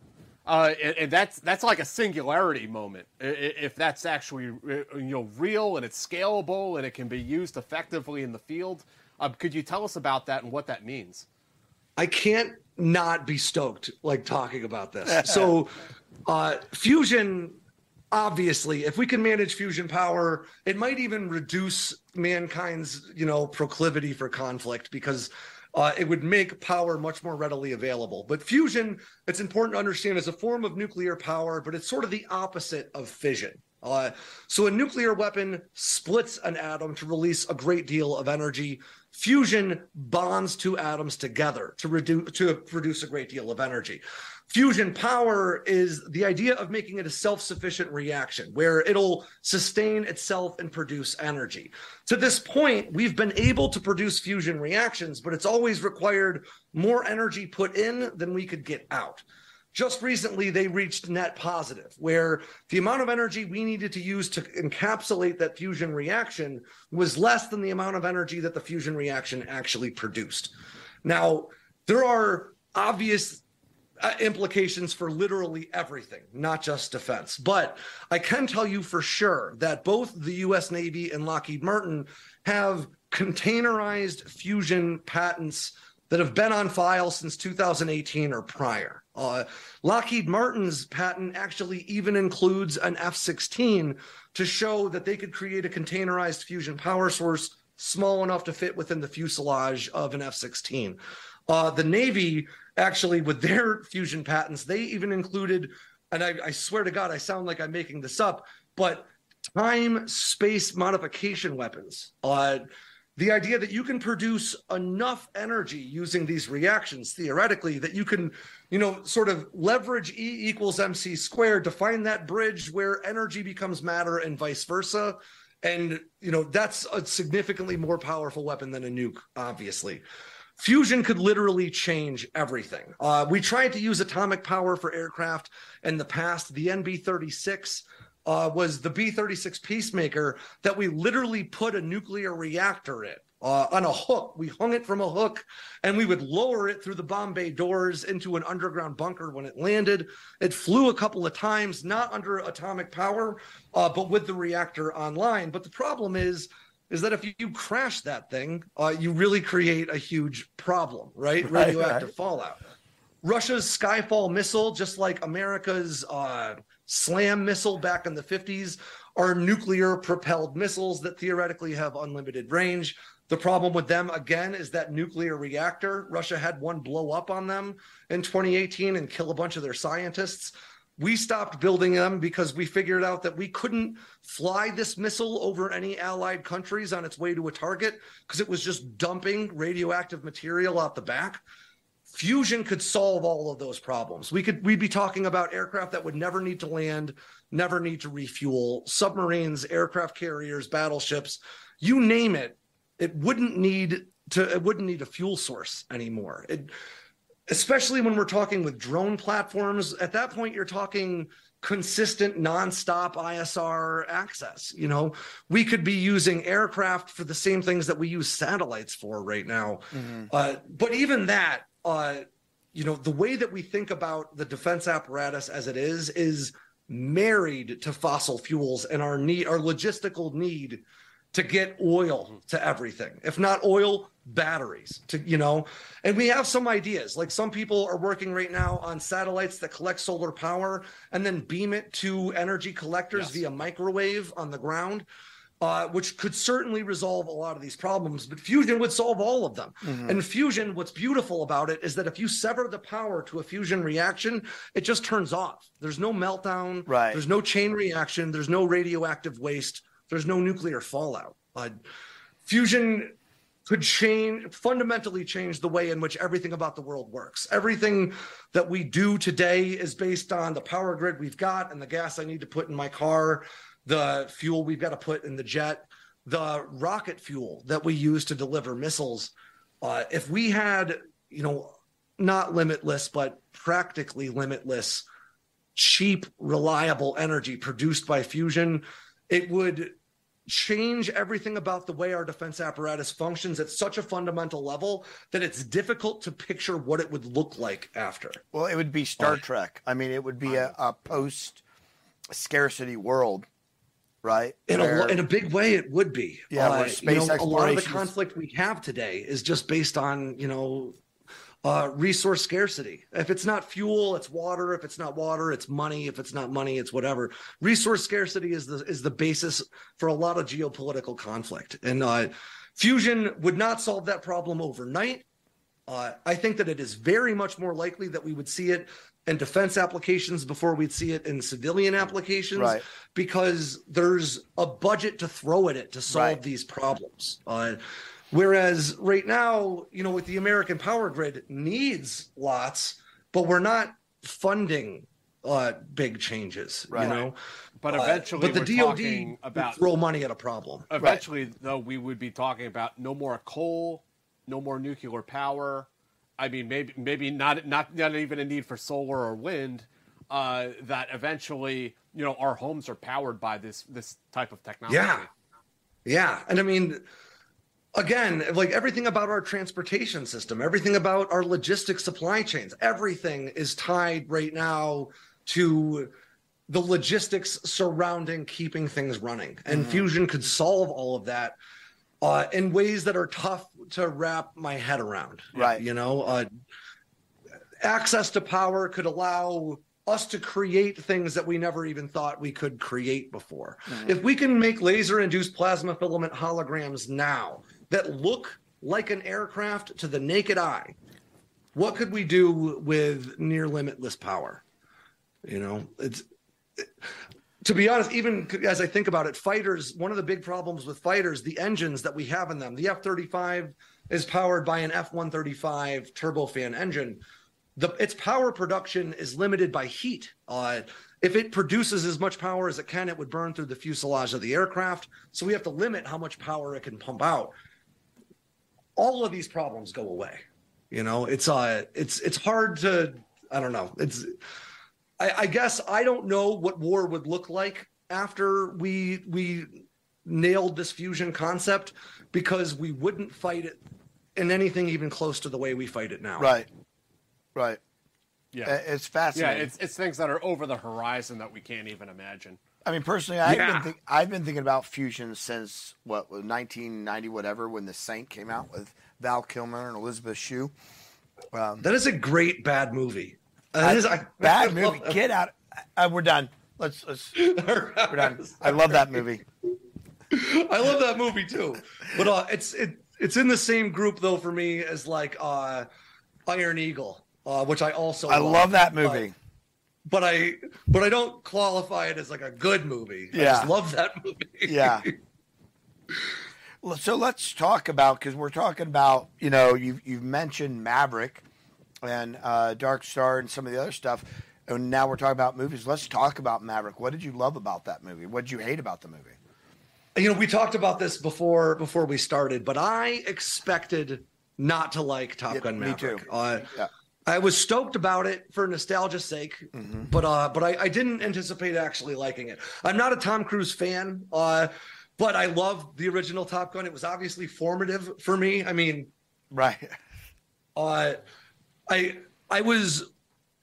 Uh, and, and, that's that's like a singularity moment. If that's actually uh, you know real and it's scalable and it can be used effectively in the field, uh, could you tell us about that and what that means? I can't not be stoked like talking about this. [LAUGHS] so, uh, fusion obviously if we can manage fusion power it might even reduce mankind's you know proclivity for conflict because uh, it would make power much more readily available. But fusion, it's important to understand, is a form of nuclear power, but it's sort of the opposite of fission. Uh, so a nuclear weapon splits an atom to release a great deal of energy. Fusion bonds two atoms together to reduce to produce a great deal of energy. Fusion power is the idea of making it a self sufficient reaction where it'll sustain itself and produce energy. To this point, we've been able to produce fusion reactions, but it's always required more energy put in than we could get out. Just recently, they reached net positive, where the amount of energy we needed to use to encapsulate that fusion reaction was less than the amount of energy that the fusion reaction actually produced. Now, there are obvious uh, implications for literally everything, not just defense. But I can tell you for sure that both the US Navy and Lockheed Martin have containerized fusion patents that have been on file since 2018 or prior. Uh, Lockheed Martin's patent actually even includes an F 16 to show that they could create a containerized fusion power source small enough to fit within the fuselage of an F 16. Uh, the Navy actually, with their fusion patents, they even included, and I, I swear to God, I sound like I'm making this up, but time space modification weapons. Uh, the idea that you can produce enough energy using these reactions theoretically that you can you know sort of leverage e equals mc squared to find that bridge where energy becomes matter and vice versa. And you know that's a significantly more powerful weapon than a nuke obviously. Fusion could literally change everything. Uh, we tried to use atomic power for aircraft in the past. The nb36 uh, was the B 36 Peacemaker that we literally put a nuclear reactor in. Uh, on a hook. We hung it from a hook and we would lower it through the bomb bay doors into an underground bunker when it landed. It flew a couple of times, not under atomic power, uh, but with the reactor online. But the problem is, is that if you crash that thing, uh, you really create a huge problem, right? Radioactive right. fallout. Russia's Skyfall missile, just like America's uh, SLAM missile back in the 50s are nuclear propelled missiles that theoretically have unlimited range. The problem with them, again, is that nuclear reactor. Russia had one blow up on them in 2018 and kill a bunch of their scientists. We stopped building them because we figured out that we couldn't fly this missile over any allied countries on its way to a target because it was just dumping radioactive material out the back. Fusion could solve all of those problems. We could we'd be talking about aircraft that would never need to land, never need to refuel, submarines, aircraft carriers, battleships, you name it. It wouldn't need to it wouldn't need a fuel source anymore. It, especially when we're talking with drone platforms, at that point you're talking consistent nonstop ISR access. You know, we could be using aircraft for the same things that we use satellites for right now. Mm-hmm. Uh, but even that, uh, you know, the way that we think about the defense apparatus as it is is married to fossil fuels and our need, our logistical need to get oil to everything. If not oil, batteries to you know and we have some ideas like some people are working right now on satellites that collect solar power and then beam it to energy collectors yes. via microwave on the ground uh, which could certainly resolve a lot of these problems. But fusion would solve all of them. Mm-hmm. And fusion, what's beautiful about it is that if you sever the power to a fusion reaction, it just turns off. There's no meltdown. Right. There's no chain reaction. There's no radioactive waste. There's no nuclear fallout. Uh, fusion could change fundamentally change the way in which everything about the world works. Everything that we do today is based on the power grid we've got and the gas I need to put in my car the fuel we've got to put in the jet, the rocket fuel that we use to deliver missiles. Uh, if we had, you know, not limitless, but practically limitless, cheap, reliable energy produced by fusion, it would change everything about the way our defense apparatus functions at such a fundamental level that it's difficult to picture what it would look like after. Well, it would be Star Trek. I mean, it would be a, a post scarcity world, right? In Where- a, in a big way, it would be. Yeah, Uh, space you know, a lot of the conflict we have today is just based on you know uh, resource scarcity. If it's not fuel, it's water. If it's not water, it's money. If it's not money, it's whatever. Resource scarcity is the is the basis for a lot of geopolitical conflict, and uh, fusion would not solve that problem overnight. Uh, I think that it is very much more likely that we would see it in defense applications before we'd see it in civilian applications Right. because there's a budget to throw at it to solve Right. these problems. Uh, whereas right now, you know, with the American power grid needs lots, but we're not funding uh, big changes, Right. you know. But Uh, eventually but the we're DoD talking about- throw money at a problem. Eventually, though, we would be talking about no more coal, no more nuclear power. I mean, maybe maybe not not not even a need for solar or wind. Uh, that eventually, you know, our homes are powered by this this type of technology. Yeah. Yeah. And I mean, again, like everything about our transportation system, everything about our logistics supply chains, everything is tied right now to the logistics surrounding keeping things running. And Mhm. Fusion could solve all of that uh, in ways that are tough to wrap my head around. Right. You know, uh, access to power could allow us to create things that we never even thought we could create before. If we can make laser induced plasma filament holograms now that look like an aircraft to the naked eye, what could we do with near limitless power? You know, it's to be honest, even as I think about it, fighters, one of the big problems with fighters, the engines that we have in them, the F 35 is powered by an F 135 turbofan engine. The, its power production is limited by heat. Uh, if it produces as much power as it can, it would burn through the fuselage of the aircraft. So we have to limit how much power it can pump out. All of these problems go away. You know, it's uh, it's it's hard to. I don't know. It's I, I guess I don't know what war would look like after we we nailed this fusion concept because we wouldn't fight it in anything even close to the way we fight it now. Right. Right. Yeah, it's Yeah, fascinating. it's it's things that are over the horizon that we can't even imagine. I mean, personally, I've Yeah. been think, I've been thinking about fusion since what 1990, whatever, when The Saint came out with Val Kilmer and Elizabeth Shue. Um, That is a great bad movie. I- [LAUGHS] That is a bad movie. Get out! Uh, we're done. Let's let's. [LAUGHS] we're done. I love that movie. I love that movie too. But uh, it's it it's in the same group though for me as like uh, Iron Eagle, uh, which I also I love that movie. But, I but I don't qualify it as like a good movie. I Yeah. just love that movie. Yeah. [LAUGHS] So let's talk about because we're talking about you know you've you've mentioned Maverick and uh, Dark Star and some of the other stuff, and now we're talking about movies. Let's talk about Maverick. What did you love about that movie? What did you hate about the movie? you know we talked about this before before we started but i expected not to like top gun Maverick. me too. Uh, Yeah. i was stoked about it for nostalgia's sake Mm-hmm. but uh but I, I didn't anticipate actually liking it i'm not a tom cruise fan uh but i love the original top gun it was obviously formative for me i mean right [LAUGHS] uh i i was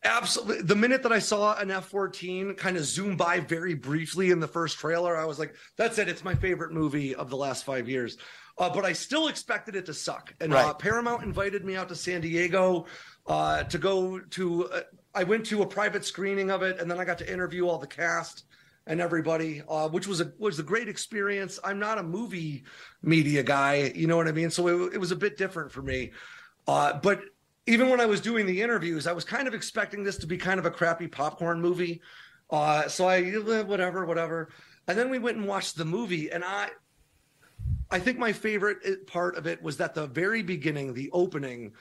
absolutely the minute that i saw an f-14 kind of zoom by very briefly in the first trailer i was like that's it it's my favorite movie of the last five years uh, but i still expected it to suck and uh, paramount invited me out to san diego uh, to go to uh, i went to a private screening of it and then i got to interview all the cast and everybody, uh, which was a was a great experience. I'm not a movie media guy, you know what I mean. So it, it was a bit different for me. Uh, but even when I was doing the interviews, I was kind of expecting this to be kind of a crappy popcorn movie. Uh, so I eh, whatever, whatever. And then we went and watched the movie, and I I think my favorite eh, part of it was that the very beginning, the opening,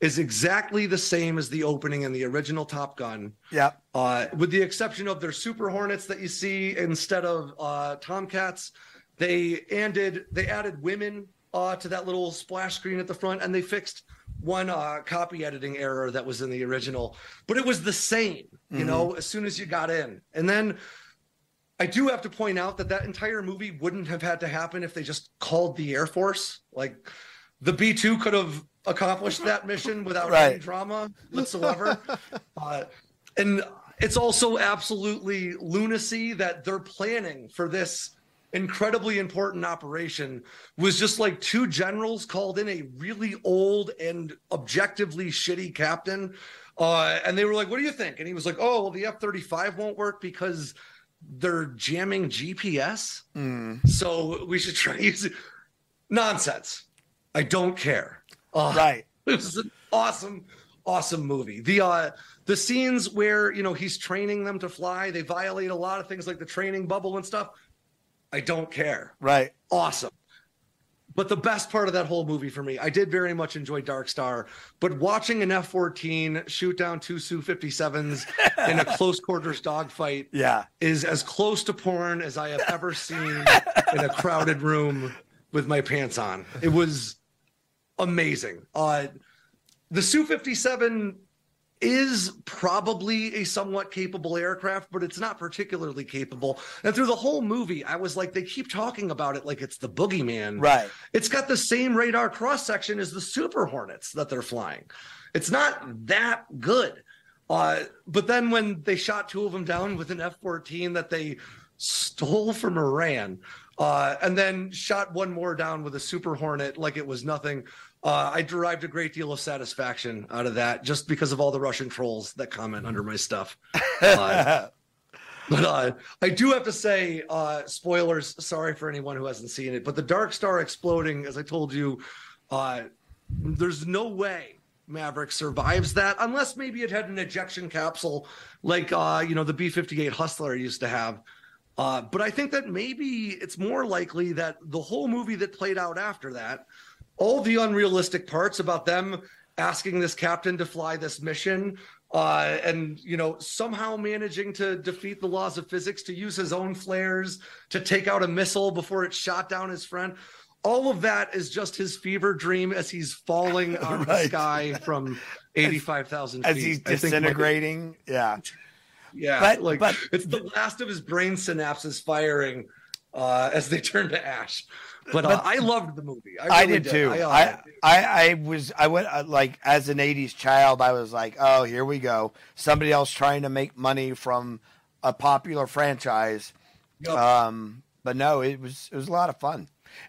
is exactly the same as the opening in the original Top Gun. Yeah. Uh, with the exception of their Super Hornets that you see instead of uh, Tomcats, they added they added women uh, to that little splash screen at the front, and they fixed one uh, copy editing error that was in the original. But it was the same, you Mhm. know, as soon as you got in, and then I do have to point out that that entire movie wouldn't have had to happen if they just called the Air Force. Like the B two could have accomplished that mission without any drama whatsoever. [LAUGHS] uh, and it's also absolutely lunacy that they're planning for this incredibly important operation was just like two generals called in a really old and objectively shitty captain uh, and they were like what do you think? And he was like oh well the f-35 won't work because they're jamming gps so we should try [LAUGHS] using nonsense. I don't care. Uh, Right. [LAUGHS] it was an awesome awesome movie. The uh the scenes where you know he's training them to fly they violate a lot of things like the training bubble and stuff i don't care Right. awesome but the best part of that whole movie for me i did very much enjoy dark star but watching an f-14 shoot down two su-57s [LAUGHS] in a close quarters dogfight Yeah. is as close to porn as i have [LAUGHS] ever seen in a crowded room with my pants on it was amazing uh the su-57 is probably a somewhat capable aircraft, but it's not particularly capable. And through the whole movie, I was like, they keep talking about it like it's the boogeyman. Right. It's got the same radar cross section as the Super Hornets that they're flying. It's not that good. Uh, but then when they shot two of them down with an F 14 that they stole from Iran, uh, and then shot one more down with a Super Hornet like it was nothing, uh, I derived a great deal of satisfaction out of that just because of all the Russian trolls that comment under my stuff. [LAUGHS] Uh, but uh, I do have to say, uh, spoilers. Sorry for anyone who hasn't seen it, but the Dark Star exploding, as I told you, uh, there's no way Maverick survives that unless maybe it had an ejection capsule like uh, you know the B-58 Hustler used to have. Uh, but I think that maybe it's more likely that the whole movie that played out after that, all the unrealistic parts about them asking this captain to fly this mission, uh, and you know somehow managing to defeat the laws of physics, to use his own flares to take out a missile before it shot down his friend. All of that is just his fever dream as he's falling [LAUGHS] out of the sky from eighty-five thousand feet. As he's think, like, disintegrating. yeah. yeah, But- like but- it's the last of his brain synapses firing uh, as they turn to ash. But, uh, I loved the movie. I, I, really did too. I, uh, I, I, I was, I went uh, like as an '80s child, I was like, oh, here we go. Somebody else trying to make money from a popular franchise. Yup. Um, but no, it was it was a lot of fun.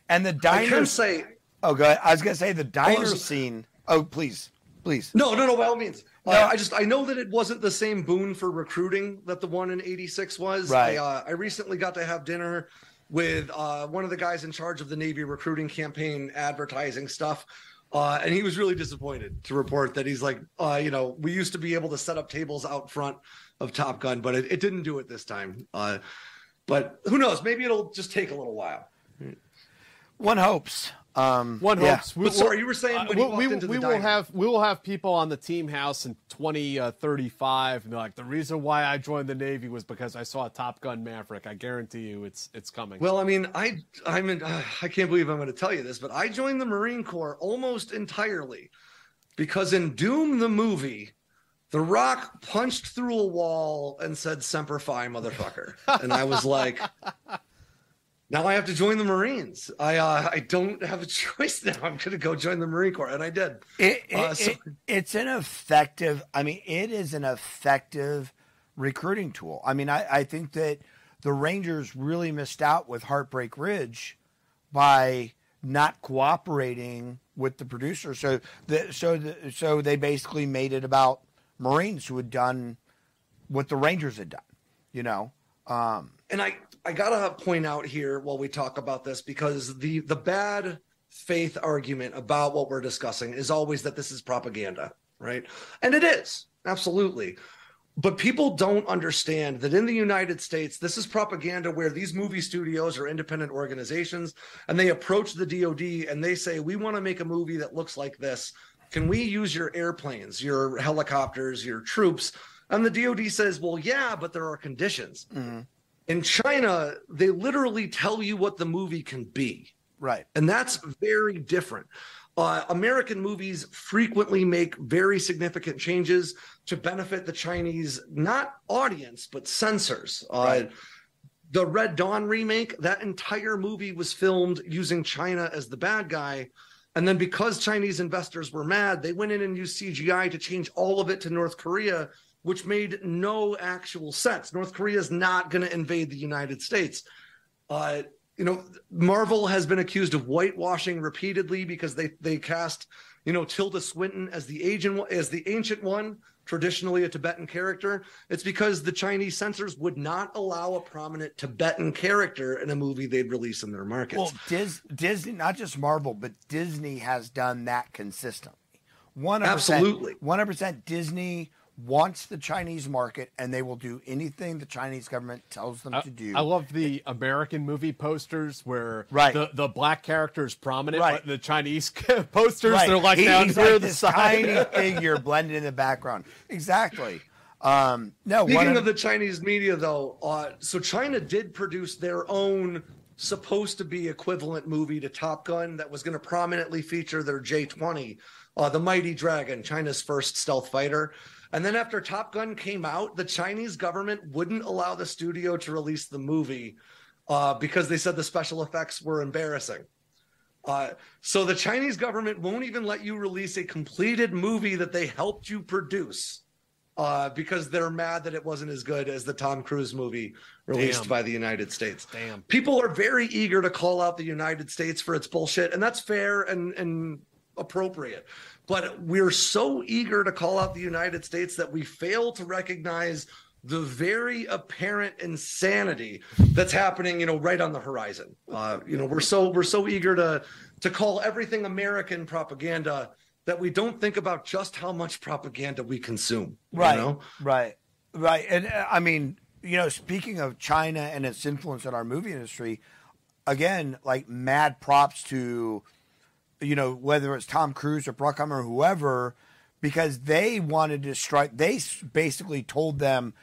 And the diner. can say oh, go ahead. I was gonna say the diner was- scene. Oh, please, please. no, no, no. By all means, uh, No. I just I know that it wasn't the same boon for recruiting that the one in '86 was. Right. I, uh, I recently got to have dinner with uh, one of the guys in charge of the Navy recruiting campaign advertising stuff. Uh, and he was really disappointed to report that he's like, uh, you know, we used to be able to set up tables out front of Top Gun, but it, it didn't do it this time. Uh, but who knows? Maybe it'll just take a little while. One hopes. Um, One yeah. hopes. We, But sorry, you were saying uh, when he we, walked we, the we will have we will have people on the team house in twenty uh, thirty five, and they're like, the reason why I joined the Navy was because I saw Top Gun Maverick. I guarantee you, it's it's coming. Well, I mean, I I'm in, uh, [SIGHS] I can't believe I'm going to tell you this, but I joined the Marine Corps almost entirely because in Doom the movie, The Rock punched through a wall and said "Semper Fi, motherfucker," and I was like. [LAUGHS] Now I have to join the Marines. I uh, I don't have a [LAUGHS] choice now. I'm going to go join the Marine Corps, and I did. It, it, Uh, so- it- it's an effective. I mean, it is an effective recruiting tool. I mean, I, I think that the Rangers really missed out with Heartbreak Ridge by not cooperating with the producer. So the so the, so they basically made it about Marines who had done what the Rangers had done. You know, um, and I I gotta point out here while we talk about this because the the bad faith argument about what we're discussing is always that this is propaganda, right? And it is absolutely. But people don't understand that in the United States, this is propaganda where these movie studios are independent organizations and they approach the DoD and they say, We want to make a movie that looks like this. Can we use your airplanes, your helicopters, your troops? And the DoD says, Well, yeah, but there are conditions. Mm-hmm. In China, they literally tell you what the movie can be. right. And that's very different. Uh, American movies frequently make very significant changes to benefit the Chinese, not audience, but censors. Uh, the Red Dawn remake, that entire movie was filmed using China as the bad guy. And then because Chinese investors were mad, they went in and used CGI to change all of it to North Korea, which made no actual sense. North Korea is not going to invade the United States. Uh, you know, Marvel has been accused of whitewashing repeatedly because they they cast, you know, Tilda Swinton as the agent as the ancient one, traditionally a Tibetan character. It's because the Chinese censors would not allow a prominent Tibetan character in a movie they'd release in their markets. Well, Dis- Disney, not just Marvel, but Disney has done that consistently. One Absolutely. one hundred percent. Disney wants the Chinese market, and they will do anything the Chinese government tells them I, to do. I love the American movie posters where Right. the, the black character is prominent, Right. but the Chinese [LAUGHS] posters Right. they're like He- down he's here like the this side. tiny [LAUGHS] figure blended in the background. Exactly. Um, no, Speaking one of the Chinese media, though, uh, so China did produce their own supposed to be equivalent movie to Top Gun that was going to prominently feature their J 20, uh, the Mighty Dragon, China's first stealth fighter. And then after Top Gun came out, the Chinese government wouldn't allow the studio to release the movie uh, because they said the special effects were embarrassing. Uh, so the Chinese government won't even let you release a completed movie that they helped you produce uh, because they're mad that it wasn't as good as the Tom Cruise movie released Damn. by the United States. Damn. People are very eager to call out the United States for its bullshit, and that's fair and and appropriate. But we're so eager to call out the United States that we fail to recognize the very apparent insanity that's happening, you know, right on the horizon. Uh, you know, we're so we're so eager to to call everything American propaganda that we don't think about just how much propaganda we consume. you Right. know? Right. Right. And uh, I mean, you know, speaking of China and its influence on our movie industry, again, like mad props to, you know, whether it's Tom Cruise or Bruckheimer or whoever, because they wanted to strike. They basically told them,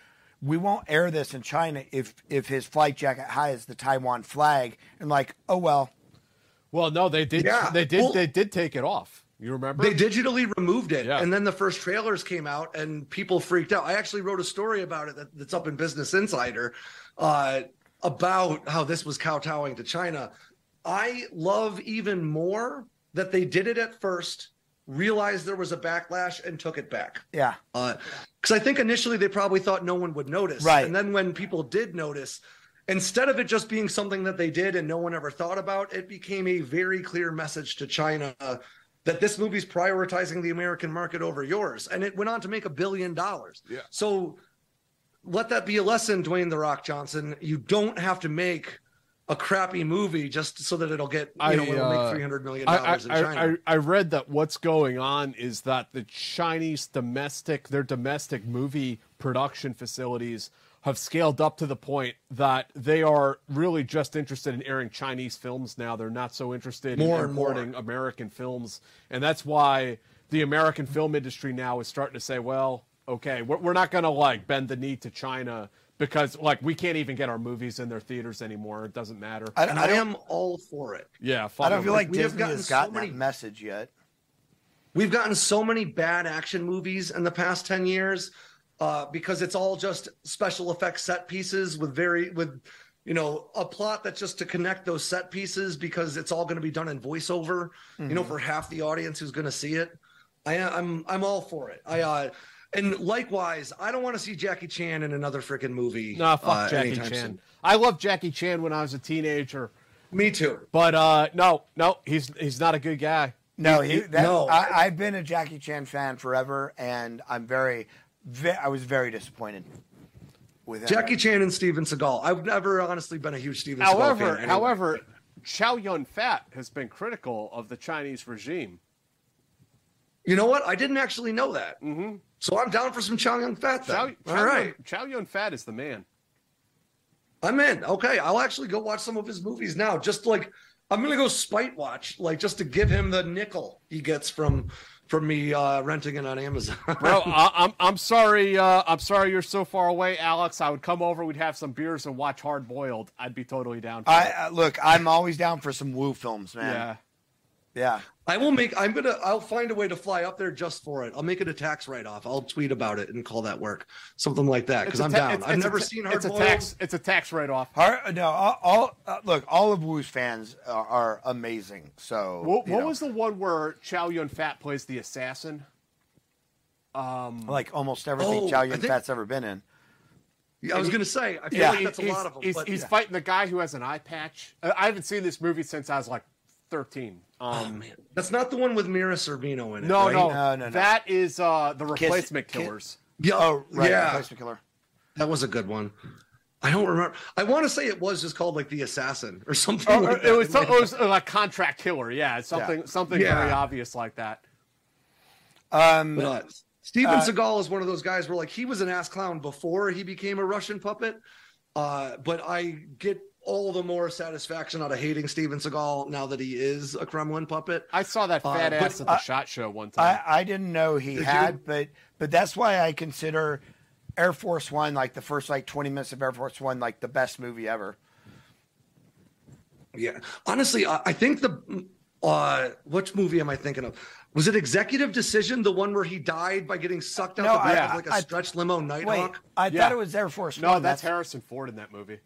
"We won't air this in China if if his flight jacket has the Taiwan flag." And like, oh well. Well, no, they did. Yeah. They did. Well- they did take it off. You remember? They digitally removed it, Yeah. and then the first trailers came out, and people freaked out. I actually wrote a story about it that, that's up in Business Insider uh, about how this was kowtowing to China. I love even more that they did it at first, realized there was a backlash, and took it back. Yeah. Uh, because I think initially they probably thought no one would notice, Right. And then when people did notice, instead of it just being something that they did and no one ever thought about, it became a very clear message to China that this movie's prioritizing the American market over yours, and it went on to make a billion dollars. Yeah. So let that be a lesson, Dwayne the Rock Johnson. You don't have to make a crappy movie just so that it'll get you know it'll uh, make 300 million dollars in I, China. I, I I, read that what's going on is that the Chinese domestic, their domestic movie production facilities have scaled up to the point that they are really just interested in airing Chinese films now. They're not so interested More in importing American films. And that's why the American film industry now is starting to say, well, okay, we're, we're not going to like bend the knee to China because like we can't even get our movies in their theaters anymore. It doesn't matter. I, and I I, am all for it. yeah, I don't feel like we have Disney gotten has so gotten many- that message yet. We've gotten so many bad action movies in the past 10 years uh, because it's all just special effects set pieces with very, with, you know, a plot that's just to connect those set pieces because it's all going to be done in voiceover, you know, Mhm. for half the audience who's going to see it. I, I'm, I'm all for it. I, uh, and likewise, I don't want to see Jackie Chan in another freaking movie. Nah, fuck uh, Jackie Chan. soon. I loved Jackie Chan when I was a teenager. Me too. But uh, no, no, he's he's not a good guy. No, he, that, no. I, I've been a Jackie Chan fan forever, and I'm very, ve- I was very disappointed with him. Jackie Chan and Steven Seagal. I've never honestly been a huge Steven Seagal However, fan. anyway. however, Chow Yun Fat has been critical of the Chinese regime. You know what? I didn't actually know that. Mm-hmm. So I'm down for some Chow Yun Fat. Then. Chow, Chow right, Yun, Chow Yun Fat is the man. I'm in. Okay, I'll actually go watch some of his movies now. Just like I'm gonna go spite watch, like just to give him the nickel he gets from from me uh, renting it on Amazon. [LAUGHS] Bro, I, I'm I'm sorry. Uh, I'm sorry you're so far away, Alex. I would come over. We'd have some beers and watch Hard Boiled. I'd be totally down. For I it. uh, look, I'm always down for some Woo films, man. yeah. Yeah. I will make. I'm gonna. I'll find a way to fly up there just for it. I'll make it a tax write off. I'll tweet about it and call that work, something like that. Because It's a I'm ta- down. it's- I've it's never ta- seen It's a Boiled. tax. It's a tax write off. Har- no, all, all uh, look, all of Woo's fans are, are amazing. So What, what was the one where Chow Yun Fat plays the assassin? Um, like almost everything oh, Chow Yun think- Fat's ever been in? Yeah, I was gonna say. I feel yeah, like that's a he's, lot of them. He's, but he's yeah. fighting the guy who has an eye patch. I haven't seen this movie since I was like 13. Um, That's not the one with Mira Sorvino in it. no, right? no, No, no, no. That is uh, the replacement Kiss- killers. Yeah. Oh, right, Yeah. Replacement Killer. That was a good one. I don't remember. I want to say it was just called like the assassin or something. Oh, like it was that. it was uh, like contract killer. Yeah, it's something something Yeah. very obvious like that. Um, But, uh, Steven Uh, Seagal is one of those guys where like he was an ass clown before he became a Russian puppet. Uh, but I get all the more satisfaction out of hating Steven Seagal now that he is a Kremlin puppet. I saw that Uh, fat but ass at the I- shot show one time. I, I didn't know he Did had, you? but but that's why I consider Air Force One like the first like twenty minutes of Air Force One like the best movie ever. Yeah, honestly, I, I think the uh, which movie am I thinking of? Was it Executive Decision, the one where he died by getting sucked out No, the back I- of like a I- stretched limo, Wait, Nighthawk? I Yeah. thought it was Air Force One. no, One. that's Harrison Ford in that movie.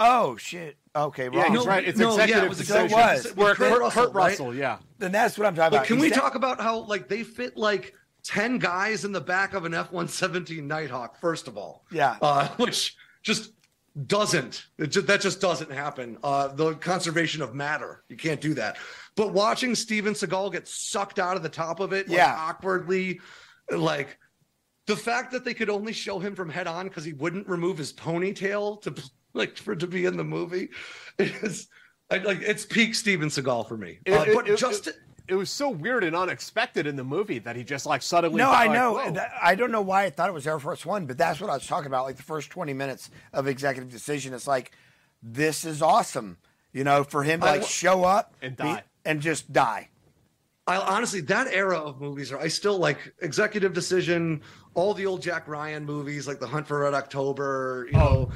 Oh shit. Okay, Yeah, wrong. he's right. It's no, yeah, executive it was decision. executive decision. Where With Kurt Kurt, Russell, Kurt right? Russell, yeah. Then that's what I'm talking But about. can we He's- talk about how like they fit like ten guys in the back of an F one seventeen Nighthawk? First of all, Yeah. uh, [LAUGHS] which just doesn't it ju- that just doesn't happen. Uh, the conservation of matter, you can't do that. But watching Steven Seagal get sucked out of the top of it, like, Yeah. awkwardly, like the fact that they could only show him from head on because he wouldn't remove his ponytail to like for to be in the movie [LAUGHS] is I, like it's peak Steven Seagal for me. It, Uh, it- but it- just it, it was so weird and unexpected in the movie that he just like suddenly. No, I like, know. whoa. That- I don't know why I thought it was Air Force One, but that's what I was talking about. Like the first 20 minutes of Executive Decision, it's like, this is awesome. You know, for him to like wa- show up And be- die. and just die. I honestly that era of movies are I still like Executive Decision, all the old Jack Ryan movies like The Hunt for Red October. You Oh, know,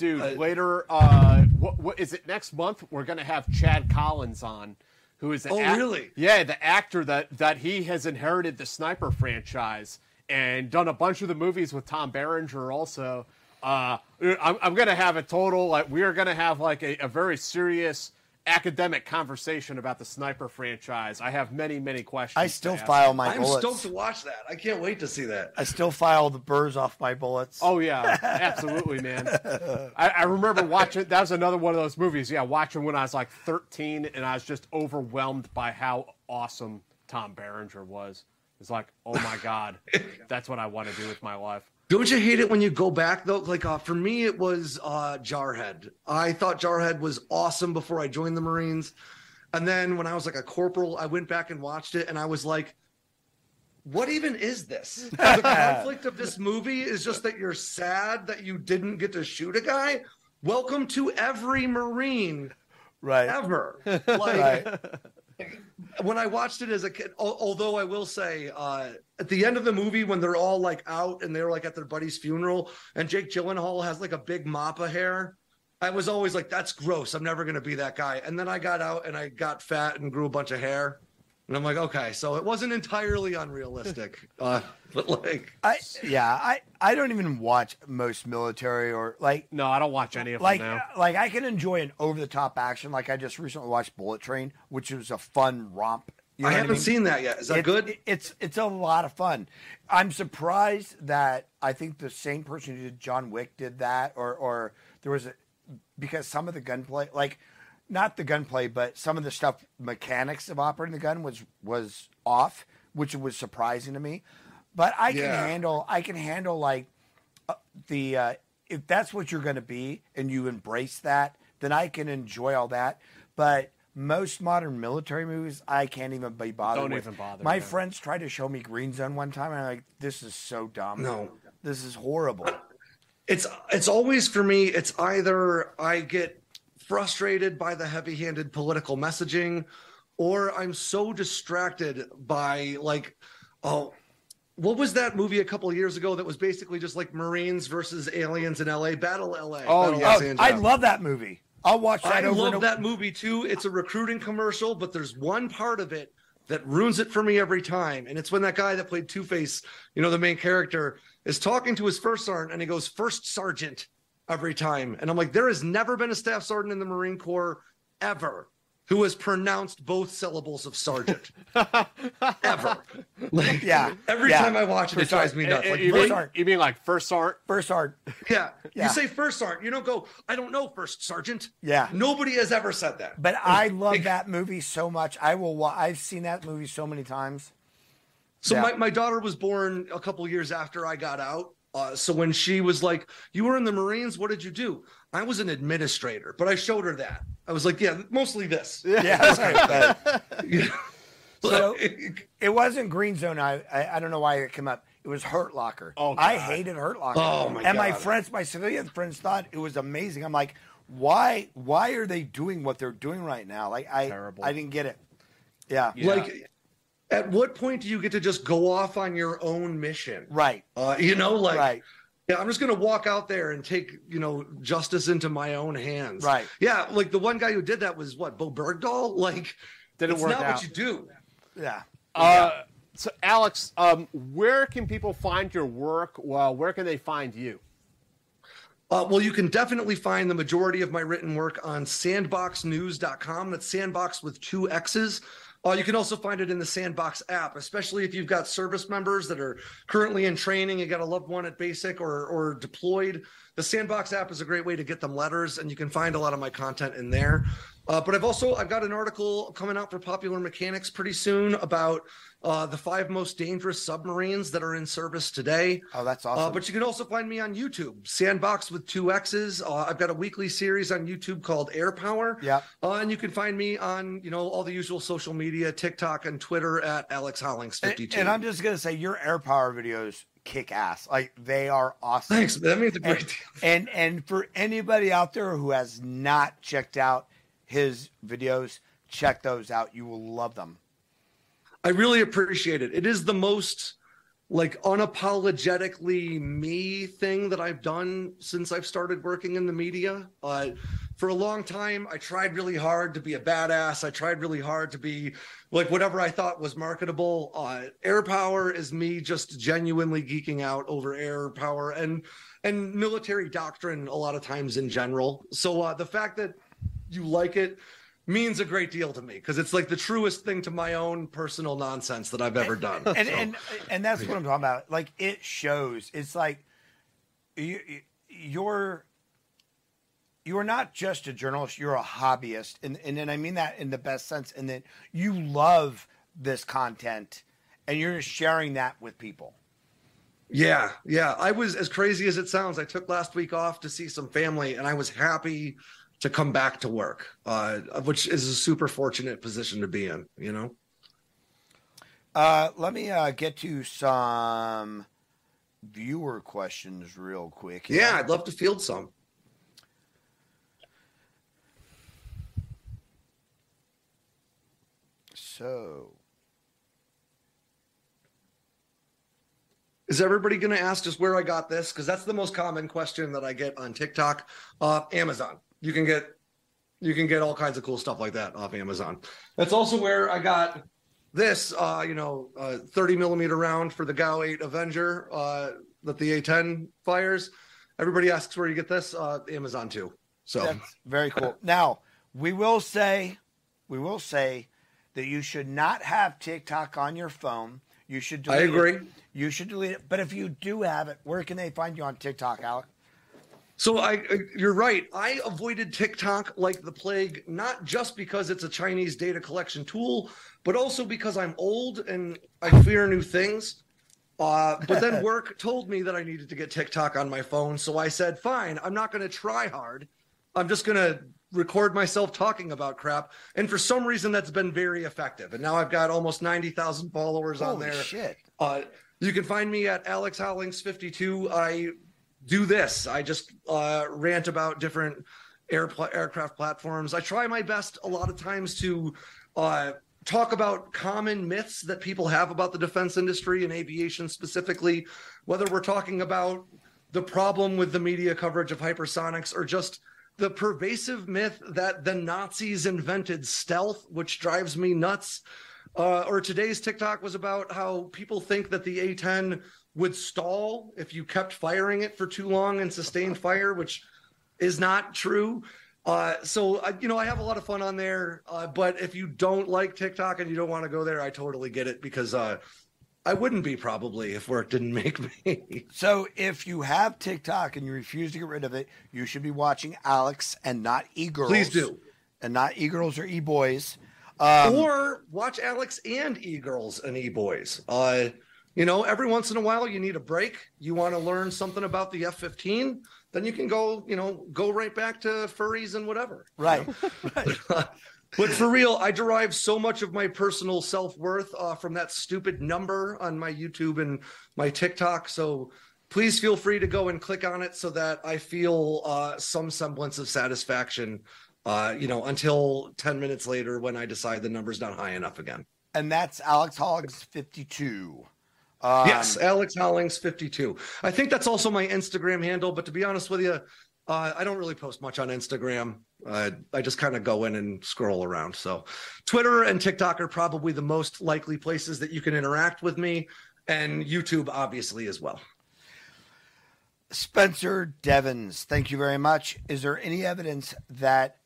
Dude, Uh, later, uh, what, what is it next month? We're gonna have Chad Collins on, who is Oh, ac- really? Yeah, the actor that that he has inherited the Sniper franchise and done a bunch of the movies with Tom Berenger. Also, uh, I'm, I'm gonna have a total like we are gonna have like a, a very serious academic conversation about the Sniper franchise. I have many many questions. I to still ask. file my bullets. I'm bullets. stoked to watch that. I can't wait to see that. I still file the burrs off my bullets. Oh yeah, absolutely, man. I, I remember watching. That was another one of those movies. Yeah, watching when I was like 13, and I was just overwhelmed by how awesome Tom Berenger was. It's like, oh my god, [LAUGHS] that's what I want to do with my life. Don't you hate it when you go back though? Like uh, for me, it was uh, Jarhead. I thought Jarhead was awesome before I joined the Marines, and then when I was like a corporal, I went back and watched it, and I was like, "What even is this?" [LAUGHS] the conflict of this movie is just that you're sad that you didn't get to shoot a guy. Welcome to every Marine right. ever. [LAUGHS] Like, Right. When I watched it as a kid, although I will say, uh, at the end of the movie, when they're all like out and they're like at their buddy's funeral, and Jake Gyllenhaal has like a big mop of hair, I was always like, "That's gross. I'm never gonna be that guy." And then I got out and I got fat and grew a bunch of hair, and I'm like, "Okay, so it wasn't entirely unrealistic." [LAUGHS] uh, but like, I yeah, I I don't even watch most military or like No, I don't watch any of like them now. like I can enjoy an over the top action. Like I just recently watched Bullet Train, which was a fun romp. You know I haven't mean? seen that yet. Is that It- good? it- it's it's a lot of fun. I'm surprised that I think the same person who did John Wick did that, or or there was a because some of the gunplay, like not the gunplay, but some of the stuff mechanics of operating the gun was was off, which was surprising to me. But I can Yeah. handle I can handle like uh, the uh, if that's what you're going to be and you embrace that, then I can enjoy all that. But most modern military movies, I can't even be bothered. Don't with. even bother, My yeah. friends tried to show me Green Zone one time, and I'm like, "This is so dumb. No. this is horrible." it's it's always for me it's either i get frustrated by the heavy-handed political messaging or i'm so distracted by like oh what was that movie a couple of years ago that was basically just like marines versus aliens in la battle la Oh, Battle yeah. Oh, I love that movie. I'll watch that I over love that movie too. It's a recruiting commercial, but there's one part of it that ruins it for me every time. And it's when that guy that played Two Face, you know, the main character, is talking to his first sergeant and he goes, First Sergeant every time. And I'm like, there has never been a staff sergeant in the Marine Corps ever who has pronounced both syllables of sergeant [LAUGHS] ever. Like, [LAUGHS] Yeah, [LAUGHS] Every yeah. time I watch it, it drives me sergeant. nuts. Eh, like, eh, you, really? mean, you mean like first sergeant? First sergeant. Yeah. Yeah. You say first sergeant. You don't go, I don't know, first sergeant. Yeah. Nobody has ever said that. But I love that movie so much. I will. Wa- I've seen that movie so many times. So Yeah. my, my daughter was born a couple years after I got out. Uh, so when she was like, "You were in the Marines. What did you do?" I was an administrator, but I showed her that. I was like, "Yeah, mostly this." Yeah. Yeah. [LAUGHS] so it wasn't Green Zone. I, I I don't know why it came up. It was Hurt Locker. Oh, I hated Hurt Locker. Oh, my And my friends, my civilian friends, thought it was amazing. I'm like, why? Why are they doing what they're doing right now? Like I Terrible. I didn't get it. Yeah. Like, at what point do you get to just go off on your own mission? Right. Uh, you know, like, Right. yeah, I'm just gonna walk out there and take you know justice into my own hands. Right. Yeah, like the one guy who did that was what Bowe Bergdahl. [LAUGHS] Like, Didn't it's work not out. what you do. Yeah. Uh, so, Alex, um, where can people find your work? Well, where can they find you? Uh, well, you can definitely find the majority of my written work on sandboxxnews.com. That's sandbox with two X's. Uh, you can also find it in the Sandboxx app, especially if you've got service members that are currently in training, you got a loved one at basic or, or deployed. The Sandboxx app is a great way to get them letters, and you can find a lot of my content in there. Uh, but I've also I've got an article coming out for Popular Mechanics pretty soon about uh, the five most dangerous submarines that are in service today. Oh, that's Uh, awesome. but you can also find me on YouTube, Sandbox with two X's. Uh, I've got a weekly series on YouTube called Air Power. Yep. Uh, and you can find me on, you know, all the usual social media, TikTok and Twitter at Alex Hollings And, 52. and I'm just gonna say your air power videos kick ass. Like they are awesome. Thanks. That means a great and, deal. [LAUGHS] And and for anybody out there who has not checked out his videos, check those out. You will love them. I really appreciate it. It is the most like unapologetically me thing that I've done since I've started working in the media. Uh, for a long time, I tried really hard to be a badass. I tried really hard to be like whatever I thought was marketable. Uh, air power is me just genuinely geeking out over air power and and military doctrine a lot of times in general. So uh, the fact that you like it means a great deal to me because it's like the truest thing to my own personal nonsense that I've ever done. And So- and and that's what I'm talking about. Like it shows. It's like you you're you're not just a journalist, you're a hobbyist. And and, and I mean that in the best sense. And that you love this content and you're just sharing that with people. Yeah, yeah. I was as crazy as it sounds. I took last week off to see some family, and I was happy to come back to work, uh, which is a super fortunate position to be in. You know. Uh, let me uh, get to some viewer questions real quick. Yeah, I'd love to field some. So, Is everybody going to ask just where I got this? Because that's the most common question that I get on TikTok. Uh, Amazon. You can get you can get all kinds of cool stuff like that off Amazon. That's also where I got this. Uh, you know, uh, 30 millimeter round for the GAU 8 Avenger uh, that the A10 fires. Everybody asks where you get this. Uh, Amazon too. So That's very cool. [LAUGHS] now, we will say, we will say that you should not have TikTok on your phone. You should Delete I agree. It. You should delete it. But if you do have it, where can they find you on TikTok, Alec? So I, you're right. I avoided TikTok like the plague, not just because it's a Chinese data collection tool, but also because I'm old and I fear new things. Uh, but then [LAUGHS] work told me that I needed to get TikTok on my phone, so I said, "Fine, I'm not going to try hard. I'm just going to record myself talking about crap." And for some reason, that's been very effective. And now I've got almost ninety thousand followers on Holy there. shit. Uh, you can find me at Alex Hollings 52. I do this. I just uh, rant about different air aircraft platforms. I try my best a lot of times to uh, talk about common myths that people have about the defense industry and aviation specifically, whether we're talking about the problem with the media coverage of hypersonics or just the pervasive myth that the Nazis invented stealth, which drives me nuts. Uh, or today's TikTok was about how people think that the A10 would stall if you kept firing it for too long and sustained fire, which is not true. Uh, so uh, you know, I have a lot of fun on there. Uh, but if you don't like TikTok and you don't want to go there, I totally get it because uh, I wouldn't be probably if work didn't [LAUGHS] make me. So if you have TikTok and you refuse to get rid of it, you should be watching Alex and not e-girls. Please do. And not e-girls or e-boys. Um, or watch Alex and e-girls and e-boys. Uh, you know, every once in a while you need a break. You want to learn something about the F-15, then you can go, you know, go right back to furries and whatever. Right. [LAUGHS] right. But for real, I derive so much of my personal self worth uh, from that stupid number on my YouTube and my TikTok. So please feel free to go and click on it so that I feel uh, some semblance of satisfaction, uh, you know, until 10 minutes later when I decide the number's not high enough again. And that's Alex Hollings 52. Um, yes, Alex Hollings 52. I think that's also my Instagram handle, but to be honest with you, uh, I don't really post much on Instagram. Uh, I just kind of go in and scroll around. So, Twitter and TikTok are probably the most likely places that you can interact with me, and YouTube, obviously, as well. Spencer Devons, thank you very much. Is there any evidence that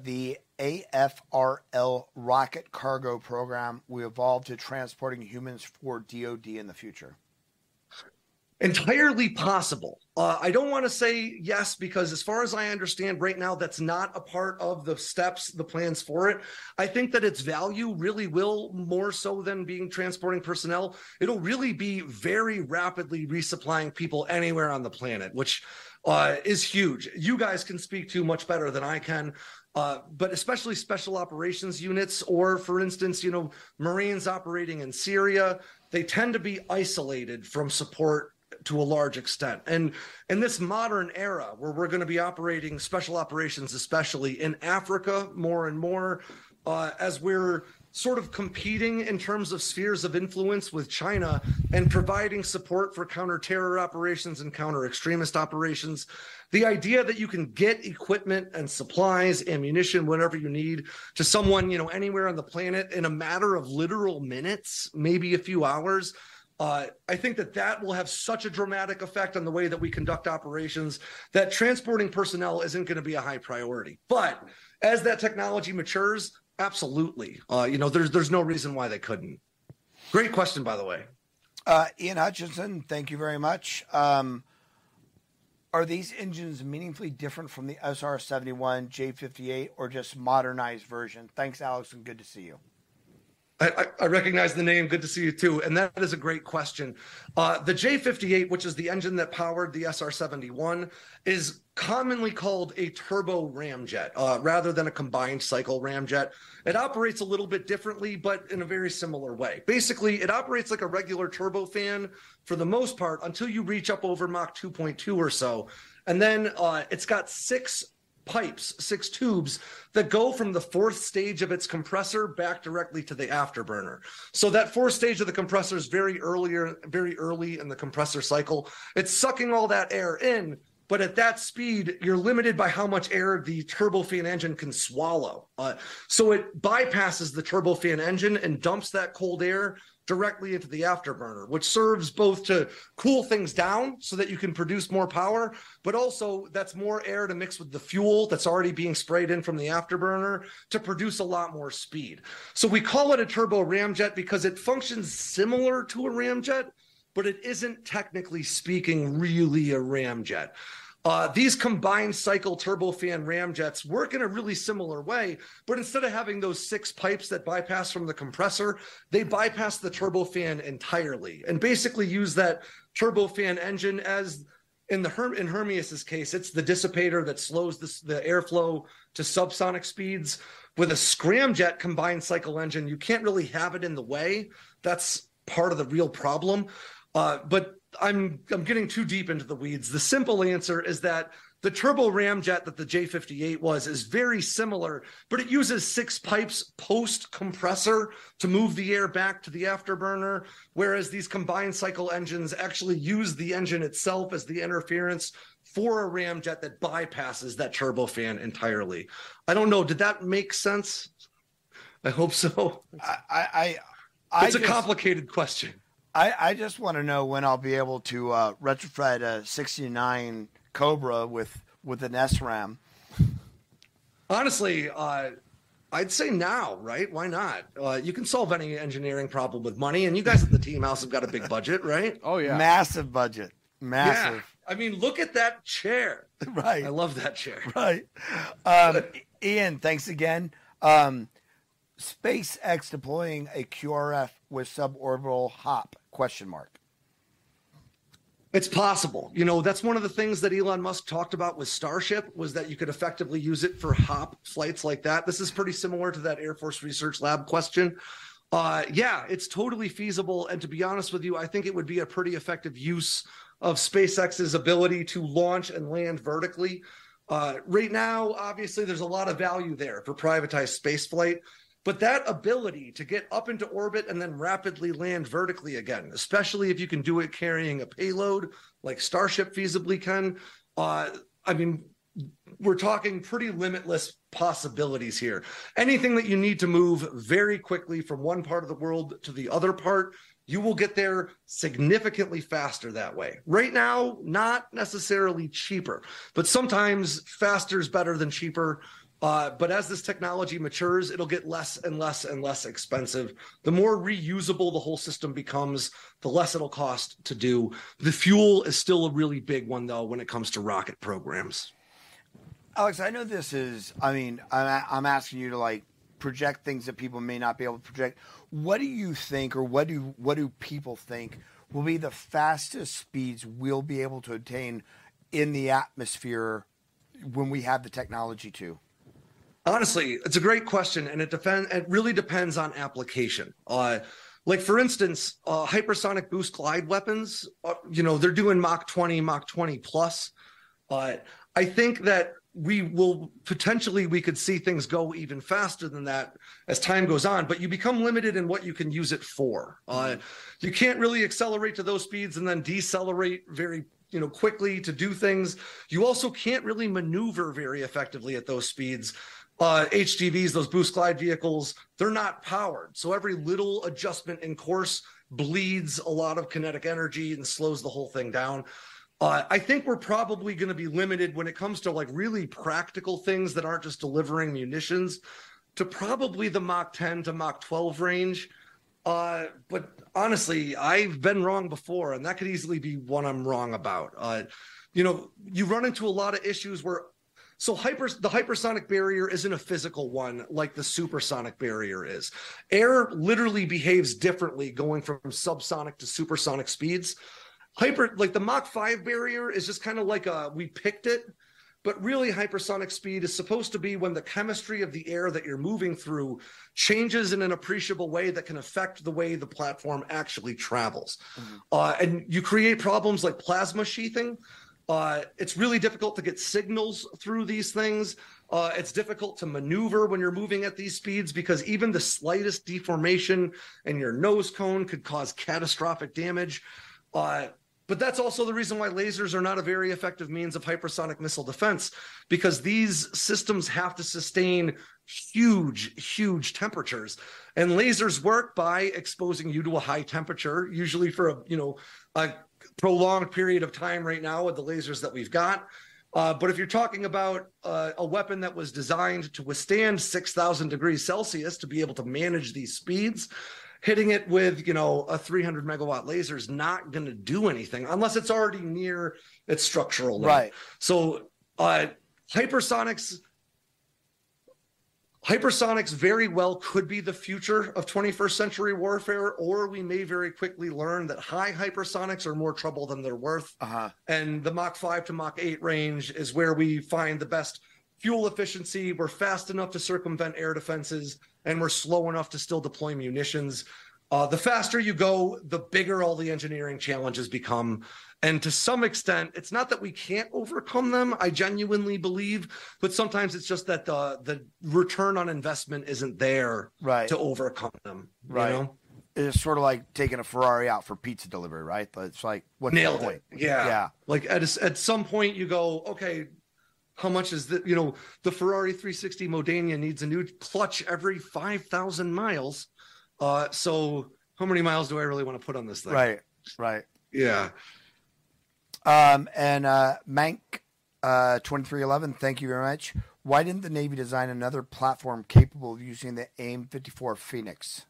the AFRL rocket cargo program will evolve to transporting humans for DoD in the future? entirely possible. Uh, I don't want to say yes because, as far as I understand right now, that's not a part of the steps, the plans for it. I think that its value really will more so than being transporting personnel. It'll really be very rapidly resupplying people anywhere on the planet, which uh, is huge. You guys can speak to much better than I can. Uh, but especially special operations units, or for instance, you know, Marines operating in Syria, they tend to be isolated from support to a large extent. And in this modern era where we're going to be operating special operations, especially in Africa more and more, uh, as we're sort of competing in terms of spheres of influence with China and providing support for counter-terror operations and counter-extremist operations. The idea that you can get equipment and supplies, ammunition, whatever you need to someone, you know, anywhere on the planet in a matter of literal minutes, maybe a few hours, uh, I think that that will have such a dramatic effect on the way that we conduct operations that transporting personnel isn't going to be a high priority. But as that technology matures, absolutely. Uh, you know, there's there's no reason why they couldn't. Great question, by the way. Uh, Ian Hutchinson, thank you very much. Um, are these engines meaningfully different from the SR 71, J58, or just modernized version? Thanks, Alex, and good to see you. I, I, recognize the name. Good to see you too. And that is a great question. Uh, the J58, which is the engine that powered the SR71, is commonly called a turbo ramjet uh, rather than a combined cycle ramjet. It operates a little bit differently, but in a very similar way. Basically, it operates like a regular turbofan for the most part until you reach up over Mach 2.2 or so. And then uh, it's got six pipes, six tubes that go from the fourth stage of its compressor back directly to the afterburner. So that fourth stage of the compressor is very earlier, very early in the compressor cycle. It's sucking all that air in, but at that speed, you're limited by how much air the turbofan engine can swallow. Uh, so it bypasses the turbofan engine and dumps that cold air directly into the afterburner, which serves both to cool things down so that you can produce more power, but also that's more air to mix with the fuel that's already being sprayed in from the afterburner to produce a lot more speed. So we call it a turbo ramjet because it functions similar to a ramjet, but it isn't technically speaking really a ramjet. Uh, these combined cycle turbofan ramjets work in a really similar way, but instead of having those six pipes that bypass from the compressor, they bypass the turbofan entirely and basically use that turbofan engine as in the Her- in Hermeus's case, it's the dissipator that slows the airflow to subsonic speeds. With a scramjet combined cycle engine, you can't really have it in the way. That's part of the real problem. Uh, but I'm I'm getting too deep into the weeds. The simple answer is that the turbo ramjet that the J58 was is very similar, but it uses six pipes post compressor to move the air back to the afterburner, whereas these combined cycle engines actually use the engine itself as the interference for a ramjet that bypasses that turbofan entirely. I don't know. Did that make sense? I hope so. I, I, I it's just, a complicated question. I, I just want to know when I'll be able to uh, retrofit a 69 Cobra with with an SRAM. Honestly, uh, I'd say now, right? Why not? Uh, you can solve any engineering problem with money, and you guys at the team house have got a big budget, right? Oh yeah, massive budget, massive. Yeah. I mean, look at that chair. [LAUGHS] Right. I love that chair. [LAUGHS] Right. Um, Ian, thanks again. Um, SpaceX deploying a QRF with suborbital hop? Question mark. It's possible. You know, that's one of the things that Elon Musk talked about with Starship was that you could effectively use it for hop flights like that. This is pretty similar to that Air Force Research Lab question. Uh, yeah, it's totally feasible. And to be honest with you, I think it would be a pretty effective use of SpaceX's ability to launch and land vertically. Uh, right now, obviously, there's a lot of value there for privatized spaceflight. But that ability to get up into orbit and then rapidly land vertically again, especially if you can do it carrying a payload like Starship feasibly can, uh, I mean, we're talking pretty limitless possibilities here. Anything that you need to move very quickly from one part of the world to the other part, you will get there significantly faster that way. Right now, not necessarily cheaper, but sometimes faster is better than cheaper. Uh, but as this technology matures, it'll get less and less and less expensive. The more reusable the whole system becomes, the less it'll cost to do. The fuel is still a really big one, though, when it comes to rocket programs. Alex, I know this is, I mean, I'm, asking you to like project things that people may not be able to project. What do you think, or what do what do people think will be the fastest speeds we'll be able to attain in the atmosphere when we have the technology to? Honestly, it's a great question, and it depend. It really depends on application. Uh, like for instance, uh, hypersonic boost glide weapons. Uh, you know, they're doing Mach 20, Mach 20 plus. But I think that we will potentially we could see things go even faster than that as time goes on. But you become limited in what you can use it for. Uh, you can't really accelerate to those speeds and then decelerate very you know quickly to do things. You also can't really maneuver very effectively at those speeds uh, HGVs, those boost glide vehicles, they're not powered. So every little adjustment in course bleeds a lot of kinetic energy and slows the whole thing down. Uh, I think we're probably going to be limited when it comes to like really practical things that aren't just delivering munitions to probably the Mach 10 to Mach 12 range. Uh, but honestly, I've been wrong before, and that could easily be one I'm wrong about. Uh, you know, you run into a lot of issues where so hyper the hypersonic barrier isn't a physical one like the supersonic barrier is. Air literally behaves differently going from subsonic to supersonic speeds. Hyper like the Mach 5 barrier is just kind of like a we picked it, but really hypersonic speed is supposed to be when the chemistry of the air that you're moving through changes in an appreciable way that can affect the way the platform actually travels. Mm-hmm. Uh, and you create problems like plasma sheathing uh, it's really difficult to get signals through these things. Uh, it's difficult to maneuver when you're moving at these speeds because even the slightest deformation in your nose cone could cause catastrophic damage. Uh, but that's also the reason why lasers are not a very effective means of hypersonic missile defense, because these systems have to sustain huge, huge temperatures. And lasers work by exposing you to a high temperature, usually for a you know a prolonged period of time right now with the lasers that we've got. Uh, but if you're talking about uh, a weapon that was designed to withstand 6,000 degrees Celsius to be able to manage these speeds, hitting it with you know a 300 megawatt laser is not going to do anything unless it's already near its structural limit. Right. So uh, hypersonics Hypersonics very well could be the future of 21st century warfare, or we may very quickly learn that high hypersonics are more trouble than they're worth. Uh-huh. And the Mach 5 to Mach 8 range is where we find the best fuel efficiency. We're fast enough to circumvent air defenses, and we're slow enough to still deploy munitions. Uh, the faster you go, the bigger all the engineering challenges become. And to some extent, it's not that we can't overcome them. I genuinely believe, but sometimes it's just that the the return on investment isn't there Right. to overcome them. you Right. know? It's sort of like taking a Ferrari out for pizza delivery, right? But it's like what's Nailed it. Yeah. Yeah. Like at a, at some point you go, okay, how much is the you know the Ferrari 360 Modena needs a new clutch every 5,000 miles. Uh, so how many miles do I really want to put on this thing? Right. Right. Yeah. Um, and uh, Mank uh, 2311, thank you very much. Why didn't the Navy design another platform capable of using the AIM 54 Phoenix?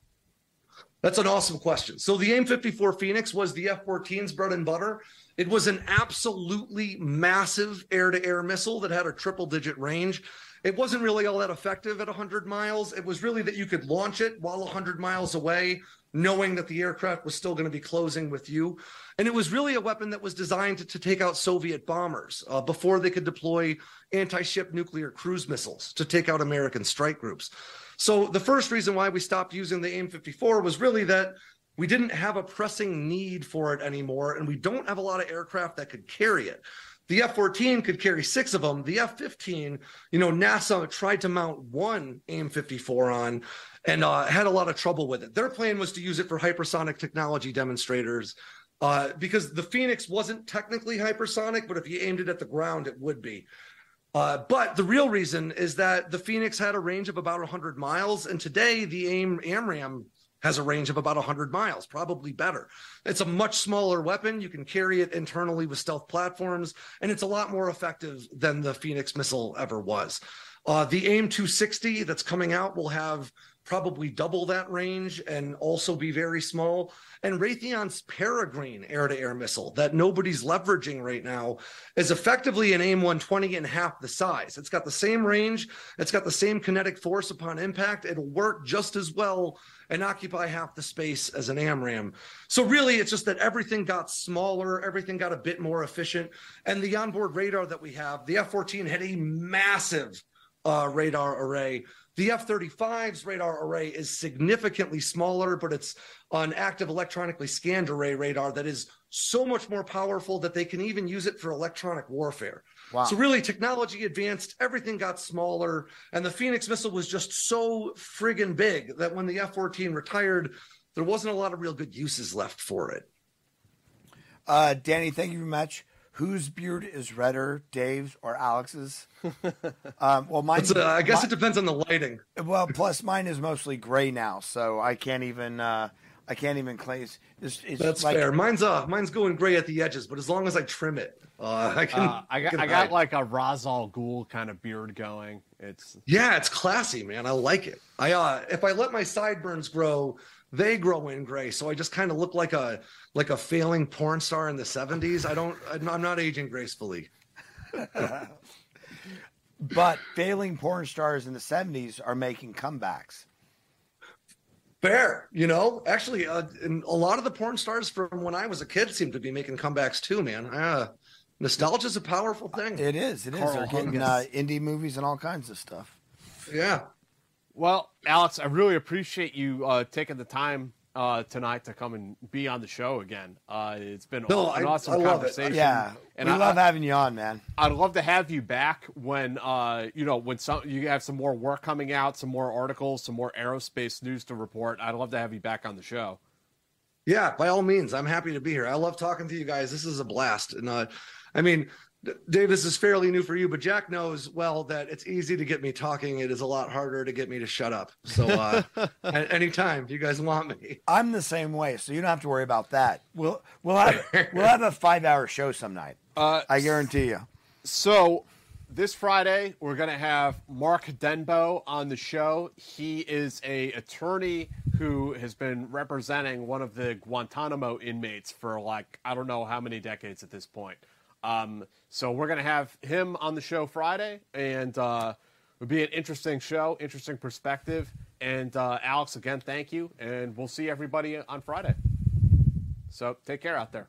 That's an awesome question. So the AIM 54 Phoenix was the F-14's bread and butter. It was an absolutely massive air-to-air missile that had a triple-digit range. It wasn't really all that effective at 100 miles. It was really that you could launch it while 100 miles away, knowing that the aircraft was still going to be closing with you. And it was really a weapon that was designed to, to take out Soviet bombers uh, before they could deploy anti-ship nuclear cruise missiles to take out American strike groups. So the first reason why we stopped using the AIM-54 was really that we didn't have a pressing need for it anymore, and we don't have a lot of aircraft that could carry it. The F-14 could carry six of them. The F-15, you know, NASA tried to mount one AIM-54 on, and uh, had a lot of trouble with it. Their plan was to use it for hypersonic technology demonstrators. Uh, because the Phoenix wasn't technically hypersonic, but if you aimed it at the ground, it would be. Uh, but the real reason is that the Phoenix had a range of about 100 miles, and today the AIM AMRAAM has a range of about 100 miles, probably better. It's a much smaller weapon. You can carry it internally with stealth platforms, and it's a lot more effective than the Phoenix missile ever was. Uh, the AIM 260 that's coming out will have probably double that range and also be very small. And Raytheon's Peregrine air to air missile that nobody's leveraging right now is effectively an AIM 120 and half the size. It's got the same range, it's got the same kinetic force upon impact. It'll work just as well and occupy half the space as an AMRAAM. So really, it's just that everything got smaller, everything got a bit more efficient. And the onboard radar that we have, the F 14 had a massive uh, radar array. The F 35's radar array is significantly smaller, but it's an active electronically scanned array radar that is so much more powerful that they can even use it for electronic warfare. Wow. So, really, technology advanced, everything got smaller, and the Phoenix missile was just so friggin' big that when the F 14 retired, there wasn't a lot of real good uses left for it. Uh, Danny, thank you very much. Whose beard is redder, Dave's or Alex's? [LAUGHS] um, well, mine. Uh, I guess mi- it depends on the lighting. Well, [LAUGHS] plus mine is mostly gray now, so I can't even. Uh, I can't even claim. It's, it's, it's That's like, fair. Mine's uh, mine's going gray at the edges, but as long as I trim it, uh, [LAUGHS] I can. Uh, I got can I got hide. like a Ra's al Ghul kind of beard going. It's Yeah, it's classy, man. I like it. I uh, if I let my sideburns grow, they grow in gray, so I just kind of look like a like a failing porn star in the '70s. I don't. I'm not aging gracefully. [LAUGHS] but failing porn stars in the '70s are making comebacks. Fair, you know. Actually, uh, and a lot of the porn stars from when I was a kid seem to be making comebacks too, man. Uh, Nostalgia is a powerful thing. It is. It is. Carl They're getting uh, indie movies and all kinds of stuff. Yeah. Well, Alex, I really appreciate you uh, taking the time uh, tonight to come and be on the show again. Uh, it's been No, an I- awesome I conversation. Yeah, and we I, love having you on, man. I'd love to have you back when uh, you know when some you have some more work coming out, some more articles, some more aerospace news to report. I'd love to have you back on the show. Yeah, by all means, I'm happy to be here. I love talking to you guys. This is a blast, and uh, I mean, D- Dave, this is fairly new for you, but Jack knows well that it's easy to get me talking. It is a lot harder to get me to shut up. So, uh, [LAUGHS] a- anytime you guys want me, I'm the same way, so you don't have to worry about that. We'll we'll have [LAUGHS] we'll have a five hour show some night. Uh, I guarantee you. So this Friday we're going to have Mark Denbeaux on the show. He is a attorney who has been representing one of the Guantanamo inmates for like I don't know how many decades at this point. Um, so we're going to have him on the show Friday, and uh, it'll be an interesting show, interesting perspective. And uh, Alex, again, thank you, and we'll see everybody on Friday. So take care out there.